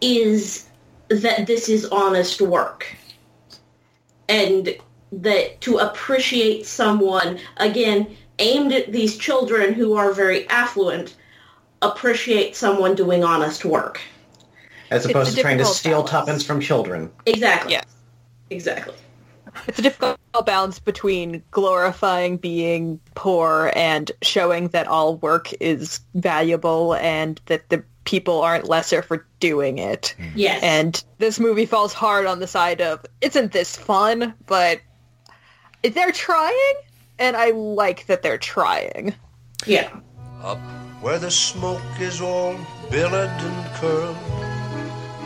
is that this is honest work, and that to appreciate someone again aimed at these children who are very affluent appreciate someone doing honest work. As opposed to trying to steal balance. tuppence from children. Exactly. Yes. Exactly. It's a difficult balance between glorifying being poor and showing that all work is valuable and that the people aren't lesser for doing it. Hmm. Yes. And this movie falls hard on the side of, isn't this fun? But they're trying, and I like that they're trying. Yeah. Up where the smoke is all billowed and curled,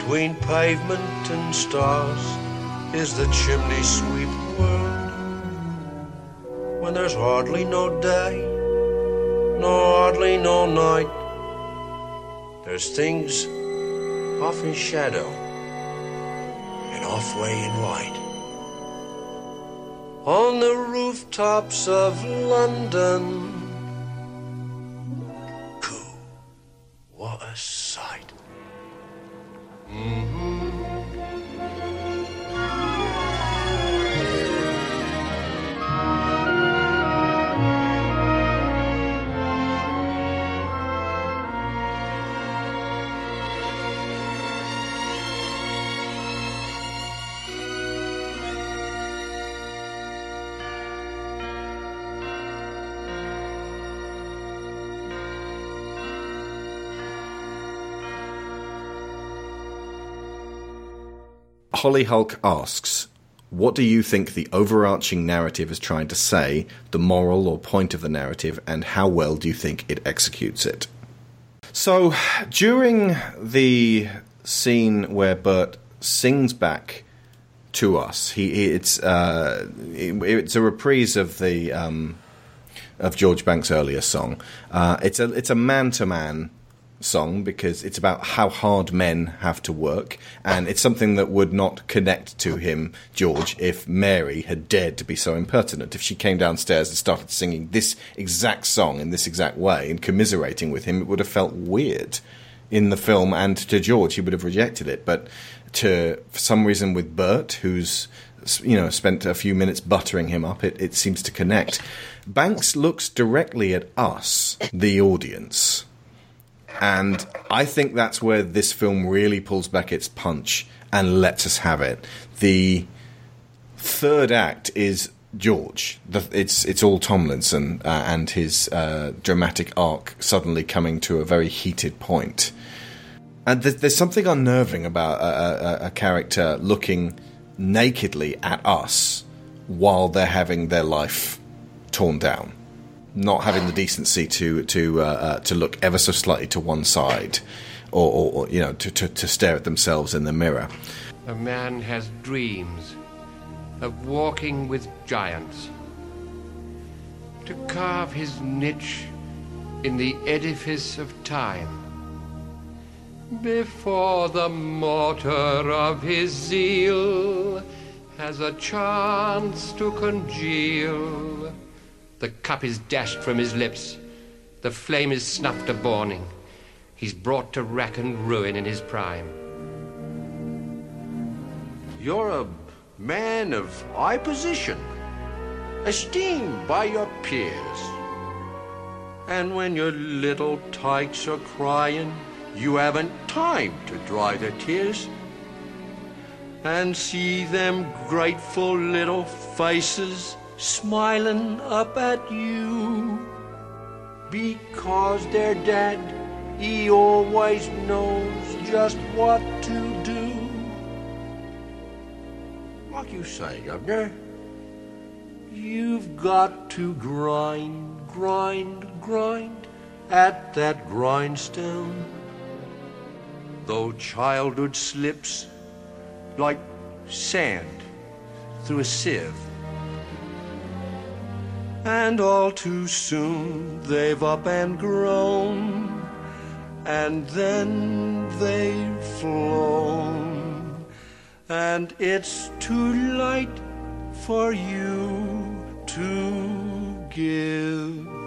between pavement and stars, is the chimney sweep world. When there's hardly no day, nor hardly no night, there's things off in shadow and off way in light. On the rooftops of London, Holly Hulk asks, What do you think the overarching narrative is trying to say, the moral or point of the narrative, and how well do you think it executes it? So, during the scene where Bert sings back to us, he- it's uh, it- it's a reprise of the um, of George Banks' earlier song. Uh, it's a it's a man to man song because it's about how hard men have to work, and it's something that would not connect to him, George, if Mary had dared to be so impertinent. If she came downstairs and started singing this exact song in this exact way and commiserating with him, it would have felt weird in the film, and to George, he would have rejected it. But to for some reason with Bert, who's you know spent a few minutes buttering him up, it, it seems to connect. Banks looks directly at us, the audience. And I think that's where this film really pulls back its punch and lets us have it. The third act is George. The, it's it's all Tomlinson uh, and his uh, dramatic arc suddenly coming to a very heated point. And there's, there's something unnerving about a, a, a character looking nakedly at us while they're having their life torn down not having the decency to to uh, uh, to look ever so slightly to one side, or, or, or you know to, to, to stare at themselves in the mirror. A man has dreams of walking with giants, to carve his niche in the edifice of time. Before the mortar of his zeal has a chance to congeal. The cup is dashed from his lips. The flame is snuffed a burning. He's brought to rack and ruin in his prime. You're a man of high position, esteemed by your peers. And when your little tykes are crying, you haven't time to dry their tears. And see them grateful little faces smiling up at you. Because their dad, he always knows just what to do. Like you say, Governor, you've got to grind, grind, grind at that grindstone. Though childhood slips like sand through a sieve. And all too soon they've up and grown and then they've flown, and it's too late for you to give.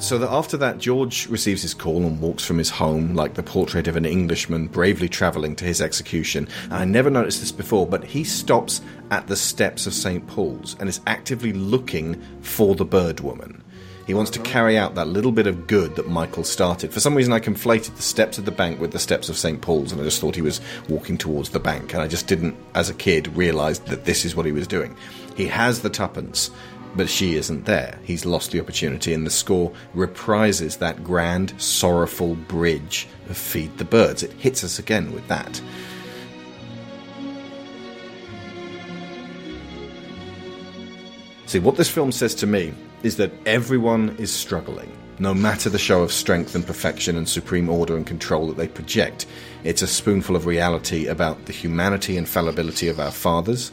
So that after that, George receives his call and walks from his home like the portrait of an Englishman bravely travelling to his execution. And I never noticed this before, but he stops at the steps of St. Paul's and is actively looking for the bird woman. He wants to carry out that little bit of good that Michael started. For some reason, I conflated the steps of the bank with the steps of St. Paul's, and I just thought he was walking towards the bank. And I just didn't, as a kid, realise that this is what he was doing. He has the tuppence, but she isn't there. He's lost the opportunity, and the score reprises that grand, sorrowful bridge of Feed the Birds. It hits us again with that. See, what this film says to me is that everyone is struggling. No matter the show of strength and perfection and supreme order and control that they project, it's a spoonful of reality about the humanity and fallibility of our fathers,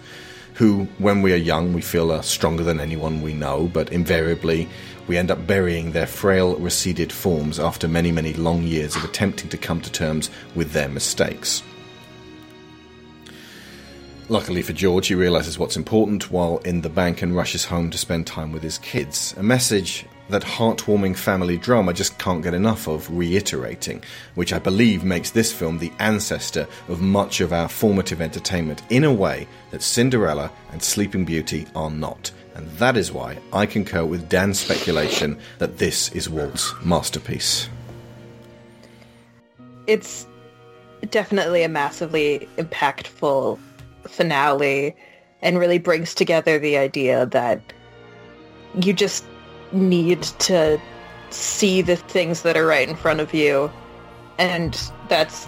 who, when we are young, we feel are stronger than anyone we know, but invariably we end up burying their frail, receded forms after many, many long years of attempting to come to terms with their mistakes. Luckily for George, he realizes what's important while in the bank and rushes home to spend time with his kids. A message that heartwarming family drama just can't get enough of reiterating, which I believe makes this film the ancestor of much of our formative entertainment in a way that Cinderella and Sleeping Beauty are not. And that is why I concur with Dan's speculation that this is Walt's masterpiece. It's definitely a massively impactful finale and really brings together the idea that you just need to see the things that are right in front of you. And that's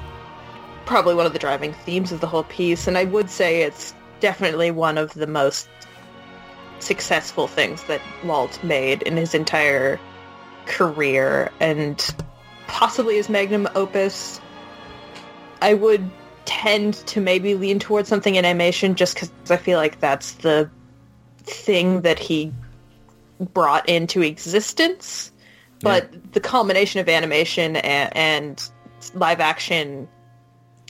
probably one of the driving themes of the whole piece. And i would say it's definitely one of the most successful things that walt made in his entire career and possibly his magnum opus. I would tend to maybe lean towards something in animation just because i feel like that's the thing that he brought into existence but the culmination of animation and, and live action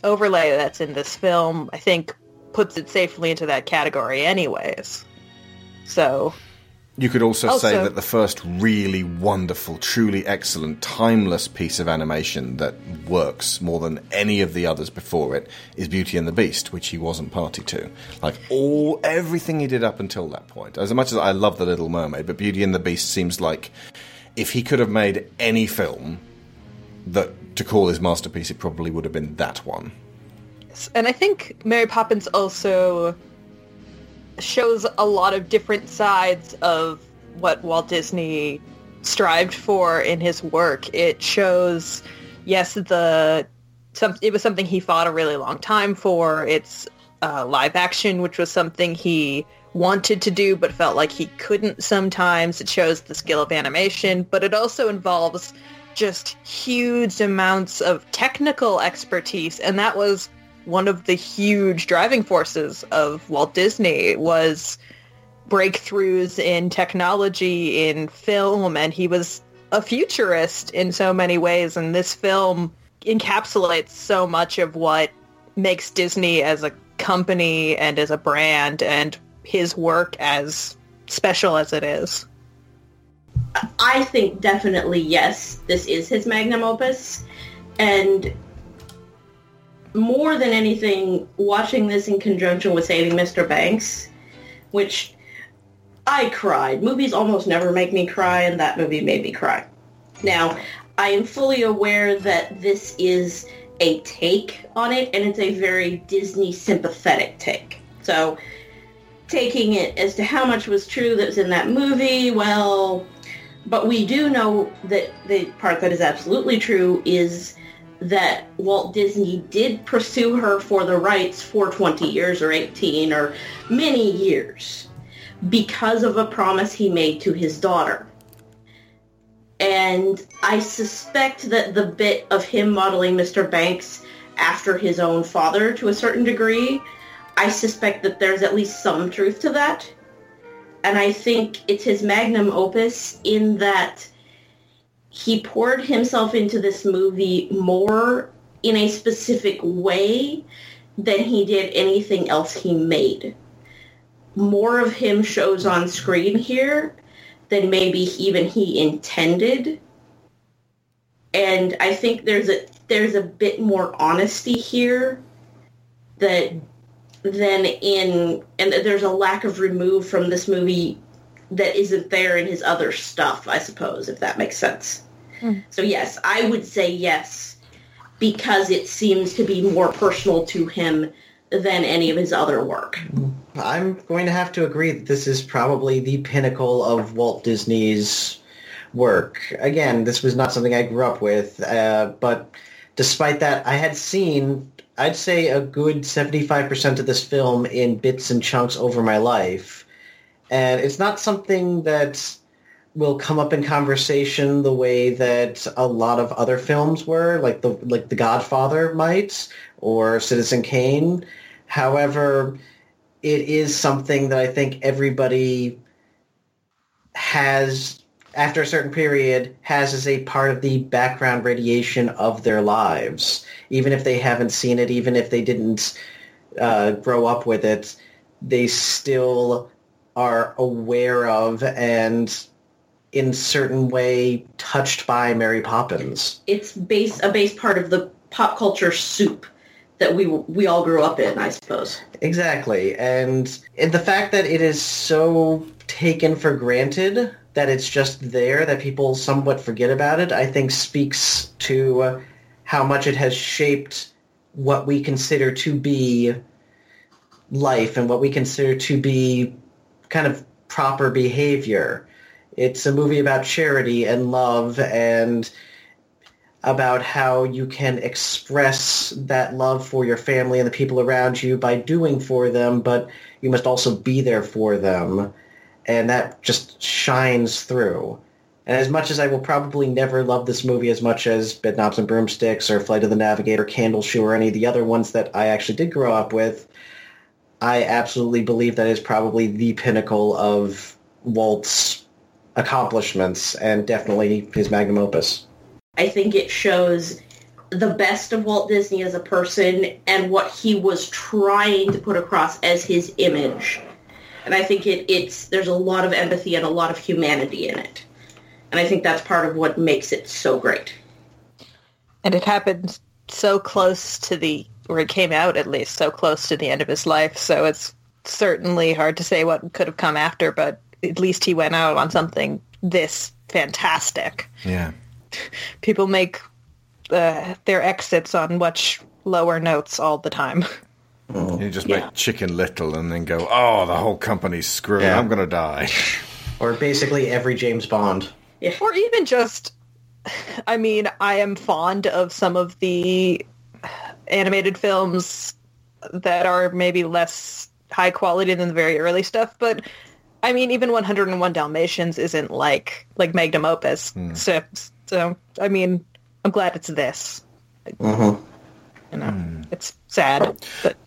overlay that's in this film i think puts it safely into that category anyways. So You could also, say that the first really wonderful, truly excellent, timeless piece of animation that works more than any of the others before it is Beauty and the Beast, which he wasn't party to. Like all everything he did up until that point. As much as I love The Little Mermaid, but Beauty and the Beast seems like if he could have made any film that to call his masterpiece, it probably would have been that one. And I think Mary Poppins also shows a lot of different sides of what Walt Disney strived for in his work. It shows, yes, the some it was something he fought a really long time for. It's uh, live action, which was something he wanted to do but felt like he couldn't sometimes. It shows the skill of animation, but it also involves just huge amounts of technical expertise, and that was one of the huge driving forces of Walt Disney was breakthroughs in technology in film and he was a futurist in so many ways and this film encapsulates so much of what makes Disney as a company and as a brand and his work as special as it is. I think definitely yes, this is his magnum opus. And more than anything, watching this in conjunction with Saving Mr. Banks, which I cried. Movies almost never make me cry, and that movie made me cry. Now, I am fully aware that this is a take on it, and it's a very Disney sympathetic take. So, taking it as to how much was true that was in that movie, well, but we do know that the part that is absolutely true is that Walt Disney did pursue her for the rights for 20 years or 18 or many years because of a promise he made to his daughter. And I suspect that the bit of him modeling Mr. Banks after his own father to a certain degree, I suspect that there's at least some truth to that. And I think it's his magnum opus in that he poured himself into this movie more in a specific way than he did anything else he made. More of him shows on screen here than maybe even he intended. And I think there's a there's a bit more honesty here that than in and there's a lack of remove from this movie that isn't there in his other stuff, I suppose, if that makes sense. So yes, I would say yes because it seems to be more personal to him than any of his other work. I'm going to have to agree that this is probably the pinnacle of Walt Disney's work. Again, this was not something I grew up with, uh, but despite that, I had seen, I'd say, a good 75% of this film in bits and chunks over my life. And it's not something that will come up in conversation the way that a lot of other films were, like the like The Godfather might or Citizen Kane. However, it is something that I think everybody has after a certain period has as a part of the background radiation of their lives. Even if they haven't seen it, even if they didn't uh, grow up with it, they still are aware of and in certain way touched by Mary Poppins. It's base a base part of the pop culture soup that we we all grew up in, I suppose. Exactly. And the fact that it is so taken for granted that it's just there, that people somewhat forget about it, I think speaks to how much it has shaped what we consider to be life and what we consider to be kind of proper behavior. It's a movie about charity and love and about how you can express that love for your family and the people around you by doing for them, but you must also be there for them. And that just shines through. And as much as I will probably never love this movie as much as Bedknobs and Broomsticks or Flight of the Navigator, Candle Shoe, or any of the other ones that I actually did grow up with, I absolutely believe that is probably the pinnacle of Walt's accomplishments and definitely his magnum opus. I think it shows the best of Walt Disney as a person and what he was trying to put across as his image. And I think it, it's there's a lot of empathy and a lot of humanity in it. And I think that's part of what makes it so great. And it happened so close to the, or it came out at least so close to the end of his life. So it's certainly hard to say what could have come after, but at least he went out on something this fantastic. Yeah. (laughs) People make uh, their exits on much lower notes all the time. You just make Chicken Little and then go, oh, the whole company's screwed. Yeah. I'm going to die. (laughs) Or basically every James Bond. Yeah. Or even just, I mean, I am fond of some of the animated films that are maybe less high quality than the very early stuff, but I mean, even 101 Dalmatians isn't like like magnum opus. So, so I mean, I'm glad it's this. Mm-hmm. You know, it's sad, but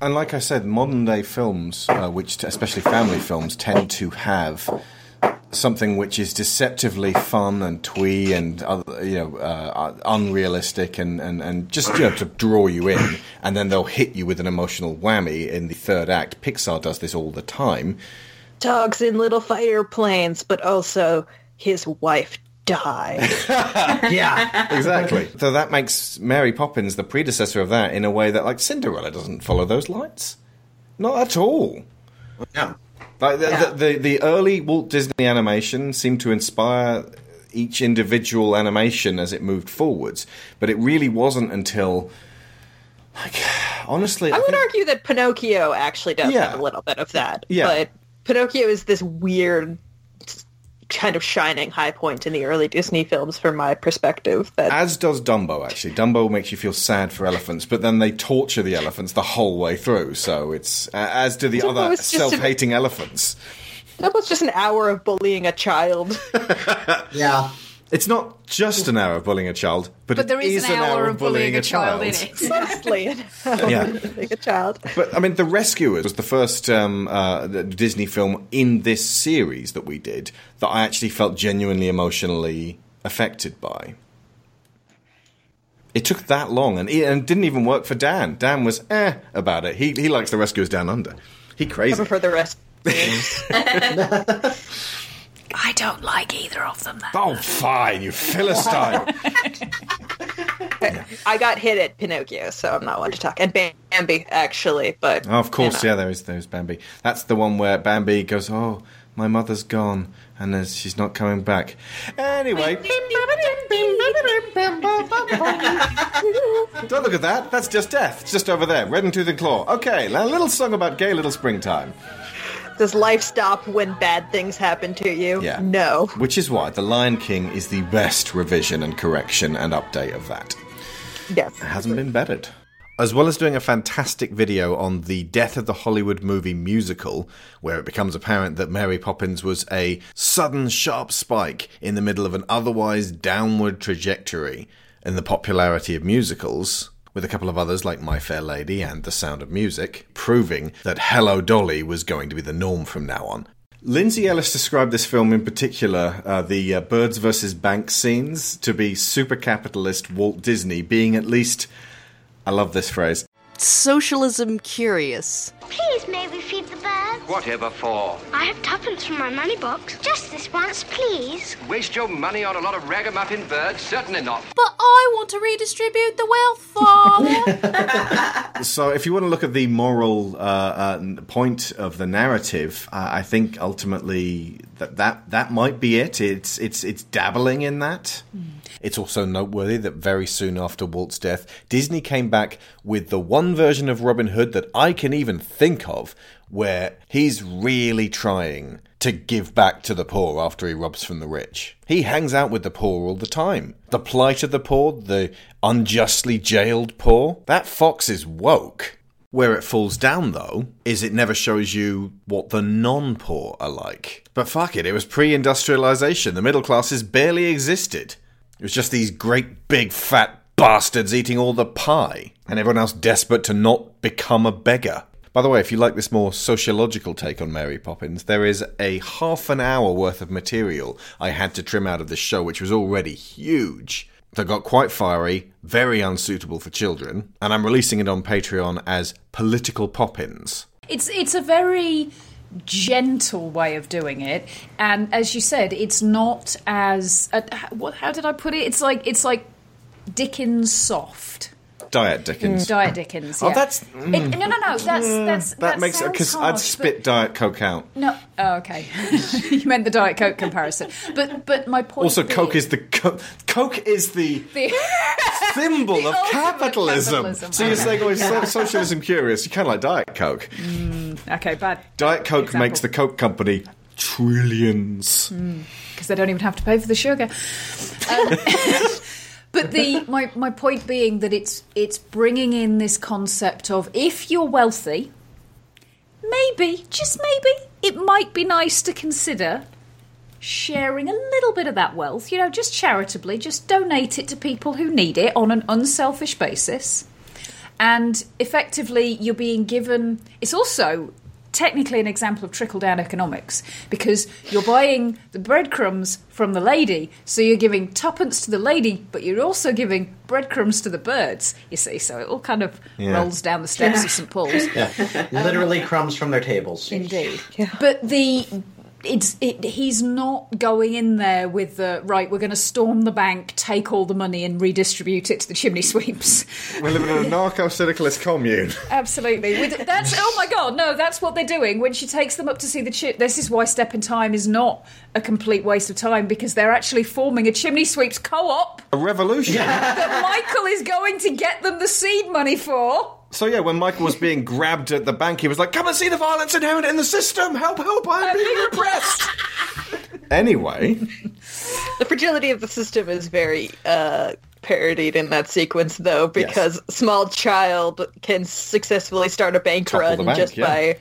And like I said, modern day films, uh, which t- especially family films, tend to have something which is deceptively fun and twee and other, you know uh, unrealistic and, and, and just you know to draw you in, and then they'll hit you with an emotional whammy in the third act. Pixar does this all the time. dogs in little fighter planes, but also his wife died. (laughs) yeah, exactly. So that makes Mary Poppins the predecessor of that in a way that, like, Cinderella doesn't follow those lines. Not at all. Yeah. Like the, the, the, the early Walt Disney animation seemed to inspire each individual animation as it moved forwards, but it really wasn't until, like, honestly, I I would think- argue that Pinocchio actually does Yeah. have a little bit of that. Yeah. But Pinocchio is this weird kind of shining high point in the early Disney films from my perspective. That As does Dumbo, actually. Dumbo makes you feel sad for elephants, but then they torture the elephants the whole way through. So it's uh, as do the Dumbo other is just an- self-hating elephants. that was just an hour of bullying a child. (laughs) yeah. It's not just an hour of bullying a child, but, But there it is is an hour of bullying a child in it. (laughs) Mostly an hour Yeah. of bullying a child. But I mean, The Rescuers was the first um, uh, Disney film in this series that we did that I actually felt genuinely emotionally affected by. It took that long, and it and didn't even work for Dan. Dan was eh about it. He he likes the Rescuers Down Under. He I crazy. prefer the rest. (laughs) (laughs) I don't like either of them. That Oh, fine, you philistine. (laughs) I got hit at Pinocchio, so I'm not one to talk. And Bambi, actually, but Oh, of course, you know. yeah. There is there's Bambi. That's the one where Bambi goes, "Oh, my mother's gone, and there's, she's not coming back." Anyway, (laughs) don't look at that. That's just death. It's just over there, red and tooth and claw. Okay, now a little song about gay little springtime. Does life stop when bad things happen to you? Yeah. No. Which is why The Lion King is the best revision and correction and update of that. Yes. It hasn't been bettered. As well as doing a fantastic video on the death of the Hollywood movie musical, where it becomes apparent that Mary Poppins was a sudden sharp spike in the middle of an otherwise downward trajectory in the popularity of musicals, with a couple of others like My Fair Lady and The Sound of Music, proving that Hello Dolly was going to be the norm from now on. Lindsay Ellis described this film in particular, uh, the uh, birds versus banks scenes, to be super capitalist Walt Disney being at least. I love this phrase. Socialism curious. Please, may we feed the birds? Whatever for? I have tuppence from my money box. Just this once, please. Waste your money on a lot of ragamuffin birds? Certainly not. But I want to redistribute the wealth, Father. (laughs) So, if you want to look at the moral uh, uh, point of the narrative, uh, I think ultimately that, that that might be it. It's it's it's dabbling in that. It's also noteworthy that very soon after Walt's death, Disney came back with the one version of Robin Hood that I can even think of, where he's really trying to give back to the poor after he robs from the rich. He hangs out with the poor all the time. The plight of the poor, the unjustly jailed poor. That fox is woke. Where it falls down, though, is it never shows you what the non poor are like. But fuck it, it was pre industrialization. The middle classes barely existed. It was just these great big fat bastards eating all the pie, and everyone else desperate to not become a beggar. By the way, if you like this more sociological take on Mary Poppins, there is a half an hour worth of material I had to trim out of this show, which was already huge. That got quite fiery, very unsuitable for children, and I'm releasing it on Patreon as Political Poppins. It's it's a very gentle way of doing it, and as you said, it's not as uh? How did I put it? It's like it's like Dickens soft. Diet Dickens. Mm, Diet Dickens. Oh, yeah. that's- It- no, no, no. Mm. That's that's mm, that, makes sounds because I'd spit but- Diet Coke out. No, oh, okay. (laughs) you meant the Diet Coke comparison, but but my point. Also, being- Coke is the co- Coke is the the (laughs) symbol of capitalism. capitalism. So you're saying, "Oh, so- socialism curious." You kind of like Diet Coke. okay, bad Diet Coke example. makes the Coke company trillions. because they don't even have to pay for the sugar. (laughs) Um, but the my my point being that it's it's bringing in this concept of if you're wealthy, maybe just maybe it might be nice to consider sharing a little bit of that wealth. You know, just charitably, just donate it to people who need it on an unselfish basis. And effectively, you're being given. It's also technically an example of trickle down economics because you're buying the breadcrumbs from the lady, so you're giving tuppence to the lady, but you're also giving breadcrumbs to the birds, you see. So it all kind of Yeah. rolls down the steps of St. Paul's. Yeah, um, literally crumbs from their tables. Indeed. But the it's it, he's not going in there with the right. We're going to storm the bank, take all the money, and redistribute it to the chimney sweeps. (laughs) We're living in a narco-syndicalist (laughs) commune. Absolutely. With, that's oh my god, no, that's what they're doing when she takes them up to see the chip. This is why Step in Time is not a complete waste of time because they're actually forming a chimney sweeps co-op A revolution. (laughs) that Michael is going to get them the seed money for. So yeah, when Michael was being grabbed at the bank, he was like, "Come and see the violence inherent in the system! Help! Help! I'm being (laughs) repressed." anyway, The fragility of the system is very uh, parodied in that sequence, though, because small child can successfully start a bank Topple run bank, just yeah. by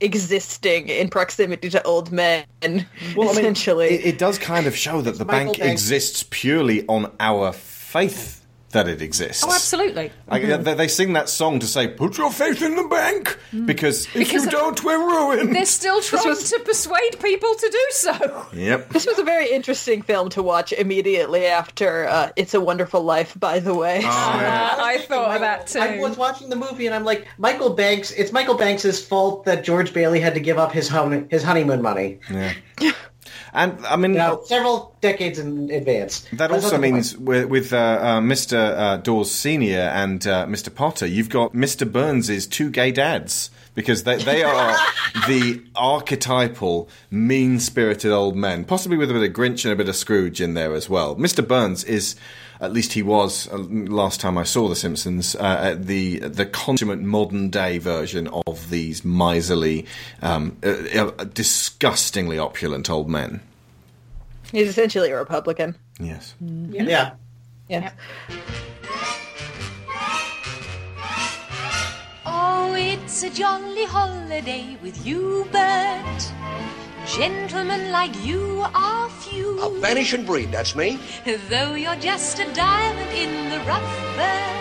existing in proximity to old men. well, I mean, essentially, it, it does kind of show that the bank Bank. exists purely on our faith that it exists. Oh, absolutely. Like, mm-hmm. they, they sing that song to say, "Put your faith in the bank," mm. because if Because you don't, we're ruined. They're still trying to persuade people to do so. Yep. This was a very interesting film to watch immediately after uh, "It's a Wonderful Life." By the way, oh, ah, I thought of that too. I was watching the movie and I'm like, Michael Banks. It's Michael Banks' fault that George Bailey had to give up his hon- his honeymoon money. Yeah. (laughs) And I mean, Now, several decades in advance. That That's also means with, with uh, uh, Mr. Uh, Dawes Senior and uh, Mr. Potter, you've got Mr. Burns's two gay dads because they, they are (laughs) the archetypal mean-spirited old men, possibly with a bit of Grinch and a bit of Scrooge in there as well. Mr. Burns is. At least he was uh, last time I saw The Simpsons. Uh, the the consummate modern day version of these miserly, um, uh, uh, disgustingly opulent old men. he's essentially a Republican. Yes. Yeah. Yeah. Oh, it's a jolly holiday with you, Bert. Gentlemen like you are few. A vanishing breed, that's me. Though you're just a diamond in the rough, Bert.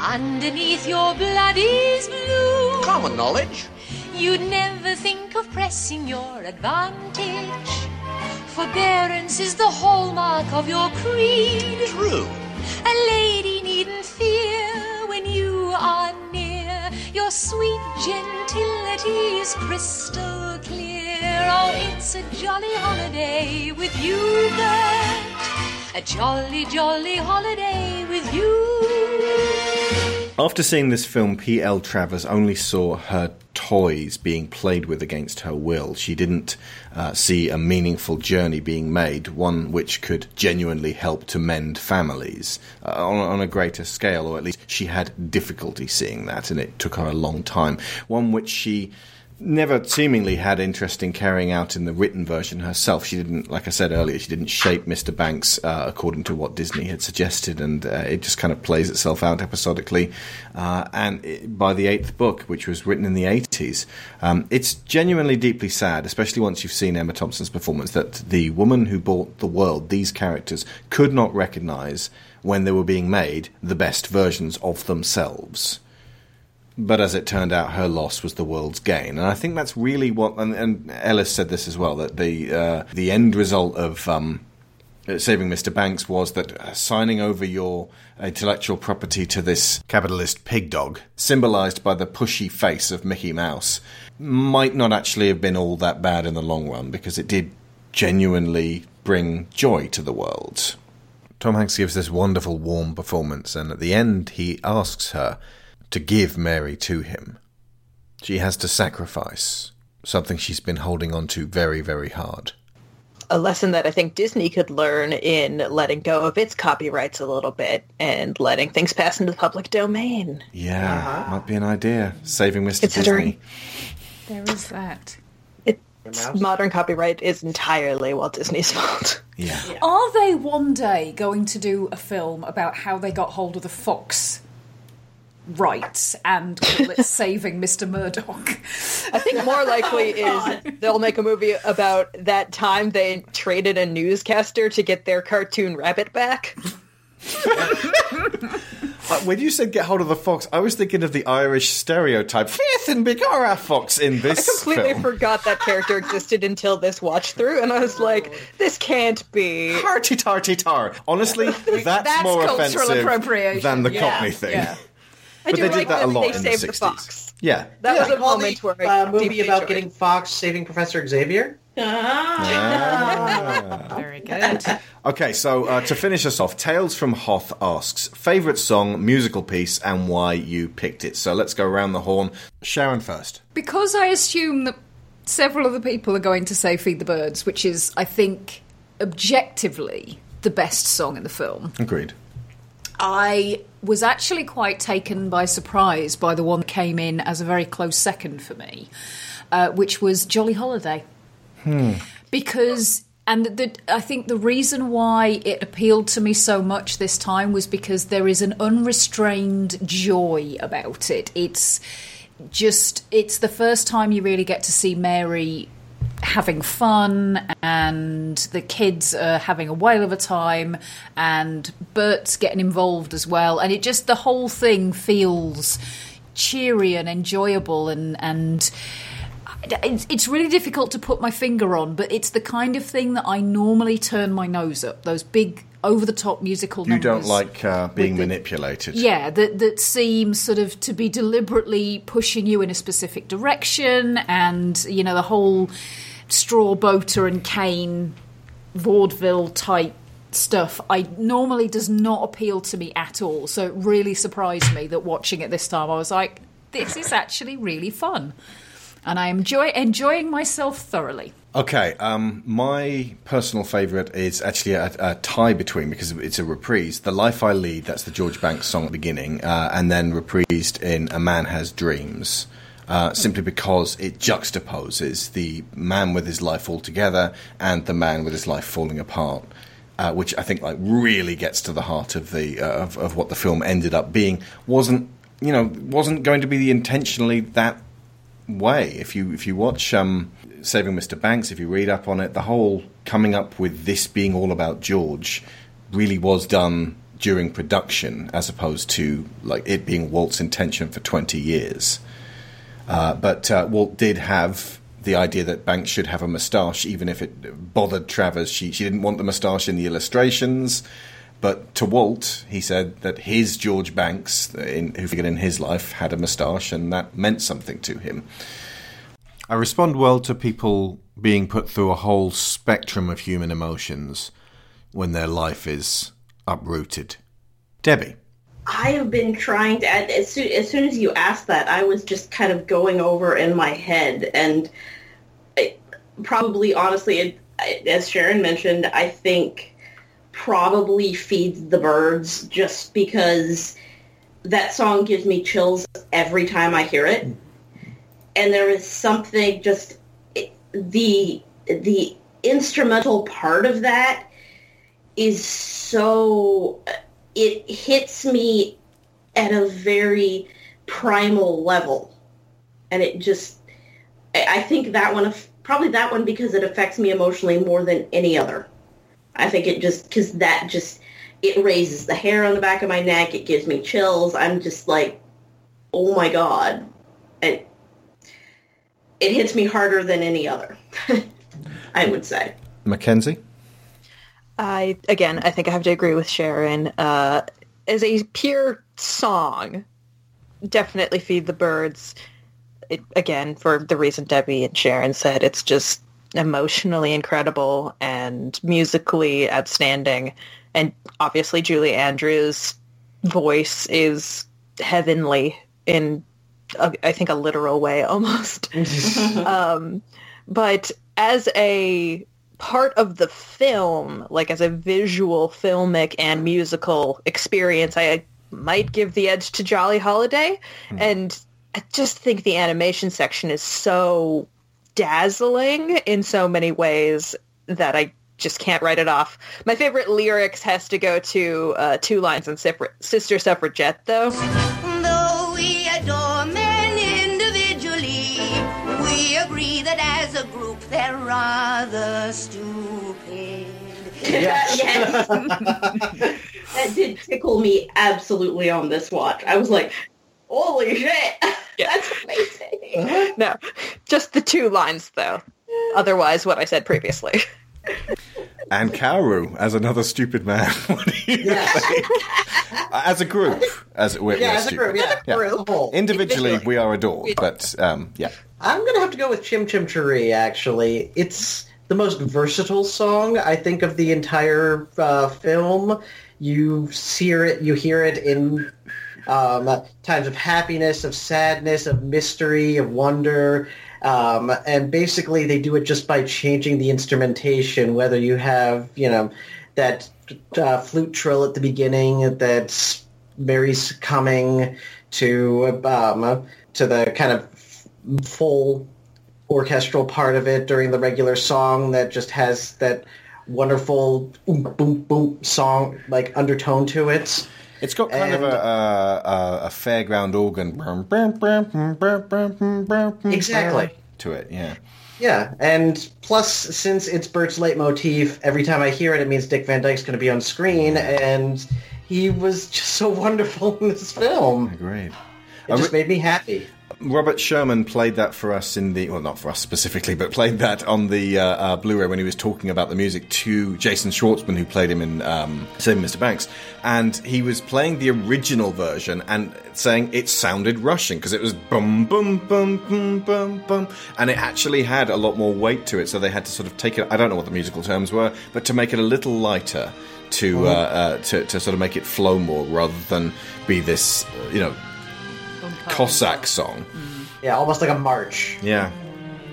Underneath your blood is blue. Common knowledge. You'd never think of pressing your advantage. Forbearance is the hallmark of your creed. True. A lady needn't fear when you are near. Your sweet gentility is crystal clear. Oh, it's a jolly holiday with you, Bert. A jolly, jolly holiday with you. After seeing this film, P.L. Travers only saw her toys being played with against her will. She didn't uh, see a meaningful journey being made, one which could genuinely help to mend families uh, on, on a greater scale, or at least she had difficulty seeing that, and it took her a long time. One which she never seemingly had interest in carrying out in the written version herself. She didn't, like I said earlier, she didn't shape Mr. Banks uh, according to what Disney had suggested, and uh, it just kind of plays itself out episodically. Uh, and it, by the eighth book, which was written in the 80s, um, it's genuinely deeply sad, especially once you've seen Emma Thompson's performance, that the woman who bought the world, these characters, could not recognize when they were being made the best versions of themselves. But as it turned out, her loss was the world's gain, and I think that's really what. And, and Ellis said this as well that the uh, the end result of um, saving Mr. Banks was that uh, signing over your intellectual property to this capitalist pig dog, symbolised by the pushy face of Mickey Mouse, might not actually have been all that bad in the long run because it did genuinely bring joy to the world. Tom Hanks gives this wonderful, warm performance, and at the end, he asks her to give Mary to him. She has to sacrifice something she's been holding on to very, very hard. A lesson that I think Disney could learn in letting go of its copyrights a little bit and letting things pass into the public domain. Yeah, might be an idea. Saving Mr. Considering- Disney. There is that. It's, modern copyright is entirely Walt Disney's fault. Yeah. Are they one day going to do a film about how they got hold of the Fox rights and call it (laughs) Saving Mr. Murdoch? I think more (laughs) likely is they'll make a movie about that time they traded a newscaster to get their cartoon rabbit back. (laughs) Uh, when you said get hold of the fox, I was thinking of the Irish stereotype, Faith and Bigara fox in this. I completely film. forgot that character existed until this watch through, and I was like, this can't be. Hearty tarty tar. Honestly, that's, That's more offensive than the Yeah, Cockney thing. yeah. I But do they did like that a lot they in the saved the 60s. fox. Yeah. That Yeah, was a call moment the, where I uh, movie about enjoyed getting Fox saving Professor Xavier. Ah, (laughs) Very good. (laughs) Okay, so uh, to finish us off, Tales from Hoth asks favourite song, musical piece, and why you picked it. So let's go around the horn. Sharon first. Because I assume that several other people are going to say Feed the Birds, which is, I think, objectively the best song in the film. Agreed. I was actually quite taken by surprise by the one that came in as a very close second for me, uh, which was Jolly Holiday. Hmm. Because, and the, I think the reason why it appealed to me so much this time was because there is an unrestrained joy about it. It's just, it's the first time you really get to see Mary having fun and the kids are having a whale of a time and Bert's getting involved as well and it just the whole thing feels cheery and enjoyable and and it's, it's really difficult to put my finger on but it's the kind of thing that I normally turn my nose up those big over the top musical You don't like uh, being the- manipulated. yeah, that that seems sort of to be deliberately pushing you in a specific direction, and you know the whole straw boater and cane vaudeville type stuff. I normally does not appeal to me at all. So it really surprised me that watching it this time, I was like, this is actually really fun, and I enjoy enjoying myself thoroughly. Okay, um, my personal favourite is actually a, a tie between because it's a reprise. "The Life I Lead" that's the George Banks song at the beginning, uh, and then reprised in "A Man Has Dreams." Uh, simply because it juxtaposes the man with his life all together and the man with his life falling apart, uh, which I think like really gets to the heart of the uh, of, of what the film ended up being. wasn't you know wasn't going to be intentionally that way. If you if you watch um, Saving Mr. Banks, if you read up on it, the whole coming up with this being all about George really was done during production, as opposed to like it being Walt's intention for twenty years. Uh, but uh, Walt did have the idea that Banks should have a moustache, even if it bothered Travers. She she didn't want the moustache in the illustrations. But to Walt, he said that his George Banks, in, who figured in his life, had a moustache, and that meant something to him. I respond well to people being put through a whole spectrum of human emotions when their life is uprooted. Debbie. I have been trying to. As soon, as soon as you asked that, I was just kind of going over in my head, and it, probably, honestly, it, as Sharon mentioned, I think probably feeds the birds just because that song gives me chills every time I hear it, and there is something just the the instrumental part of that is so it hits me at a very primal level. And it just i think that one probably that one because it affects me emotionally more than any other. I think it just because that just it raises the hair on the back of my neck. It gives me chills. I'm just like oh my god. It it hits me harder than any other (laughs) i would say. Mackenzie? I again, I think I have to agree with Sharon. Uh, as a pure song, definitely feed the birds. It, again, for the reason Debbie and Sharon said, it's just emotionally incredible and musically outstanding. And obviously, Julie Andrews' voice is heavenly in, a, I think, a literal way (laughs) almost. (laughs) um, but as a part of the film, like as a visual, filmic, and musical experience, I might give the edge to Jolly Holiday. And I just think the animation section is so dazzling in so many ways that I just can't write it off. My favorite lyrics has to go to uh, two lines in Sister Suffragette. Though rather stupid. yes. (laughs) that did tickle me absolutely on this watch. I was like, holy shit. (laughs) That's amazing. no, just the two lines, though. Otherwise, what I said previously. (laughs) And Kaoru as another stupid man. what do you think? As a group, as we're, Yeah, we're as a group, yeah. Yeah. Individually, we are adored, but um, yeah. I'm gonna have to go with Chim Chim Cheree. Actually, it's the most versatile song I think of the entire uh, film. You hear it, you hear it in um, times of happiness, of sadness, of mystery, of wonder. Um, and basically, they do it just by changing the instrumentation. Whether you have, you know, that uh, flute trill at the beginning, that's Mary's coming to um, to the kind of full orchestral part of it during the regular song that just has that wonderful boom boom boom song like undertone to it. It's got kind of a, a, a, a fairground organ Exactly. to it, yeah. Yeah, and plus, since it's Bert's leitmotif, every time I hear it, it means Dick Van Dyke's going to be on screen, and he was just so (laughs) wonderful in this film. Agreed. It just made me happy. Robert Sherman played that for us in the well, not for us specifically, but played that on the uh, uh, Blu-ray when he was talking about the music to Jason Schwartzman, who played him in um, Saving Mr. Banks, and he was playing the original version and saying it sounded Russian because it was bum bum bum bum bum bum, and it actually had a lot more weight to it. So they had to sort of take it. I don't know what the musical terms were, but to make it a little lighter. To, uh, uh, to to sort of make it flow more rather than be this you know Cossack song. Mm. Yeah, almost like a march. Yeah.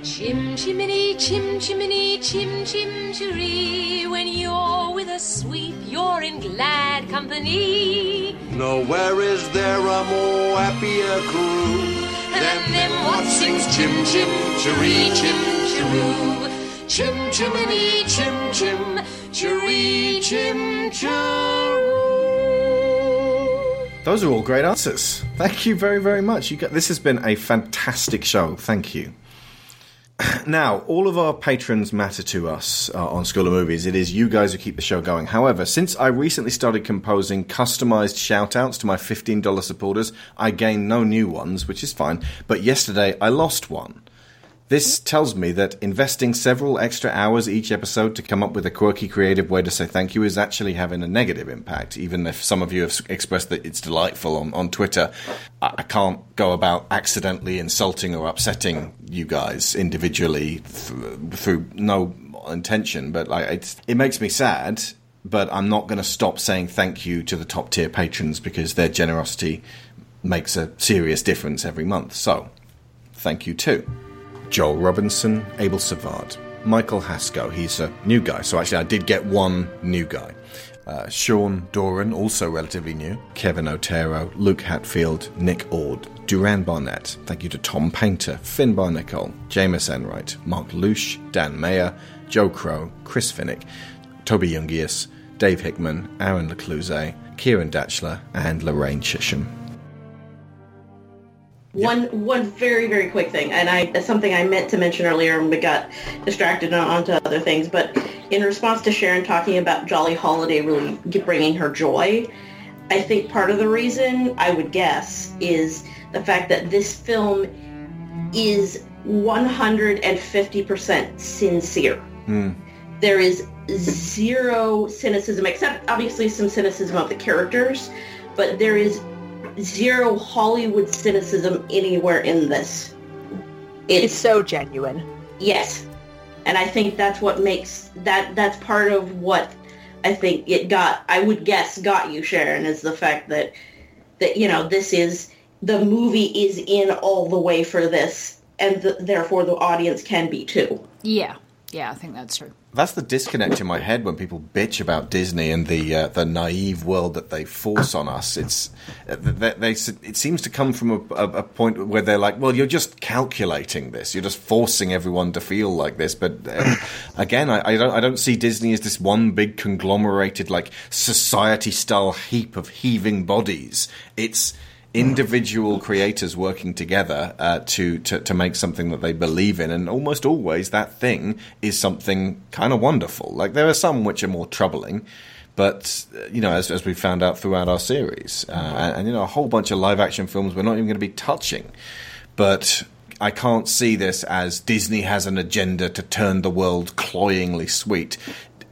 Chim chimney, chim chimney, chim chim cheree. When you're with a sweep, you're in glad company. Nowhere is there a more happier crew than them what sings chim chim cheree, chim chiroo. Chim chimney, chim chim chiree, chim chiroo. Those are all great answers. Thank you very, very much. You got, this has been a fantastic show. Thank you. (clears throat) Now, all of our patrons matter to us uh, on School of Movies. It is you guys who keep the show going. However, since I recently started composing customized shout-outs to my $15 supporters, I gained no new ones, which is fine. But yesterday, I lost one. This tells me that investing several extra hours each episode to come up with a quirky, creative way to say thank you is actually having a negative impact. Even if some of you have expressed that it's delightful on, on Twitter, I, I can't go about accidentally insulting or upsetting you guys individually th- through no intention. But like, it makes me sad. But I'm not going to stop saying thank you to the top tier patrons because their generosity makes a serious difference every month. So, thank you too. Joel Robinson, Abel Savard, Michael Haskell, he's a new guy, so actually I did get one new guy. Uh, Sean Doran, also relatively new, Kevin Otero, Luke Hatfield, Nick Ord, Duran Barnett, thank you to Tom Painter, Finn Barnicol, James Enright, Mark Lush, Dan Mayer, Joe Crow, Chris Finnick, Toby Jungius, Dave Hickman, Aaron Lecluse, Kieran Datchler, and Lorraine Chisholm. One one very very quick thing, and I something I meant to mention earlier, and we got distracted on, onto other things. But in response to Sharon talking about Jolly Holiday really bringing her joy, I think part of the reason I would guess is the fact that this film is 150% sincere. Hmm. There is zero cynicism, except obviously some cynicism of the characters, but there is zero Hollywood cynicism anywhere in this. It's so genuine. Yes. And I think that's what makes that that's part of what I think it got I would guess got you Sharon is the fact that that you know this is the movie is in all the way for this and th- therefore the audience can be too. Yeah, yeah, I think that's true. That's the disconnect in my head when people bitch about Disney and the uh, the naive world that they force on us. It's they, they, it seems to come from a, a, a point where they're like, well, you're just calculating this. You're just forcing everyone to feel like this. But uh, again, I, I don't I don't see Disney as this one big conglomerated like society style heap of heaving bodies. It's individual creators working together uh, to, to to make something that they believe in, and almost always that thing is something kind of wonderful. Like there are some which are more troubling, but you know, as as we found out throughout our series, uh, and, and you know, a whole bunch of live action films we're not even going to be touching, but. I can't see this as Disney has an agenda to turn the world cloyingly sweet.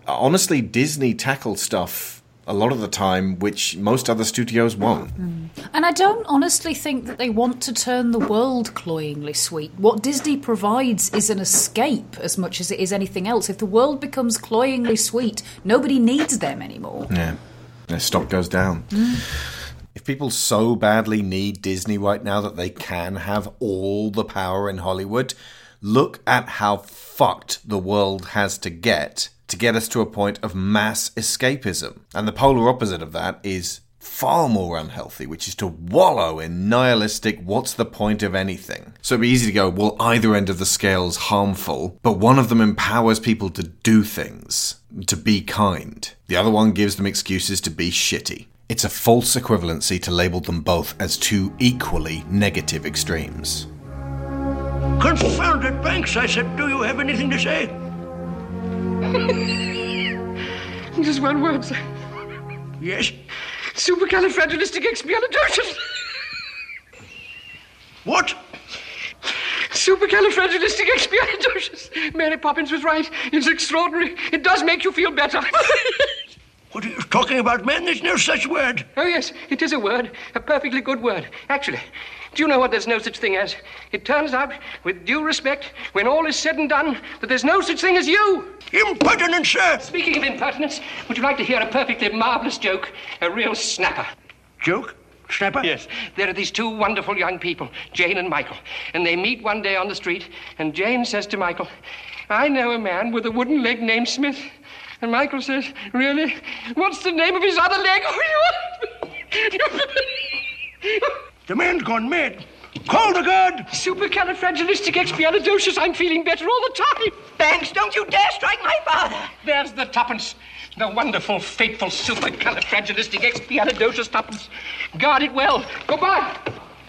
Honestly, Disney tackled stuff a lot of the time which most other studios won't. Mm. And I don't honestly think that they want to turn the world cloyingly sweet. What Disney provides is an escape as much as it is anything else. If the world becomes cloyingly sweet, nobody needs them anymore. Yeah. Their stock goes down. Mm. If people so badly need Disney right now that they can have all the power in Hollywood, look at how fucked the world has to get to get us to a point of mass escapism. And the polar opposite of that is far more unhealthy, which is to wallow in nihilistic, what's the point of anything? So it'd be easy to go, well, either end of the scale's harmful, but one of them empowers people to do things, to be kind. The other one gives them excuses to be shitty. It's a false equivalency to label them both as two equally negative extremes. Confounded Banks. I said, do you have anything to say? Just one word, sir. Yes? Supercalifragilisticexpialidocious. What? Supercalifragilisticexpialidocious. Mary Poppins was right. It's extraordinary. It does make you feel better. What are you talking about, man? There's no such word. Oh, yes, it is a word. A perfectly good word. Actually, do you know what there's no such thing as? It turns out, with due respect, when all is said and done, that there's no such thing as you. Impertinent, sir. Speaking of impertinence, would you like to hear a perfectly marvelous joke? A real snapper. Joke? Snapper? Yes. There are these two wonderful young people, Jane and Michael, and they meet one day on the street, and Jane says to Michael, I know a man with a wooden leg named Smith. And Michael says, Really? What's the name of his other leg? (laughs) (laughs) (laughs) The man's gone mad. Call the guard. Supercalifragilisticexpialidocious. I'm feeling better all the time. Banks, don't you dare strike my father. There's the tuppence. The wonderful, fateful supercalifragilisticexpialidocious tuppence. Guard it well. Goodbye.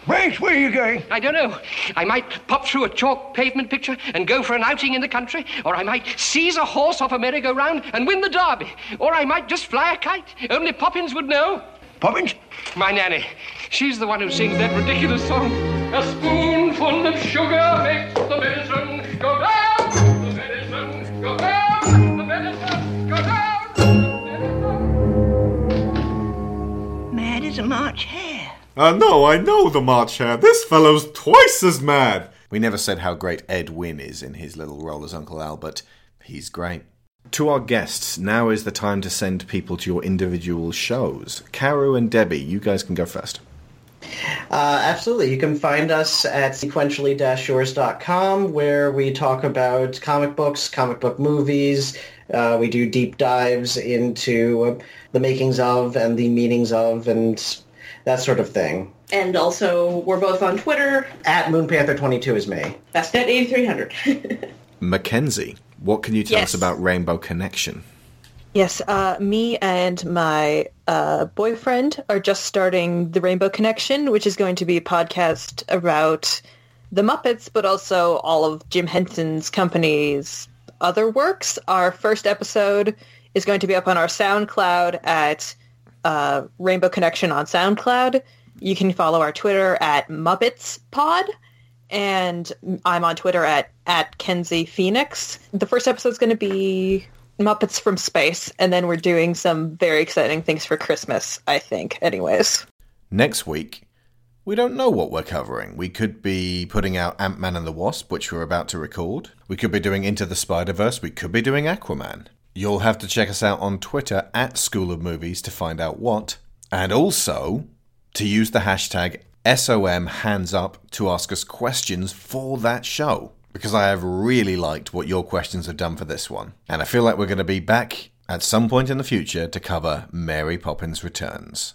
Banks, where are you going? I don't know. I might pop through a chalk pavement picture and go for an outing in the country, or I might seize a horse off a merry-go-round and win the derby, or I might just fly a kite. Only Poppins would know. Poppins? My nanny. She's the one who sings that ridiculous song. A spoonful of sugar makes the medicine go down. The medicine go down. The medicine go down. The medicine. Mad as a March hare. Uh, no, I know the March Hare. This fellow's twice as mad. We never said how great Ed Wynn is in his little role as Uncle Albert. he's great. To our guests, now is the time to send people to your individual shows. Kaoru and Debbie, you guys can go first. Uh, absolutely. You can find us at sequentially-yours.com where we talk about comic books, comic book movies. Uh, we do deep dives into uh, the makings of and the meanings of and that sort of thing. And also, we're both on Twitter. At MoonPanther22 is me. That's at 8300. (laughs) Mackenzie, what can you tell Yes. us about Rainbow Connection? Yes, uh, me and my uh, boyfriend are just starting the Rainbow Connection, which is going to be a podcast about the Muppets, but also all of Jim Henson's company's other works. Our first episode is going to be up on our SoundCloud at uh, Rainbow Connection on SoundCloud. You can follow our Twitter at Muppets Pod, and I'm on Twitter at at Kenzie Phoenix. The first episode's going to be Muppets from space, and then we're doing some very exciting things for Christmas. I think, anyways. Next week, we don't know what we're covering. We could be putting out Ant Man and the Wasp, which we're about to record. We could be doing Into the Spider Verse. We could be doing Aquaman. You'll have to check us out on Twitter at School of Movies to find out what. And also to use the hashtag SOM hands up to ask us questions for that show. Because I have really liked what your questions have done for this one. And I feel like we're going to be back at some point in the future to cover Mary Poppins Returns.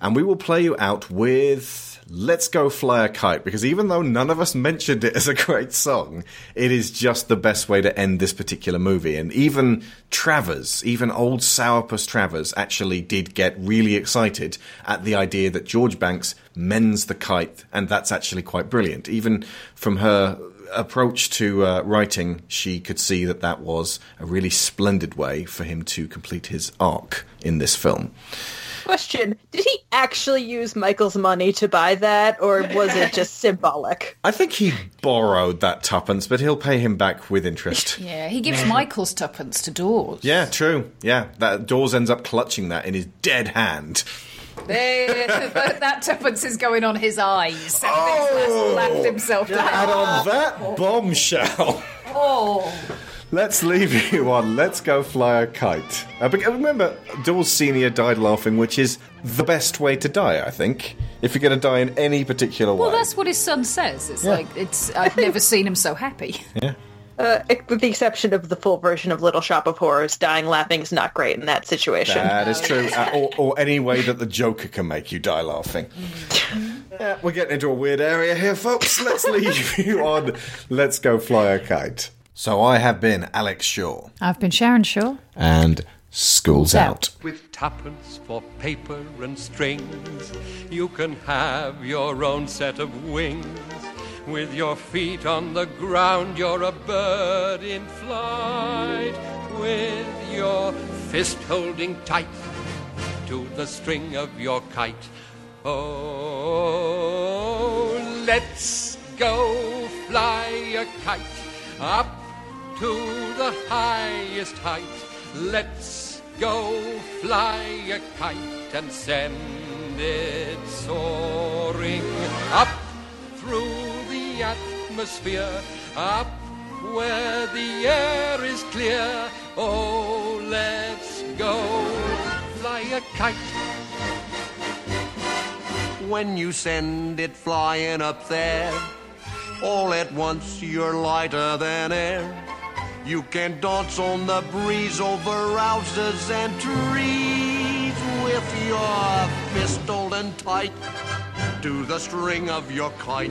And we will play you out with Let's Go Fly a Kite, because even though none of us mentioned it as a great song, it is just the best way to end this particular movie. And even Travers, even old Sourpuss Travers, actually did get really excited at the idea that George Banks mends the kite, and that's actually quite brilliant. Even from her approach to uh, writing, she could see that that was a really splendid way for him to complete his arc in this film. Question: Did he actually use Michael's money to buy that, or was it just (laughs) symbolic? I think he borrowed that tuppence, but he'll pay him back with interest. (laughs) Yeah, he gives Michael's tuppence to Dawes. Yeah, true. Yeah, that Dawes ends up clutching that in his dead hand. (laughs) That, tuppence is going on his eyes. Oh, laughed himself down. And on that bombshell, Oh. let's leave you on Let's Go Fly a Kite. Uh, but remember, Dawes Sr. died laughing, which is the best way to die, I think. If you're going to die in any particular way. Well, that's what his son says. It's Yeah. like it's. I've never (laughs) seen him so happy. Yeah. Uh, with the exception of the full version of Little Shop of Horrors, dying laughing is not great in that situation. That is true. Uh, or, or any way that the Joker can make you die laughing. Yeah, (laughs) we're getting into a weird area here, folks. Let's (laughs) leave you on Let's Go Fly a Kite. So I have been Alex Shaw. I've been Sharon Shaw. And school's out. With tuppence for paper and strings, you can have your own set of wings. With your feet on the ground, you're a bird in flight. With your fist holding tight to the string of your kite. Oh, let's go fly a kite up to the highest height. Let's go fly a kite and send it soaring up through the atmosphere, up where the air is clear. Oh, let's go fly a kite. When you send it flying up there, all at once you're lighter than air. You can dance on the breeze over houses and trees with your fist and tight to the string of your kite.